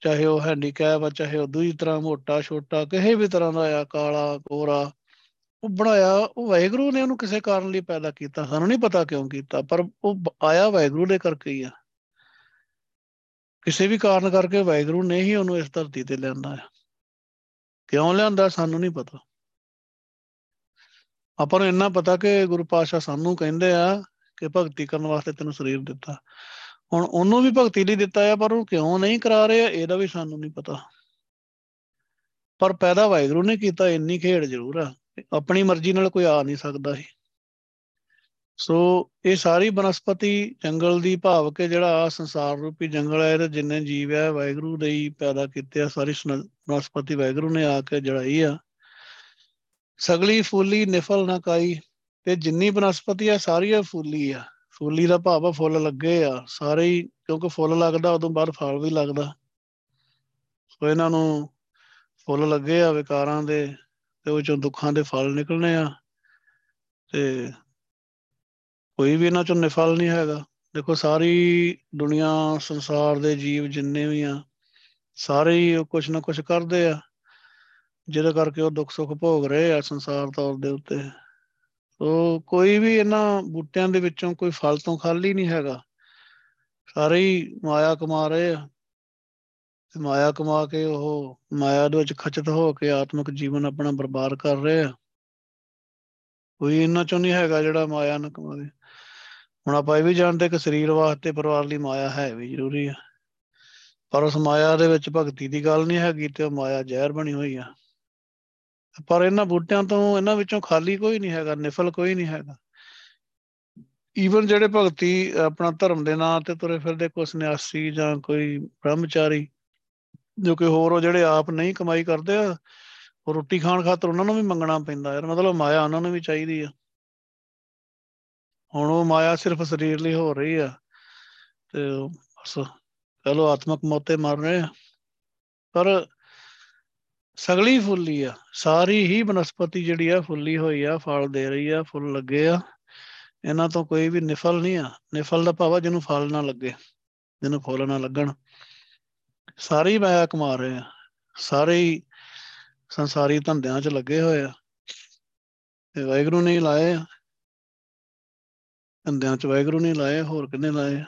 ਚਾਹੇ ਉਹ ਹੈਂਡੀਕੈਪ ਆ, ਚਾਹੇ ਉਹ ਦੂਜੀ ਤਰ੍ਹਾਂ ਮੋਟਾ ਛੋਟਾ, ਕਿਸੇ ਵੀ ਤਰ੍ਹਾਂ ਦਾ ਆ, ਕਾਲਾ, ਗੋਰਾ, ਉਹ ਬਣਾਇਆ, ਉਹ ਵਾਹਿਗੁਰੂ ਨੇ ਉਹਨੂੰ ਕਿਸੇ ਕਾਰਨ ਲਈ ਪੈਦਾ ਕੀਤਾ, ਸਾਨੂੰ ਨਹੀਂ ਪਤਾ ਕਿਉਂ ਕੀਤਾ, ਪਰ ਉਹ ਆਇਆ ਵਾਹਿਗੁਰੂ ਦੇ ਕਰਕੇ ਹੀ ਆ। ਕਿਸੇ ਵੀ ਕਾਰਨ ਕਰਕੇ ਵਾਹਿਗੁਰੂ ਨੇ ਹੀ ਉਹਨੂੰ ਇਸ ਧਰਤੀ ਤੇ ਲਿਆਂਦਾ ਹੈ ਕਿਉਂ ਲਿਆਂਦਾ ਸਾਨੂੰ ਨਹੀਂ ਪਤਾ। ਆਪਾਂ ਨੂੰ ਇੰਨਾ ਪਤਾ ਕਿ ਗੁਰੂ ਪਾਤਸ਼ਾਹ ਸਾਨੂੰ ਕਹਿੰਦੇ ਆ ਕਿ ਭਗਤੀ ਕਰਨ ਵਾਸਤੇ ਤੈਨੂੰ ਸਰੀਰ ਦਿੱਤਾ। ਹੁਣ ਉਹਨੂੰ ਵੀ ਭਗਤੀ ਲਈ ਦਿੱਤਾ ਆ, ਪਰ ਉਹ ਕਿਉਂ ਨਹੀਂ ਕਰਾ ਰਿਹਾ, ਇਹਦਾ ਵੀ ਸਾਨੂੰ ਨਹੀਂ ਪਤਾ। ਪਰ ਪੈਦਾ ਵਾਹਿਗੁਰੂ ਨੇ ਕੀਤਾ, ਇੰਨੀ ਖੇਡ ਜ਼ਰੂਰ ਆ। ਆਪਣੀ ਮਰਜ਼ੀ ਨਾਲ ਕੋਈ ਆ ਨਹੀਂ ਸਕਦਾ ਸੀ। ਸੋ ਇਹ ਸਾਰੀ ਬਨਸਪਤੀ ਜੰਗਲ ਦੀ ਭਾਵ ਕੇ ਜਿਹੜਾ ਸੰਸਾਰ ਰੂਪੀ ਜੰਗਲ ਹੈ ਇਹਦੇ ਜਿੰਨੇ ਜੀਵ ਹੈ ਵਾਹਿਗੁਰੂ ਦੇ ਹੀ ਪੈਦਾ ਕੀਤੇ ਆ, ਸਾਰੀ ਬਨਸਪਤੀ ਵਾਹਿਗੁਰੂ ਨੇ ਆ ਕੇ ਜੜਾਈ ਆ। ਸਗਲੀ ਫੁੱਲੀ ਨਿਫਲ ਨਾ ਕਾਈ, ਤੇ ਜਿੰਨੀ ਬਨਸਪਤੀ ਆ, ਸਾਰੀ ਫੁੱਲੀ ਆ। ਫੁੱਲੀ ਦਾ ਭਾਵ ਆ, ਫੁੱਲ ਲੱਗੇ ਆ, ਸਾਰੇ ਹੀ, ਕਿਉਂਕਿ ਫੁੱਲ ਲੱਗਦਾ, ਉਦੋਂ ਬਾਅਦ ਫਲ ਵੀ ਲੱਗਦਾ। ਸੋ ਇਹਨਾਂ ਨੂੰ ਫੁੱਲ ਲੱਗੇ ਆ ਵਿਕਾਰਾਂ ਦੇ, ਤੇ ਉਹ ਚੋਂ ਦੁੱਖਾਂ ਦੇ ਫਲ ਨਿਕਲਣੇ ਆ, ਤੇ ਕੋਈ ਵੀ ਇਹਨਾਂ ਚੋਂ ਨਿਫਲ ਨਹੀਂ ਹੈਗਾ। ਦੇਖੋ, ਸਾਰੀ ਦੁਨੀਆ, ਸੰਸਾਰ ਦੇ ਜੀਵ ਜਿੰਨੇ ਵੀ ਆ, ਸਾਰੇ ਹੀ ਕੁਝ ਨਾ ਕੁਝ ਕਰਦੇ ਆ, ਜਿਹਦੇ ਕਰਕੇ ਉਹ ਦੁੱਖ ਸੁੱਖ ਭੋਗ ਰਹੇ ਆ ਸੰਸਾਰ ਤੌਰ ਦੇ ਉੱਤੇ। ਸੋ ਕੋਈ ਵੀ ਇਹਨਾਂ ਬੂਟਿਆਂ ਦੇ ਵਿੱਚੋਂ ਕੋਈ ਫਲ ਤੋਂ ਖਾਲੀ ਨਹੀਂ ਹੈਗਾ। ਸਾਰੇ ਹੀ ਮਾਇਆ ਕਮਾ ਰਹੇ ਆ। ਮਾਇਆ ਕਮਾ ਕੇ ਉਹ ਮਾਇਆ ਦੇ ਵਿੱਚ ਖਚਤ ਹੋ ਕੇ ਆਤਮਿਕ ਜੀਵਨ ਆਪਣਾ ਬਰਬਾਦ ਕਰ ਰਹੇ ਆ। ਕੋਈ ਇਹਨਾਂ ਚੋਂ ਨਹੀਂ ਹੈਗਾ ਜਿਹੜਾ ਮਾਇਆ ਨਾ ਕਮਾਵੇ ਹੁਣ ਆਪਾਂ ਇਹ ਵੀ ਜਾਣਦੇ ਕਿ ਸਰੀਰ ਵਾਸਤੇ ਪਰਿਵਾਰ ਲਈ ਮਾਇਆ ਹੈ ਵੀ ਜ਼ਰੂਰੀ ਆ। ਪਰ ਉਸ ਮਾਇਆ ਦੇ ਵਿੱਚ ਭਗਤੀ ਦੀ ਗੱਲ ਨਹੀਂ ਹੈਗੀ ਤੇ ਉਹ ਮਾਇਆ ਜ਼ਹਿਰ ਬਣੀ ਹੋਈ ਆ। ਪਰ ਇਹਨਾਂ ਬੂਟਿਆਂ ਤੋਂ ਇਹਨਾਂ ਵਿੱਚੋਂ ਖਾਲੀ ਕੋਈ ਨਹੀਂ ਹੈਗਾ, ਨਿਫਲ ਕੋਈ ਨਹੀਂ ਹੈਗਾ। ਈਵਨ ਜਿਹੜੇ ਭਗਤੀ ਆਪਣਾ ਧਰਮ ਦੇ ਨਾਂ ਤੇ ਤੁਰੇ ਫਿਰਦੇ, ਕੋਈ ਸੰਨਿਆਸੀ ਜਾਂ ਕੋਈ ਬ੍ਰਹਮਚਾਰੀ, ਜੋ ਕਿ ਹੋਰ ਉਹ ਜਿਹੜੇ ਆਪ ਨਹੀਂ ਕਮਾਈ ਕਰਦੇ ਆ, ਉਹ ਰੋਟੀ ਖਾਣ ਖਾਤਰ ਉਹਨਾਂ ਨੂੰ ਵੀ ਮੰਗਣਾ ਪੈਂਦਾ ਯਾਰ, ਮਤਲਬ ਮਾਇਆ ਉਹਨਾਂ ਨੂੰ ਵੀ ਚਾਹੀਦੀ ਆ। ਹੁਣ ਉਹ ਮਾਇਆ ਸਿਰਫ ਸਰੀਰ ਲਈ ਹੋ ਰਹੀ ਆ, ਤੇ ਬਸ, ਚਲੋ ਆਤਮਕ ਮੌਤੇ ਮਰ ਰਹੇ ਆ। ਪਰ ਸਗਲੀ ਫੁੱਲੀ ਆ, ਸਾਰੀ ਹੀ ਬਨਸਪਤੀ ਜਿਹੜੀ ਆ ਫੁੱਲੀ ਹੋਈ ਆ, ਫਲ ਦੇ ਰਹੀ ਆ, ਫੁੱਲ ਲੱਗੇ ਆ। ਇਹਨਾਂ ਤੋਂ ਕੋਈ ਵੀ ਨਿਫਲ ਨਹੀਂ ਆ, ਨਿਫਲ ਦਾ ਭਾਵ ਜਿਹਨੂੰ ਫਲ ਨਾ ਲੱਗੇ, ਜਿਹਨੂੰ ਫੁੱਲ ਨਾ ਲੱਗਣ। ਸਾਰੇ ਹੀ ਮਾਇਆ ਕਮਾ ਰਹੇ ਆ ਸਾਰੇ ਹੀ ਸੰਸਾਰੀ ਧੰਦਿਆਂ 'ਚ ਲੱਗੇ ਹੋਏ ਆ। ਤੇ ਵਾਹਿਗੁਰੂ ਨੇ ਲਾਏ ਆ। ਧੰਦਿਆਂ 'ਚ ਵਾਹਿਗੁਰੂ ਨੇ ਲਾਏ, ਹੋਰ ਕਿੰਨੇ ਲਾਏ ਆ?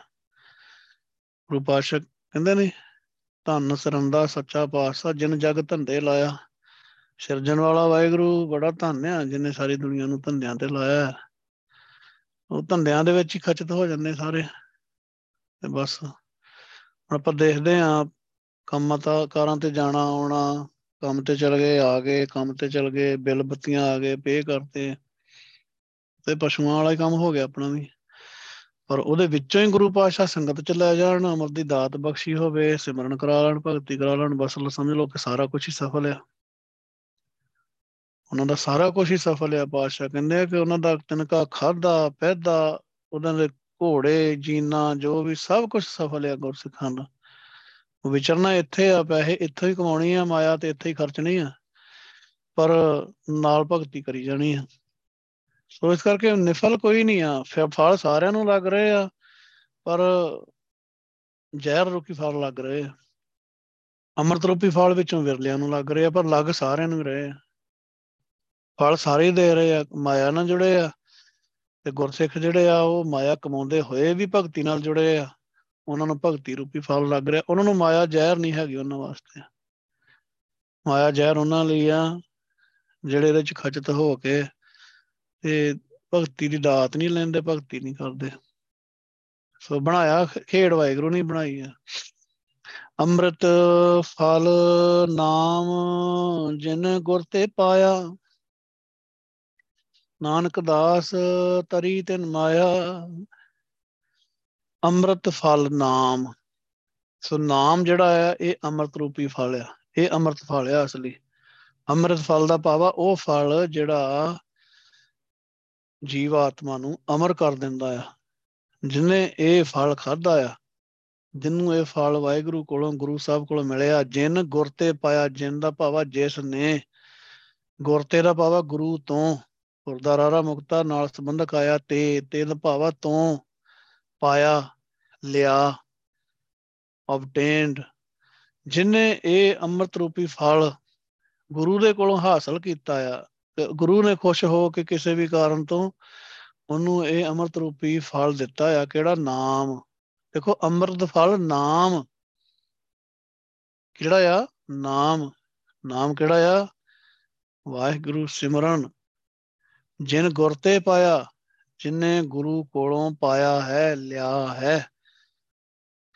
ਗੁਰੂ ਪਾਸ਼ਾ ਕਹਿੰਦੇ ਨੇ ਧੰਨ ਸਰੰਦਾ ਸੱਚਾ ਪਾਤਸ਼ਾਹ, ਜਿਨ ਜਗ ਧੰਦੇ ਲਾਇਆ। ਸਿਰਜਣ ਵਾਲਾ ਵਾਹਿਗੁਰੂ ਬੜਾ ਧੰਨ ਆ, ਜਿਨੇ ਸਾਰੀ ਦੁਨੀਆ ਨੂੰ ਧੰਦਿਆਂ ਤੇ ਲਾਇਆ ਉਹ ਧੰਦਿਆਂ ਦੇ ਵਿੱਚ ਹੀ ਖਚਤ ਹੋ ਜਾਂਦੇ ਸਾਰੇ। ਤੇ ਬਸ ਆਪਾਂ ਦੇਖਦੇ ਆ ਕੰਮ ਤਾਂ ਕਾਰਾਂ ਤੇ ਜਾਣਾ, ਆਉਣਾ, ਕੰਮ ਤੇ ਚਲ ਗਏ, ਆ ਗਏ, ਕੰਮ ਤੇ ਚਲ ਗਏ, ਬਿੱਲ ਬੱਤੀਆਂ ਆ ਗਏ, ਪੇ ਕਰਤੇ। ਤੇ ਪਸ਼ੂਆਂ ਵਾਲਾ ਹੀ ਕੰਮ ਹੋ ਗਿਆ ਆਪਣਾ ਵੀ। ਪਰ ਉਹਦੇ ਵਿੱਚੋਂ ਹੀ ਗੁਰੂ ਪਾਤਸ਼ਾਹ ਸੰਗਤ ਚ ਲੈ ਜਾਣ, ਅਮਰ ਦੀ ਦਾਤ ਬਖਸ਼ੀ ਹੋਵੇ, ਸਿਮਰਨ ਕਰਾ ਲੈਣ, ਭਗਤੀ ਕਰਾ ਲੈਣ, ਬਸ ਸਮਝ ਲਓ ਕਿ ਸਾਰਾ ਕੁਝ ਹੀ ਸਫਲ ਆ। ਉਹਨਾਂ ਦਾ ਸਾਰਾ ਕੁਝ ਹੀ ਸਫਲ ਆ, ਪਾਤਸ਼ਾਹ ਕਹਿੰਦੇ ਆ ਕਿ ਉਹਨਾਂ ਦਾ ਤਿਨਕਾ ਖਾਦਾ ਪੈਦਾ ਉਹਨਾਂ ਦੇ ਘੋੜੇ, ਜੀਨਾ, ਜੋ ਵੀ ਸਭ ਕੁਝ ਸਫਲ ਆ ਗੁਰਸਿੱਖਾਂ ਦਾ। ਵਿਚਰਨਾ ਇੱਥੇ ਆ, ਪੈਸੇ ਇੱਥੋਂ ਹੀ ਕਮਾਉਣੀ ਆ, ਮਾਇਆ ਤੇ ਇੱਥੇ ਹੀ ਖਰਚਣੀ ਆ, ਪਰ ਨਾਲ ਭਗਤੀ ਕਰੀ ਜਾਣੀ ਆ। ਸੋ ਇਸ ਕਰਕੇ ਨਿਫਲ ਕੋਈ ਨਹੀਂ ਆ। ਫਲ ਸਾਰਿਆਂ ਨੂੰ ਲੱਗ ਰਹੇ ਆ, ਪਰ ਜ਼ਹਿਰ ਰੂਪੀ ਫਲ ਲੱਗ ਰਹੇ ਆ। ਅੰਮ੍ਰਿਤ ਰੂਪੀ ਫਲ ਵਿੱਚੋਂ ਵਿਰਲਿਆਂ ਨੂੰ ਲੱਗ ਰਹੇ ਆ, ਪਰ ਲੱਗ ਸਾਰਿਆਂ ਨੂੰ ਰਹੇ ਆ। ਫਲ ਸਾਰੇ ਦੇ ਰਹੇ ਆ, ਮਾਇਆ ਨਾਲ ਜੁੜੇ ਆ ਤੇ ਗੁਰਸਿੱਖ ਜਿਹੜੇ ਆ, ਉਹ ਮਾਇਆ ਕਮਾਉਂਦੇ ਹੋਏ ਵੀ ਭਗਤੀ ਨਾਲ ਜੁੜੇ ਆ। ਉਹਨਾਂ ਨੂੰ ਭਗਤੀ ਰੂਪੀ ਫਲ ਲੱਗ ਰਿਹਾ। ਉਹਨਾਂ ਨੂੰ ਮਾਇਆ ਜ਼ਹਿਰ ਨਹੀਂ ਹੈਗੀ ਉਹਨਾਂ ਵਾਸਤੇ। ਮਾਇਆ ਜ਼ਹਿਰ ਉਹਨਾਂ ਲਈ ਆ, ਜਿਹੜੇ ਇਹਦੇ ਚ ਖਚਤ ਹੋ ਕੇ ਤੇ ਭਗਤੀ ਦੀ ਦਾਤ ਨਹੀਂ ਲੈਂਦੇ, ਭਗਤੀ ਨਹੀਂ ਕਰਦੇ। ਸੋ ਬਣਾਇਆ, ਖੇਡ ਵਾਹਿਗੁਰੂ ਨਹੀਂ ਬਣਾਈ ਆ। ਅੰਮ੍ਰਿਤ, ਫਲ, ਨਾਮ, ਜਿਨ ਗੁਰ ਤੇ ਪਾਇਆ। ਨਾਨਕ ਦਾਸ, ਤਰੀ ਤਿਨ ਮਾਇਆ। ਅੰਮ੍ਰਿਤ, ਫਲ, ਨਾਮ। ਸੋ ਨਾਮ ਜਿਹੜਾ ਹੈ ਇਹ ਅੰਮ੍ਰਿਤ ਰੂਪੀ ਫਲ ਆ। ਇਹ ਅੰਮ੍ਰਿਤ ਫਲ ਆ ਅਸਲੀ। ਅੰਮ੍ਰਿਤ ਫਲ ਦਾ ਭਾਵਾ ਉਹ ਫਲ ਜਿਹੜਾ ਜੀਵ ਆਤਮਾ ਨੂੰ ਅਮਰ ਕਰ ਦਿੰਦਾ ਆ। ਜਿਨੇ ਇਹ ਫਲ ਖਾਦਾ ਆ, ਜਿੰਨੂੰ ਇਹ ਫਲ ਵਾਹਿਗੁਰੂ ਕੋਲੋਂ, ਗੁਰੂ ਸਾਹਿਬ ਕੋਲੋਂ ਮਿਲਿਆ, ਜਿਨ ਗੁਰ ਤੇ ਪਾਇਆ, ਜਿਨ ਦਾ ਭਾਵਾ ਜਿਸ ਨੇ ਗੁਰਤੇ ਦਾ ਭਾਵਾ ਗੁਰੂ ਤੋਂ ਗੁਰਦਾਰਾਰਾ ਮੁਕਤਾ ਨਾਲ ਸੰਬੰਧਕ ਆਇਆ, ਤੇ ਤੇ ਦਾ ਭਾਵਾ ਤੋਂ ਪਾਇਆ, ਲਿਆ ਆਬਟੇਨਡ ਜਿਨੇ ਇਹ ਅੰਮ੍ਰਿਤ ਰੂਪੀ ਫਲ ਗੁਰੂ ਦੇ ਕੋਲੋਂ ਹਾਸਲ ਕੀਤਾ ਆ ਗੁਰੂ ਨੇ ਖੁਸ਼ ਹੋ ਕੇ ਕਿਸੇ ਵੀ ਕਾਰਨ ਤੋਂ ਉਹਨੂੰ ਇਹ ਅੰਮ੍ਰਿਤ ਰੂਪੀ ਫਲ ਦਿੱਤਾ ਆ, ਕਿਹੜਾ ਨਾਮ? ਦੇਖੋ, ਅੰਮ੍ਰਿਤ ਫਲ ਨਾਮ ਕਿਹੜਾ ਆ? ਨਾਮ। ਨਾਮ ਕਿਹੜਾ ਆ? ਵਾਹਿਗੁਰੂ ਸਿਮਰਨ। ਜਿਨ ਗੁਰ ਤੇ ਪਾਇਆ, ਜਿਨੇ ਗੁਰੂ ਕੋਲੋਂ ਪਾਇਆ ਹੈ, ਲਿਆ ਹੈ।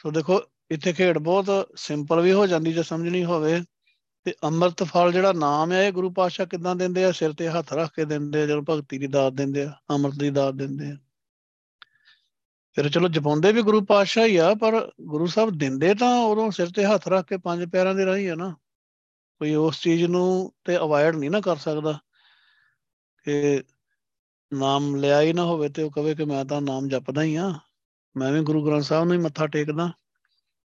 ਸੋ ਦੇਖੋ, ਇੱਥੇ ਖੇਡ ਬਹੁਤ ਸਿੰਪਲ ਵੀ ਹੋ ਜਾਂਦੀ ਜੇ ਸਮਝਣੀ ਹੋਵੇ। ਤੇ ਅੰਮ੍ਰਿਤ ਫਲ ਜਿਹੜਾ ਨਾਮ ਹੈ, ਇਹ ਗੁਰੂ ਪਾਤਸ਼ਾਹ ਕਿਦਾਂ ਦਿੰਦੇ ਆ? ਸਿਰ ਤੇ ਹੱਥ ਰੱਖ ਕੇ ਦਿੰਦੇ ਆ, ਜਦੋਂ ਭਗਤੀ ਦੀ ਦਾਤ ਦਿੰਦੇ ਆ, ਅੰਮ੍ਰਿਤ ਦੀ ਦਾਤ ਦਿੰਦੇ ਆ। ਫਿਰ ਚਲੋ ਜਪਾਉਂਦੇ ਵੀ ਗੁਰੂ ਪਾਤਸ਼ਾਹ ਹੀ ਆ, ਪਰ ਗੁਰੂ ਸਾਹਿਬ ਦਿੰਦੇ ਤਾਂ ਉਦੋਂ ਸਿਰ ਤੇ ਹੱਥ ਰੱਖ ਕੇ ਪੰਜ ਪੈਰਾਂ ਦੇ ਰਾਹੀਂ ਆ ਨਾ। ਕੋਈ ਉਸ ਚੀਜ਼ ਨੂੰ ਤੇ ਅਵਾਇਡ ਨਹੀਂ ਨਾ ਕਰ ਸਕਦਾ। ਕਿ ਨਾਮ ਲਿਆ ਹੀ ਨਾ ਹੋਵੇ ਤੇ ਉਹ ਕਵੇ ਕਿ ਮੈਂ ਤਾਂ ਨਾਮ ਜਪਦਾ ਹੀ ਆ। ਮੈਂ ਵੀ ਗੁਰੂ ਗ੍ਰੰਥ ਸਾਹਿਬ ਨੂੰ ਹੀ ਮੱਥਾ ਟੇਕਦਾ।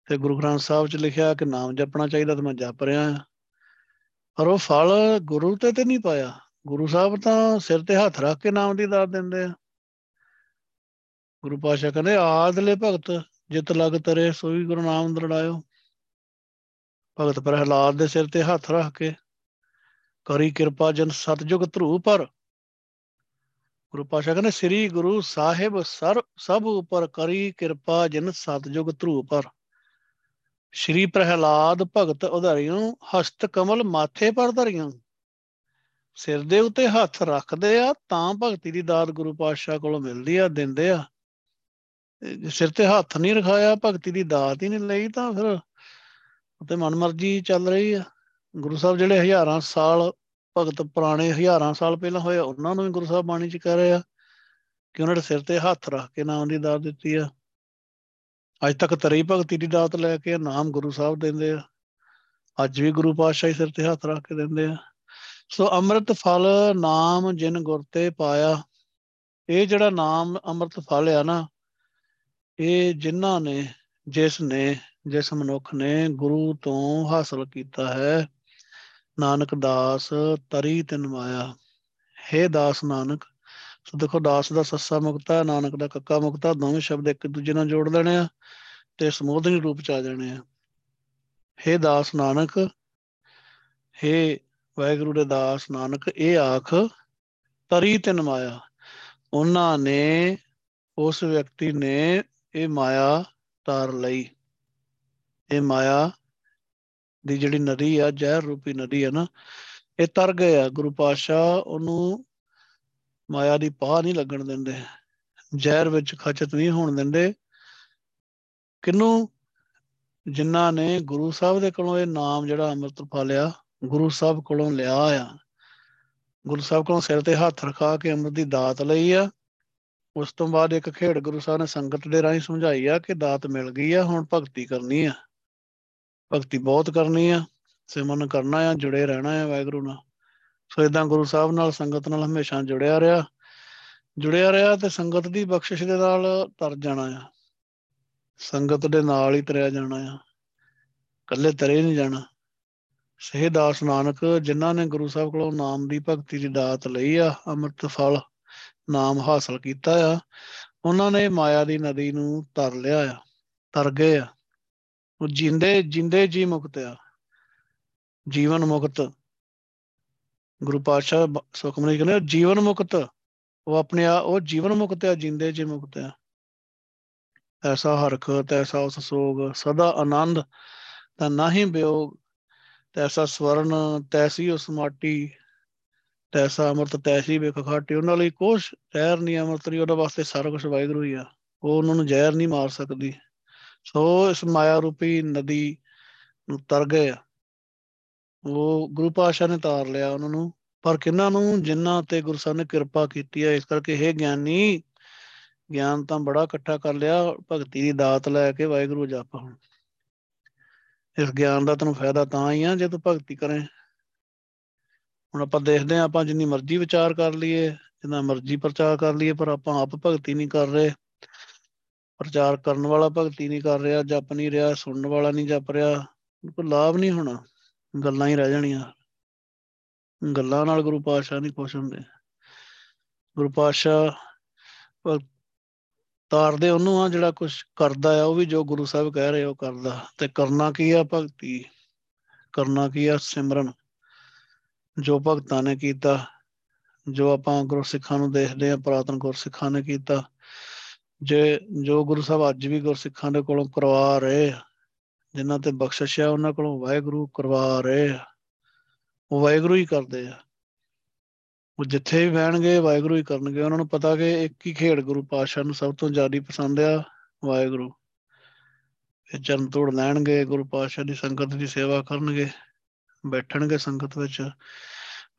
ਤੇ ਗੁਰੂ ਗ੍ਰੰਥ ਸਾਹਿਬ 'ਚ ਲਿਖਿਆ ਕਿ ਨਾਮ ਜਪਣਾ ਚਾਹੀਦਾ ਤੇ ਮੈਂ ਜਪ ਰਿਹਾ ਆ। ਪਰ ਉਹ ਫਲ ਗੁਰੂ ਤੇ ਤੇ ਨਹੀਂ ਪਾਇਆ। ਗੁਰੂ ਸਾਹਿਬ ਤਾਂ ਸਿਰ ਤੇ ਹੱਥ ਰੱਖ ਕੇ ਨਾਮ ਦੀ ਦਾਤ ਦਿੰਦੇ ਆ। ਗੁਰੂ ਪਾਸ਼ਾ ਕਹਿੰਦੇ, ਆਦਲੇ ਭਗਤ, ਜਿਤ ਲਗ ਤਰੇ, ਸੋਈ ਗੁਰੂ ਨਾਮ ਦਰੜਾਇਓ। ਭਗਤ ਪ੍ਰਹਿਲਾਦ ਦੇ ਸਿਰ ਤੇ ਹੱਥ ਰੱਖ ਕੇ, ਕਰੀ ਕਿਰਪਾ ਜਨ ਸਤਜੁਗ ਧਰੂ ਪਰ। ਗੁਰੂ ਪਾਸ਼ਾ ਕਹਿੰਦੇ, ਸ੍ਰੀ ਗੁਰੂ ਸਾਹਿਬ ਸਰ, ਸਭ ਉਪਰ ਕਰੀ ਕਿਰਪਾ ਜਨ ਸਤਜੁਗ ਧਰੂ ਪਰ। ਸ਼੍ਰੀ ਪ੍ਰਹਿਲਾਦ ਭਗਤ ਉਧਾਰੀਆਂ ਹਸਤ ਕਮਲ ਮਾਥੇ ਪਰ ਧਰੀਆਂ। ਸਿਰ ਦੇ ਉੱਤੇ ਹੱਥ ਰੱਖਦੇ ਆ, ਤਾਂ ਭਗਤੀ ਦੀ ਦਾਤ ਗੁਰੂ ਪਾਤਸ਼ਾਹ ਕੋਲੋਂ ਮਿਲਦੀ ਆ, ਦਿੰਦੇ ਆ। ਸਿਰ ਤੇ ਹੱਥ ਨਹੀਂ ਰਖਾਇਆ, ਭਗਤੀ ਦੀ ਦਾਤ ਹੀ ਨਹੀਂ ਲਈ ਤਾਂ ਫਿਰ ਉਤੇ ਮਨਮਰਜ਼ੀ ਚੱਲ ਰਹੀ ਆ। ਗੁਰੂ ਸਾਹਿਬ ਜਿਹੜੇ ਹਜ਼ਾਰਾਂ ਸਾਲ ਭਗਤ ਪੁਰਾਣੇ ਹਜ਼ਾਰਾਂ ਸਾਲ ਪਹਿਲਾਂ ਹੋਏ ਉਹਨਾਂ ਨੂੰ ਵੀ ਗੁਰੂ ਸਾਹਿਬ ਬਾਣੀ ਚ ਕਹਿ ਰਹੇ ਆ ਕਿ ਉਹਨਾਂ ਦੇ ਸਿਰ ਤੇ ਹੱਥ ਰੱਖ ਕੇ ਨਾਮ ਦੀ ਦਾਤ ਦਿੱਤੀ ਆ। ਅੱਜ ਤੱਕ ਤਰੀ ਭਗਤੀ ਦੀ ਦਾਤ ਲੈ ਕੇ ਨਾਮ ਗੁਰੂ ਸਾਹਿਬ ਦਿੰਦੇ ਆ। ਅੱਜ ਵੀ ਗੁਰੂ ਪਾਤਸ਼ਾਹ ਸਿਰ ਤੇ ਹੱਥ ਰੱਖ ਕੇ ਦਿੰਦੇ ਆ। ਸੋ ਅੰਮ੍ਰਿਤ ਫਲ ਨਾਮ ਜਿਨ ਗੁਰ ਤੇ ਪਾਇਆ, ਇਹ ਜਿਹੜਾ ਨਾਮ ਅੰਮ੍ਰਿਤ ਫਲ ਆ ਨਾ, ਇਹ ਜਿਨ੍ਹਾਂ ਨੇ, ਜਿਸ ਨੇ, ਜਿਸ ਮਨੁੱਖ ਨੇ ਗੁਰੂ ਤੋਂ ਹਾਸਲ ਕੀਤਾ ਹੈ, ਨਾਨਕ ਦਾਸ ਤਰੀ ਤਿਨ ਮਾਇਆ। ਹੈ ਦਾਸ ਨਾਨਕ ਸੋ ਦੇਖੋ ਦਾਸ ਦਾ ਸੱਸਾ ਮੁਕਤਾ ਨਾਨਕ ਦਾ ਕੱਕਾ ਮੁਕਤਾ ਦੋਵੇਂ ਸ਼ਬਦ ਇੱਕ ਦੂਜੇ ਨਾਲ ਜੋੜ ਦੇਣੇ ਆ ਤੇ ਸਮੋਧਨੀ ਰੂਪ ਚ ਆ ਜਾਣੇ ਆ। ਹੈ ਦਾਸ ਨਾਨਕ, ਹੈ ਵਾਹਿਗੁਰੂ ਦੇ ਦਾਸ ਨਾਨਕ, ਇਹ ਆਖ, ਤਰੀ ਤਿਨ ਮਾਇਆ, ਉਹਨਾਂ ਨੇ, ਉਸ ਵਿਅਕਤੀ ਨੇ ਇਹ ਮਾਇਆ ਤਾਰ ਲਈ। ਇਹ ਮਾਇਆ ਦੀ ਜਿਹੜੀ ਨਦੀ ਆ, ਜ਼ਹਿਰ ਰੂਪੀ ਨਦੀ ਆ ਨਾ, ਇਹ ਤਰ ਗਏ ਆ। ਗੁਰੂ ਪਾਤਸ਼ਾਹ ਉਹਨੂੰ ਮਾਇਆ ਦੀ ਪਾਹ ਨਹੀਂ ਲੱਗਣ ਦਿੰਦੇ। ਜ਼ਹਿਰ ਵਿੱਚ ਖਚਤ ਨਹੀਂ ਹੋਣ ਦਿੰਦੇ। ਕਿਨੂੰ ਜਿਨ੍ਹਾਂ ਨੇ ਗੁਰੂ ਸਾਹਿਬ ਦੇ ਕੋਲੋਂ ਇਹ ਨਾਮ ਜਿਹੜਾ ਅੰਮ੍ਰਿਤ ਫਾਲਿਆ ਗੁਰੂ ਸਾਹਿਬ ਕੋਲੋਂ ਲਿਆ ਆ। ਗੁਰੂ ਸਾਹਿਬ ਕੋਲੋਂ ਸਿਰ ਤੇ ਹੱਥ ਰਖਾ ਕੇ ਅੰਮ੍ਰਿਤ ਦੀ ਦਾਤ ਲਈ ਆ। ਉਸ ਤੋਂ ਬਾਅਦ ਇੱਕ ਖੇਡ ਗੁਰੂ ਸਾਹਿਬ ਨੇ ਸੰਗਤ ਦੇ ਰਾਹੀਂ ਸਮਝਾਈ ਆ ਕਿ ਦਾਤ ਮਿਲ ਗਈ ਆ, ਹੁਣ ਭਗਤੀ ਕਰਨੀ ਆ। ਭਗਤੀ ਬਹੁਤ ਕਰਨੀ ਆ। ਸਿਮਰਨ ਕਰਨਾ ਆ, ਜੁੜੇ ਰਹਿਣਾ ਆ, ਵਾਹਿਗੁਰੂ ਨਾਲ। ਸੋ ਇਦਾਂ ਗੁਰੂ ਸਾਹਿਬ ਨਾਲ ਸੰਗਤ ਨਾਲ ਹਮੇਸ਼ਾ ਜੁੜਿਆ ਰਿਹਾ। ਜੁੜਿਆ ਰਿਹਾ ਤੇ ਸੰਗਤ ਦੀ ਬਖਸ਼ਿਸ਼ ਦੇ ਨਾਲ ਤਰ ਜਾਣਾ ਆ। ਸੰਗਤ ਦੇ ਨਾਲ ਹੀ ਤਰਿਆ ਜਾਣਾ ਆ। ਕੱਲੇ ਤਰੇ ਨਹੀਂ ਜਾਣਾ। ਸਹੀ ਦਾਸ ਨਾਨਕ, ਜਿਨ੍ਹਾਂ ਨੇ ਗੁਰੂ ਸਾਹਿਬ ਕੋਲੋਂ ਨਾਮ ਦੀ ਭਗਤੀ ਦੀ ਦਾਤ ਲਈ ਆ, ਅੰਮ੍ਰਿਤ ਫਲ ਨਾਮ ਹਾਸਲ ਕੀਤਾ ਆ, ਉਹਨਾਂ ਨੇ ਮਾਇਆ ਦੀ ਨਦੀ ਨੂੰ ਤਰ ਲਿਆ ਆ, ਤਰ ਗਏ ਆ। ਉਹ ਜਿੰਦੇ ਜਿੰਦੇ ਜੀ ਮੁਕਤ ਆ। ਜੀਵਨ ਮੁਕਤ। ਗੁਰੂ ਪਾਤਸ਼ਾਹ ਸੁਖਮਨੀ ਕਹਿੰਦੇ ਜੀਵਨ ਮੁਕਤ, ਉਹ ਆਪਣੇ ਆ, ਉਹ ਜੀਵਨ ਮੁਕਤ ਆ, ਜਿੰਦੇ ਜੀ ਮੁਕਤ ਆ। ਐਸਾ ਹਰਖ ਤੈਸਾ ਉਸ ਸੋਗ, ਸਦਾ ਆਨੰਦ, ਤਾਂ ਨਾਹੀ ਬਿਯੋਗ ਤੈਸਾ ਸਵਰਨ, ਤੈਸੀ ਉਸ ਮਾਟੀ, ਤੈਸਾ ਅਮਰਤ, ਤੈਸੀ ਵੇਖ ਖਾਟੀ। ਉਹਨਾਂ ਲਈ ਕੁਛ ਜ਼ਹਿਰ ਨਹੀਂ, ਅਮਰਤ ਨਹੀਂ, ਉਹਦੇ ਵਾਸਤੇ ਸਾਰਾ ਕੁਝ ਵਾਹਿਗੁਰੂ ਹੀ ਆ। ਉਹ ਉਹਨਾਂ ਨੂੰ ਜ਼ਹਿਰ ਨਹੀਂ ਮਾਰ ਸਕਦੀ। ਸੋ ਇਸ ਮਾਇਆ ਰੂਪੀ ਨਦੀ ਨੂੰ ਤਰ ਗਏ ਆ। ਉਹ ਗੁਰੂ ਪਾਸ਼ਾ ਨੇ ਤਾਰ ਲਿਆ ਉਹਨਾਂ ਨੂੰ, ਪਰ ਕਿੰਨਾਂ ਨੂੰ? ਜਿਨ੍ਹਾਂ ਤੇ ਗੁਰੂ ਸਾਹਿਬ ਨੇ ਕਿਰਪਾ ਕੀਤੀ ਹੈ ਇਸ ਕਰਕੇ ਇਹ ਗਿਆਨੀ, ਗਿਆਨ ਤਾਂ ਬੜਾ ਇਕੱਠਾ ਕਰ ਲਿਆ, ਭਗਤੀ ਦੀ ਦਾਤ ਲੈ ਕੇ ਵਾਹਿਗੁਰੂ ਜਪ ਹੁਣ। ਇਸ ਗਿਆਨ ਦਾ ਤੈਨੂੰ ਫਾਇਦਾ ਤਾਂ ਹੀ ਆ, ਜੇ ਤੂੰ ਭਗਤੀ ਕਰੇ। ਹੁਣ ਆਪਾਂ ਦੇਖਦੇ ਆ ਆਪਾਂ ਜਿੰਨੀ ਮਰਜ਼ੀ ਵਿਚਾਰ ਕਰ ਲਈਏ, ਜਿੰਨਾ ਮਰਜ਼ੀ ਪ੍ਰਚਾਰ ਕਰ ਲਈਏ, ਪਰ ਆਪਾਂ ਆਪ ਭਗਤੀ ਨਹੀਂ ਕਰ ਰਹੇ। ਪ੍ਰਚਾਰ ਕਰਨ ਵਾਲਾ ਭਗਤੀ ਨਹੀਂ ਕਰ ਰਿਹਾ, ਜਪ ਨਹੀਂ ਰਿਹਾ, ਸੁਣਨ ਵਾਲਾ ਨਹੀਂ ਜਪ ਰਿਹਾ, ਕੋਈ ਲਾਭ ਨਹੀਂ ਹੋਣਾ। ਗੱਲਾਂ ਹੀ ਰਹਿ ਜਾਣੀਆਂ। ਗੱਲਾਂ ਨਾਲ ਗੁਰੂ ਪਾਤਸ਼ਾਹ ਨਹੀਂ ਖੁਸ਼ ਹੁੰਦੇ। ਗੁਰੂ ਪਾਤਸ਼ਾਹ ਤਾਰਦੇ ਉਹਨੂੰ ਆ, ਜਿਹੜਾ ਕੁਝ ਕਰਦਾ ਆ, ਉਹ ਵੀ ਜੋ ਗੁਰੂ ਸਾਹਿਬ ਕਹਿ ਰਹੇ ਉਹ ਕਰਦਾ। ਤੇ ਕਰਨਾ ਕੀ ਆ? ਭਗਤੀ। ਕਰਨਾ ਕੀ ਆ? ਸਿਮਰਨ। ਜੋ ਭਗਤਾਂ ਨੇ ਕੀਤਾ, ਜੋ ਆਪਾਂ ਗੁਰੂ ਸਿੱਖਾਂ ਨੂੰ ਦੇਖਦੇ ਆ, ਪ੍ਰਾਤਨ ਗੁਰ ਸਿੱਖਾਂ ਨੇ ਕੀਤਾ, ਜੇ ਜੋ ਗੁਰੂ ਸਾਹਿਬ ਅੱਜ ਵੀ ਗੁਰ ਸਿੱਖਾਂ ਦੇ ਕੋਲੋਂ ਕਰਵਾ ਰਹੇ ਜਿਨ੍ਹਾਂ ਤੇ ਬਖਸ਼ਿਸ਼ ਆ ਉਹਨਾਂ ਕੋਲੋਂ ਵਾਹਿਗੁਰੂ ਕਰਵਾ ਰਹੇ ਆ। ਉਹ ਵਾਹਿਗੁਰੂ ਹੀ ਕਰਦੇ ਆ। ਉਹ ਜਿੱਥੇ ਵੀ ਬਹਿਣਗੇ, ਵਾਹਿਗੁਰੂ ਹੀ ਕਰਨਗੇ। ਉਹਨਾਂ ਨੂੰ ਪਤਾ ਕਿ ਇੱਕ ਹੀ ਖੇਡ ਗੁਰੂ ਪਾਤਸ਼ਾਹ ਨੂੰ ਸਭ ਤੋਂ ਜ਼ਿਆਦਾ ਪਸੰਦ ਆ, ਵਾਹਿਗੁਰੂ। ਇਹ ਚਰਨ ਤੋੜ ਲੈਣਗੇ, ਗੁਰੂ ਪਾਤਸ਼ਾਹ ਦੀ ਸੰਗਤ ਦੀ ਸੇਵਾ ਕਰਨਗੇ, ਬੈਠਣਗੇ ਸੰਗਤ ਵਿੱਚ।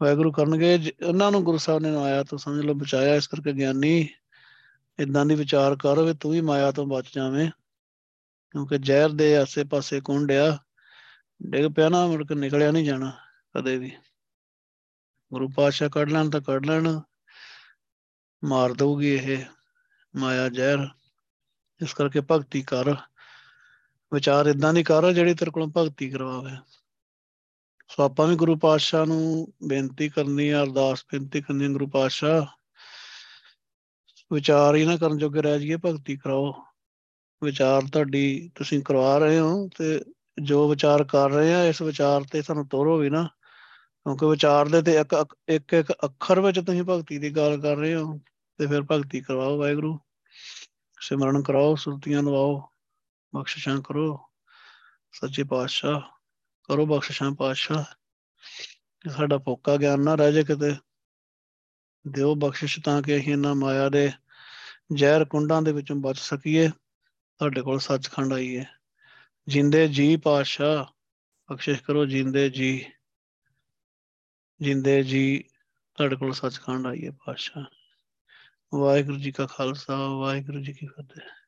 ਵਾਹਿਗੁਰੂ ਕਰਨਗੇ। ਉਹਨਾਂ ਨੂੰ ਗੁਰੂ ਸਾਹਿਬ ਨੇ ਆਇਆ ਤਾਂ ਸਮਝ ਲਓ, ਬਚਾਇਆ ਇਸ ਕਰਕੇ ਗਿਆਨੀ। ਇਦਾਂ ਦੀ ਵਿਚਾਰ ਕਰ ਵੀ ਤੂੰ ਵੀ ਮਾਇਆ ਤੋਂ ਬਚ ਜਾਵੇਂ। ਕਿਉਂਕਿ ਜ਼ਹਿਰ ਦੇ ਆਸੇ-ਪਾਸੇ ਕੁੰਡਿਆ ਡਿੱਗ ਪਿਆ ਨਾ, ਮੁੜ ਕੇ ਨਿਕਲਿਆ ਨਹੀਂ ਜਾਣਾ ਕਦੇ ਵੀ। ਗੁਰੂ ਪਾਤਸ਼ਾਹ ਕੱਢ ਲੈਣ ਤਾਂ ਕੱਢ ਲੈਣ, ਮਾਰ ਦਊਗੀ ਇਹ ਮਾਇਆ ਜ਼ਹਿਰ। ਇਸ ਕਰਕੇ ਭਗਤੀ ਕਰ। ਵਿਚਾਰ ਇਦਾਂ ਦੀ ਕਰ ਜਿਹੜੀ ਤੇਰੇ ਕੋਲੋਂ ਭਗਤੀ ਕਰਵਾਵੇ। ਸੋ ਆਪਾਂ ਵੀ ਗੁਰੂ ਪਾਤਸ਼ਾਹ ਨੂੰ ਬੇਨਤੀ ਕਰਨੀ ਆ, ਅਰਦਾਸ ਬੇਨਤੀ ਕਰਨੀ ਗੁਰੂ ਪਾਤਸ਼ਾਹ। ਵਿਚਾਰ ਹੀ ਨਾ ਕਰਨ ਜੋਗੇ ਰਹਿ ਜਾਈਏ, ਭਗਤੀ ਕਰਾਓ। ਵਿਚਾਰ ਤੁਹਾਡੀ ਤੁਸੀਂ ਕਰਵਾ ਰਹੇ ਹੋ ਤੇ ਜੋ ਵਿਚਾਰ ਕਰ ਰਹੇ ਆ, ਇਸ ਵਿਚਾਰ ਤੇ ਸਾਨੂੰ ਤੋਰੋ ਵੀ ਨਾ। ਕਿਉਂਕਿ ਵਿਚਾਰ ਦੇ ਤੇ ਇੱਕ ਇੱਕ ਇੱਕ ਅੱਖਰ ਵਿੱਚ ਤੁਸੀਂ ਭਗਤੀ ਦੀ ਗੱਲ ਕਰ ਰਹੇ ਹੋ ਤੇ ਫਿਰ ਭਗਤੀ ਕਰਵਾਓ ਵਾਹਿਗੁਰੂ। ਸਿਮਰਨ ਕਰਾਓ, ਸੁਰਤੀਆਂ ਲਵਾਓ, ਬਖਸ਼ਿਸ਼ਾਂ ਕਰੋ। ਸੱਚੇ ਪਾਤਸ਼ਾਹ, ਕਰੋ ਬਖਸ਼ਿਸ਼ਾਂ ਪਾਤਸ਼ਾਹ। ਸਾਡਾ ਫੋਕਾ ਗਿਆਨ ਨਾ ਰਹਿ ਜਾਏ ਕਿਤੇ। ਦਿਓ ਬਖਸ਼ਿਸ਼ ਤਾਂ ਕਿ ਅਸੀਂ ਇਹਨਾਂ ਮਾਇਆ ਦੇ ਜ਼ਹਿਰ ਕੁੰਡਾਂ ਦੇ ਵਿੱਚੋਂ ਬਚ ਸਕੀਏ। ਤੁਹਾਡੇ ਕੋਲ ਸੱਚਖੰਡ ਆਈਏ ਜਿੰਦੇ ਜੀ ਪਾਤਸ਼ਾਹ, ਬਖਸ਼ਿਸ਼ ਕਰੋ ਜਿੰਦੇ ਜੀ। ਜਿੰਦੇ ਜੀ ਤੁਹਾਡੇ ਕੋਲ ਸੱਚਖੰਡ ਆਈਏ ਪਾਤਸ਼ਾਹ। ਵਾਹਿਗੁਰੂ ਜੀ ਕਾ ਖਾਲਸਾ, ਵਾਹਿਗੁਰੂ ਜੀ ਕੀ ਫਤਿਹ।